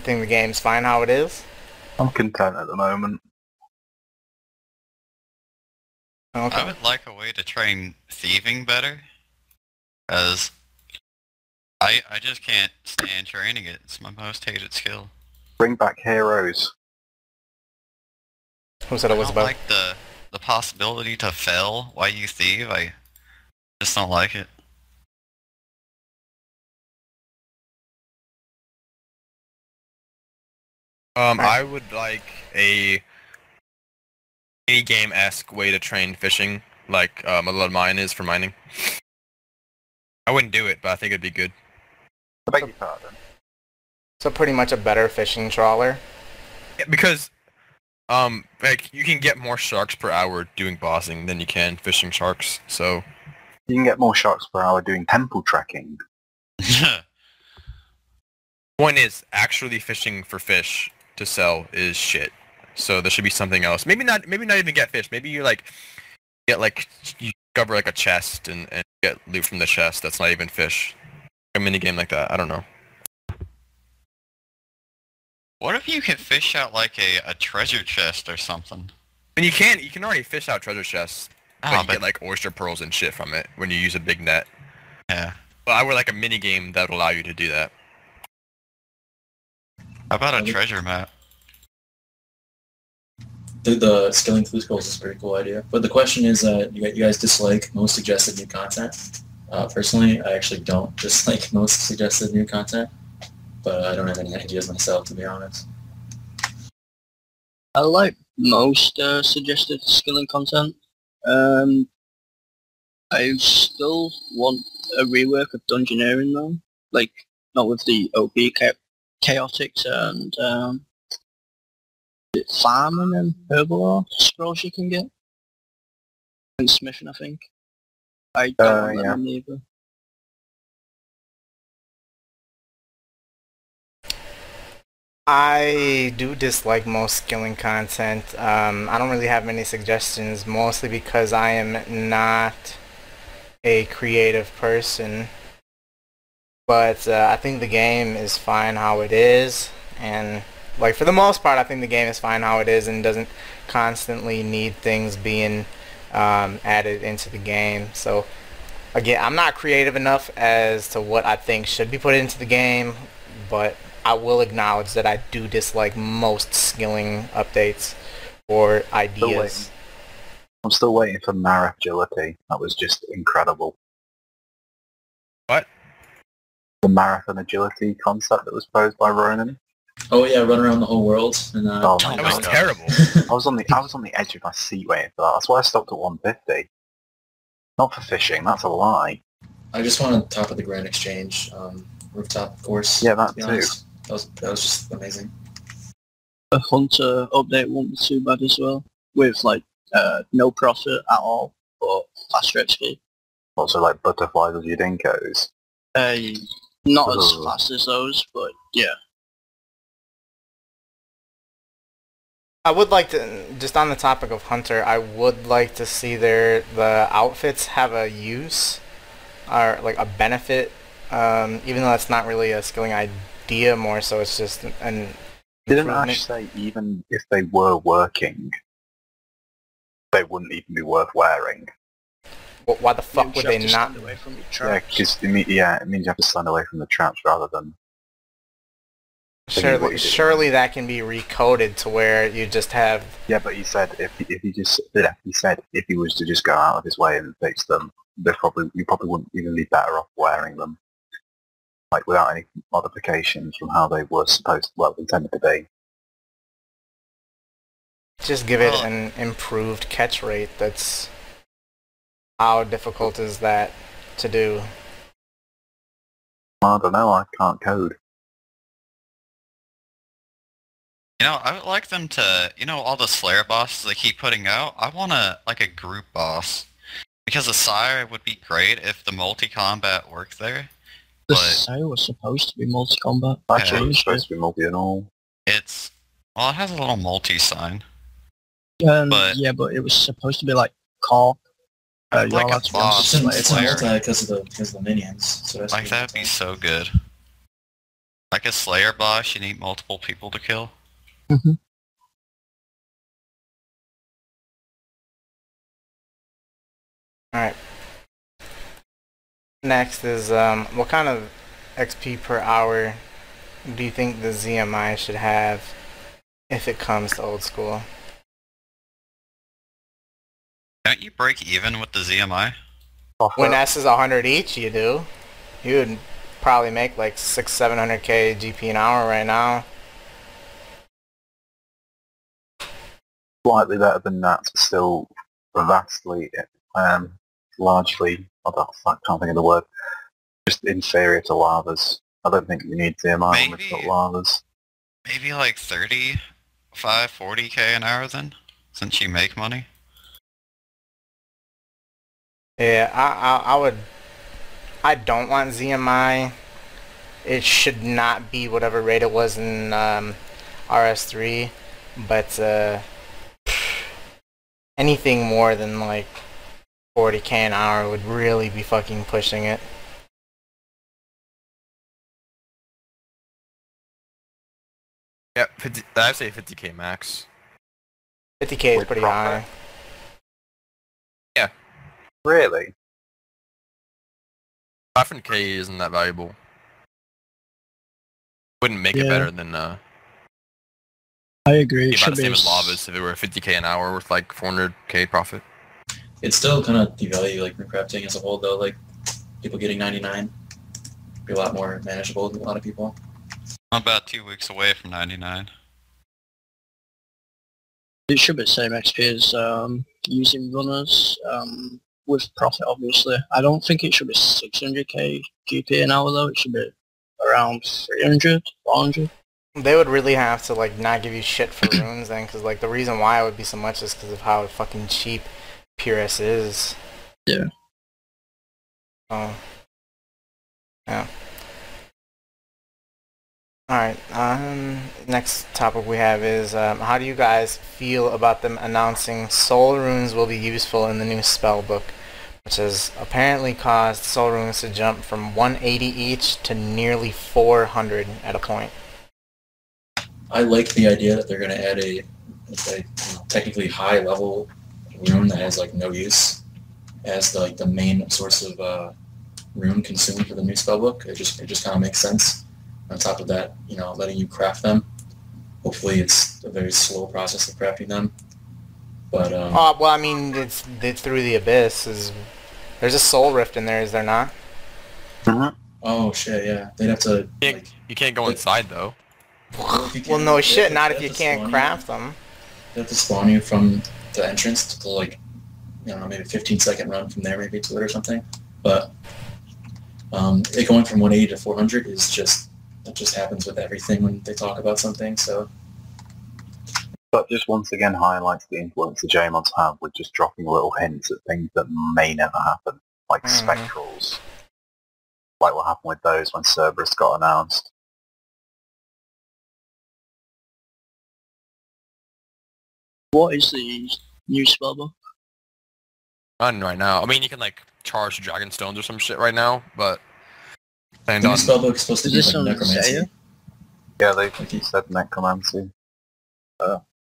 think the game's fine how it is? I'm content at the moment. Okay. I would like a way to train thieving better, as I I just can't stand training it. It's my most hated skill. Bring back heroes. Who said it I was don't about? like the the possibility to fail while you thieve. I just don't like it. Um, I would like a any game esque way to train fishing, like um, a lot of mine is for mining. I wouldn't do it, but I think it'd be good. I beg your pardon. So pretty much a better fishing trawler. Yeah, because um, like you can get more sharks per hour doing bossing than you can fishing sharks. So You can get more sharks per hour doing temple trekking. point is actually fishing for fish to sell is shit. So there should be something else. Maybe not. Maybe not even get fish. Maybe you like get like you cover like a chest and, and get loot from the chest. That's not even fish. A mini game like that. I don't know. what if you could fish out like a, a treasure chest or something? And you can you can already fish out treasure chests. But Oh, you get like oyster pearls and shit from it when you use a big net. yeah. But I would like a mini game that would allow you to do that. How about a treasure map? The, the skilling food scrolls is a pretty cool idea. But the question is, uh, you, guys- you guys dislike most suggested new content. Uh, personally, I actually don't dislike most suggested new content, but I don't have any ideas myself, to be honest. I like most uh, suggested skilling content. Um, I still want a rework of Dungeoneering though, like not with the OP cha- chaotics and um, it farming and herbal scrolls you can get, and smithing I think. I don't Uh, want them yeah. either. I do dislike most skilling content. Um, I don't really have many suggestions, mostly because I am not a creative person. But uh, I think the game is fine how it is, and like for the most part, I think the game is fine how it is and doesn't constantly need things being um, added into the game. So again, I'm not creative enough as to what I think should be put into the game, but I will acknowledge that I do dislike most skilling updates or ideas. I'm still waiting for Mara agility. That was just incredible. What? The marathon agility concept that was posed by Ronan. Oh yeah, run around the whole world and uh, Oh my That was God. terrible. I was on the I was on the edge of my seat waiting for that. That's why I stopped at 150. Not for fishing. That's a lie. I just wanted to top of the Grand Exchange um, rooftop course. Yeah, that to too. honest. That was that was just amazing. The Hunter update won't be too bad as well, with like uh, no profit at all, but faster XP. Also like butterflies or your dinkos. Uh, not as fast as those, but yeah. I would like to, just on the topic of Hunter, I would like to see their the outfits have a use or like a benefit, um, even though that's not really a skilling idea. More so, it's just an Didn't improvement. Ash say even if they were working, they wouldn't even be worth wearing? Wh- Why the You fuck would they not? stand away from your Yeah, because it, mean- yeah, it means you have to stand away from the traps rather than thinking what Surely, you surely that can be recoded to where you just have Yeah, but he said if he, if he just yeah, he said if he was to just go out of his way and fix them, they probably you probably wouldn't even be better off wearing them, like without any modifications from how they were supposed well intended to be. just give it an improved catch rate. That's how difficult is that to do? I don't know. I can't code. You know, I would like them to, you know, all the Slayer bosses they keep putting out. I want a like a group boss because the Sire would be great if the multi-combat worked there. The but- Sire was supposed to be multi-combat. Actually, Yeah. it's supposed to be multi and all. It's well, it has a little multi sign. Um, But- yeah, but it was supposed to be like call. Uh, like a allowed boss. It's in, multi-player. it's in Slayer. multi because of the because of the minions. So Like that'd be so good. Like a Slayer boss, you need multiple people to kill. Mhm. Alright. Next is um, what kind of XP per hour do you think the ZMI should have if it comes to old school? Don't you break even with the ZMI? When S is 100 each, you do. You would probably make like six, seven hundred k GP an hour right now. Slightly better than that, but still vastly, um, largely, I don't, I can't think of the word, just inferior to lavas. I don't think you need ZMI when we've got lavas. Maybe like 35, 40k an hour then, since you make money. Yeah, I, I, I would. I don't want ZMI. It should not be whatever rate it was in um, RS3, but uh, anything more than like 40k an hour would really be fucking pushing it. Yeah, 50, I'd say 50k max. 50k is pretty profit. high. Yeah. Really? 500k isn't that valuable. Wouldn't make it better than uh, I agree. be It about should the be same as s- lavas if it were 50k an hour with like 400k profit. It's still kind of devalue like runecrafting as a whole though. Like people getting 99 be a lot more manageable to a lot of people. I'm about two weeks away from 99. It should be the same XP as um, using runners um, with profit, obviously. I don't think it should be 600k GP an hour though. It should be around 300, 400. They would really have to like not give you shit for runes then, because like the reason why it would be so much is because of how fucking cheap PRS is. Yeah. Oh. Yeah. Alright, um, next topic we have is, um, how do you guys feel about them announcing soul runes will be useful in the new spell book, which has apparently caused soul runes to jump from 180 each to nearly 400 at a point. I like the idea that they're going to add a, a you know, technically high level room that has like no use as the, like the main source of uh, rune consumed for the new spellbook. It just it just kind of makes sense. On top of that, you know, letting you craft them. Hopefully, it's a very slow process of crafting them. But um, Oh well, I mean, it's, it's through the abyss. Is there's a soul rift in there? Is there not? oh shit, yeah, they'd have to. You can't, Like, you can't go inside though. Well, Well, no shit. have Not they if you can't spawn craft them. They have to spawn you from the entrance to the, like, you know, maybe 15 second run from there maybe to it or something. But um, it going from 180 to 400 is just that just happens with everything when they talk about something. So But just once again highlights the influence that Jamon's had with just dropping little hints at things that may never happen, like Mhm. spectrals. Like what happened with those when Cerberus got announced. What is the new spellbook? None right now. I mean, you can like charge dragon stones or some shit right now, but the and new on spellbook is supposed to be this like on necromancy. Yeah, they Like you- said necromancy.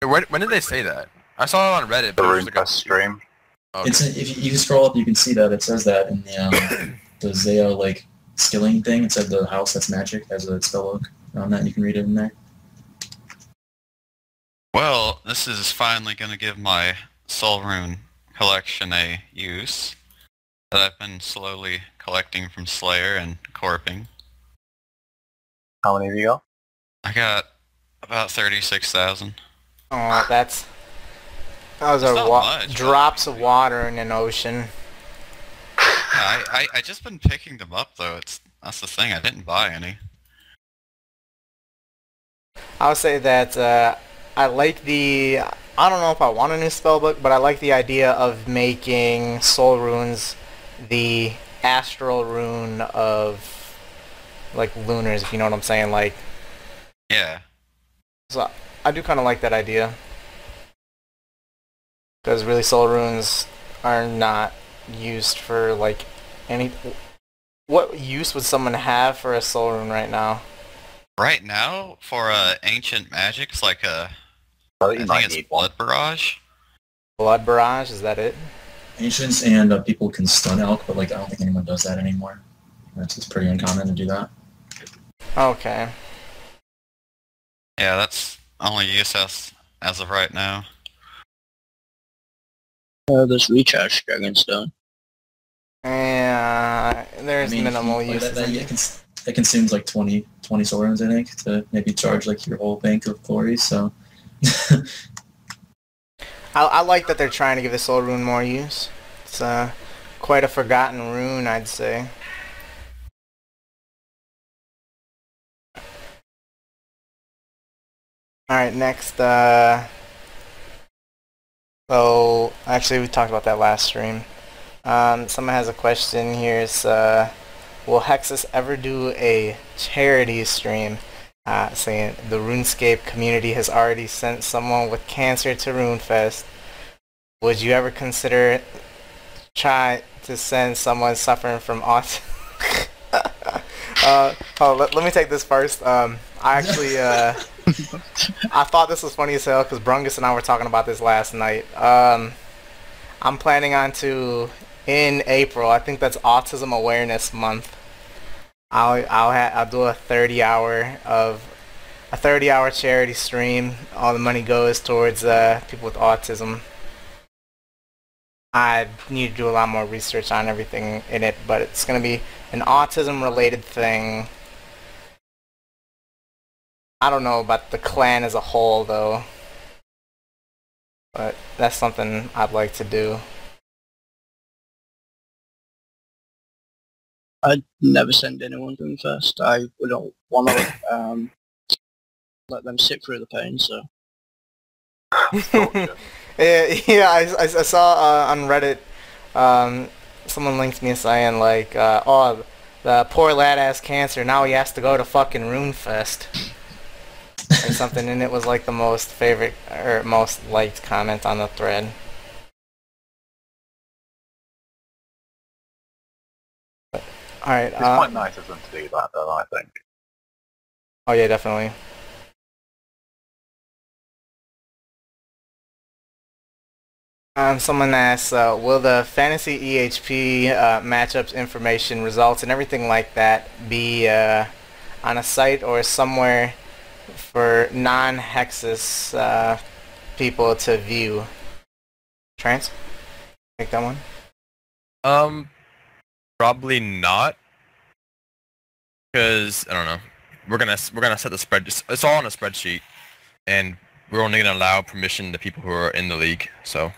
when, when did they say that? I saw it on Reddit. The But it was like a- Runefest stream. Okay. It's if you, you scroll up, you can see that it says that in the um, the Zeah like skilling thing. It said the house that's magic has a spellbook on that. You can read it in there. Well, this is finally going to give my Soul Rune collection a use that I've been slowly collecting from Slayer and Corping. How many have you got? I got about 36,000. Oh, that's those It's are wa- much, drops of water in an ocean. I, I, I just been picking them up though. It's That's the thing, I didn't buy any. I'll say that uh, I like the. I don't know if I want a new spellbook, but I like the idea of making soul runes the astral rune of like lunars. If you know what I'm saying, like Yeah. so. I do kind of like that idea because really soul runes are not used for like any. What use would someone have for a soul rune right now? Right now, for uh, ancient magic, it's like a, I I think you think it's need one. Blood Barrage. Blood barrage? Is that it? Ancients and uh, people can stun elk, but like I don't think anyone does that anymore. That's it's pretty uncommon to do that. Okay. Yeah, that's only use as, as of right now. Uh, there's recharge Dragonstone. Yeah, there's I mean, minimal like, uses. That, that, it, cons- it consumes like 20, 20 soul I think, to maybe charge like your whole bank of glories. So I, I like that they're trying to give this old rune more use. It's uh, quite a forgotten rune, I'd say. Alright, next, uh... So, actually, we talked about that last stream. Um, someone has a question here. It's, uh, will Hexus ever do a charity stream? Uh, saying the RuneScape community has already sent someone with cancer to RuneFest. Would you ever consider try to send someone suffering from autism? uh, oh, let, let me take this first. Um, I actually, uh, I thought this was funny as hell because Brungus and I were talking about this last night. Um, I'm planning on to in April. I think that's Autism Awareness Month. I'll I'll ha- I'll do a 30 hour of a 30 hour charity stream. All the money goes towards uh, people with autism. I need to do a lot more research on everything in it, but it's gonna be an autism related thing. I don't know about the clan as a whole though. But that's something I'd like to do. I'd never send anyone to them first. I wouldn't want to um, let them sit through the pain, so... Yeah, yeah. I, I, I saw uh, on Reddit, um, someone linked me a saying like, uh, "Oh, the poor lad has cancer. Now he has to go to fucking RuneFest or something." And it was like the most favorite or most liked comment on the thread. But, all right. It's quite Uh, nice of them to do that, though, I think. oh yeah, definitely. Um, someone asks, uh, will the fantasy EHP uh, matchups information, results, and everything like that be uh, on a site or somewhere for non-Hexus uh, people to view? Trance? Take that one. Um, probably not, because I don't know. We're gonna we're gonna set the spread. It's all on a spreadsheet, and we're only gonna allow permission to people who are in the league. So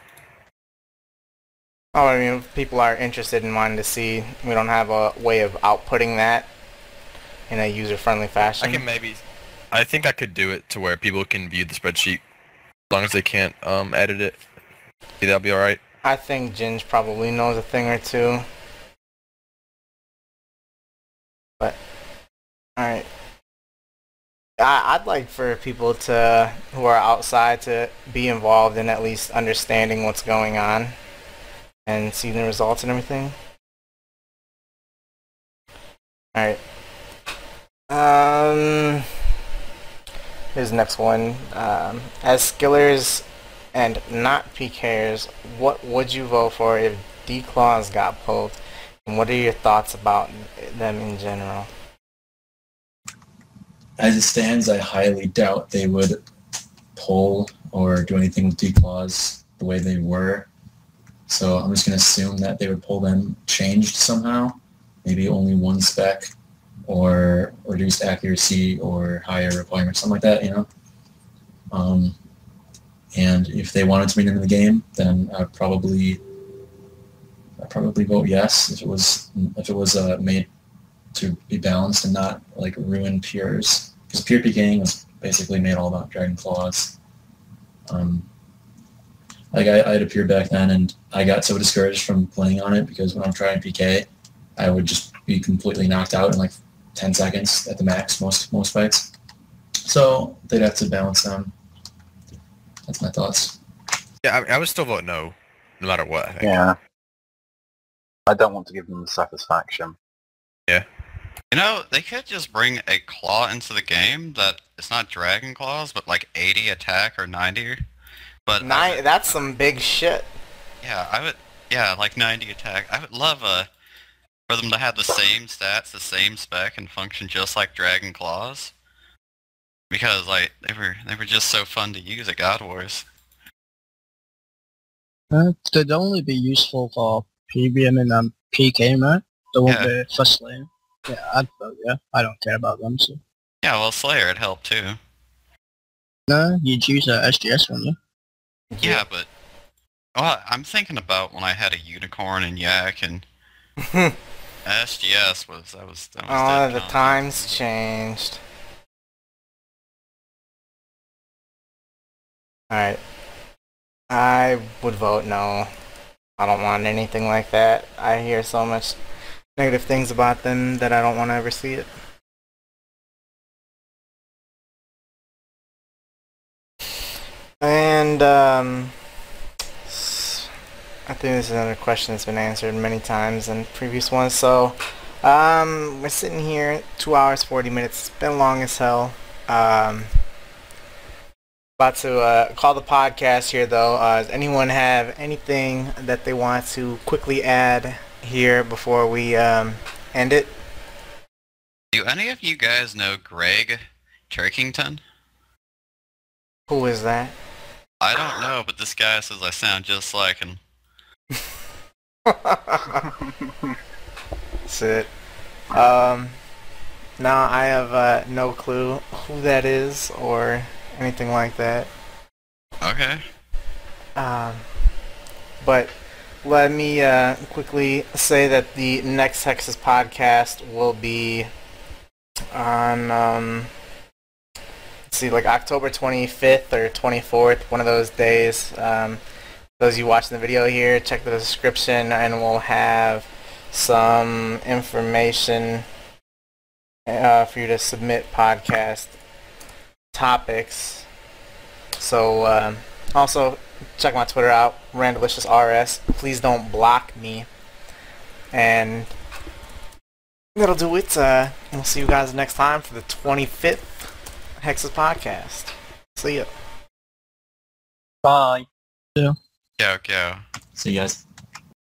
Oh, I mean, if people are interested in wanting to see, we don't have a way of outputting that in a user-friendly fashion. I can maybe. I think I could do it to where people can view the spreadsheet, as long as they can't um, edit it. See, that'll be all right. I think Ginge probably knows a thing or two. But, alright. I, I'd like for people to, who are outside to be involved in at least understanding what's going on and seeing the results and everything. Alright. Um, here's the next one. Um, as skillers and not PKers, what would you vote for if D-Claws got pulled? What are your thoughts about them in general? As it stands, I highly doubt they would pull or do anything with D-Claws the way they were. So I'm just going to assume that they would pull them changed somehow. Maybe only one spec or reduced accuracy or higher requirements, something like that, you know? Um, and if they wanted to bring them in the game, then I'd probably I'd probably vote yes if it was if it was uh, made to be balanced and not like ruin pures because pure PKing was basically made all about Dragon Claws. Um, like I, I had a pure back then, and I got so discouraged from playing on it because when I'm trying PK, I would just be completely knocked out in like 10 seconds at the max most most fights. So they'd have to balance them. That's my thoughts. Yeah, I, I would still vote no, no matter what. I think. Yeah. I don't want to give them the satisfaction. Yeah. You know, they could just bring a claw into the game that it's not dragon claws, but like 80 attack or 90. But Nine, would- that's some big shit. yeah, I would. Yeah, like 90 attack. I would love uh for them to have the same stats, the same spec, and function just like dragon claws. Because like they were they were just so fun to use at God Wars. Uh, they'd only be useful for PvM and um, PK, right? They won't Yeah. be for Slayer. Yeah, I'd vote yeah. I don't care about them, so. Yeah, well Slayer would help too. No, you'd use a SGS, wouldn't you? Yeah, but well, I'm thinking about when I had a unicorn and yak and SGS was that was that was oh, the con. times changed. Alright. I would vote no. I don't want anything like that. I hear so much negative things about them that I don't want to ever see it. And, um, I think this is another question that's been answered many times in previous ones. So, um, we're sitting here, two hours, 40 minutes. It's been long as hell. Um, about to uh, call the podcast here, though. Uh, does anyone have anything that they want to quickly add here before we um, end it? Do any of you guys know Gregg Turkington? Who is that? I don't know, but this guy says I sound just like him. That's it. Um, no, I have uh, no clue who that is or anything like that. Okay. Um, but let me uh, quickly say that the next Hexus podcast will be on, um, let's see, like October 25th or 24th, one of those days. Um, those of you watching the video here, check the description and we'll have some information uh, for you to submit podcast topics. So um, also check my Twitter out, RandeliciousRS. Please don't block me. And that'll do it. Uh, we'll see you guys next time for the 25th Hexus podcast. See ya. Bye. Yeah. Yo, yo. See you guys.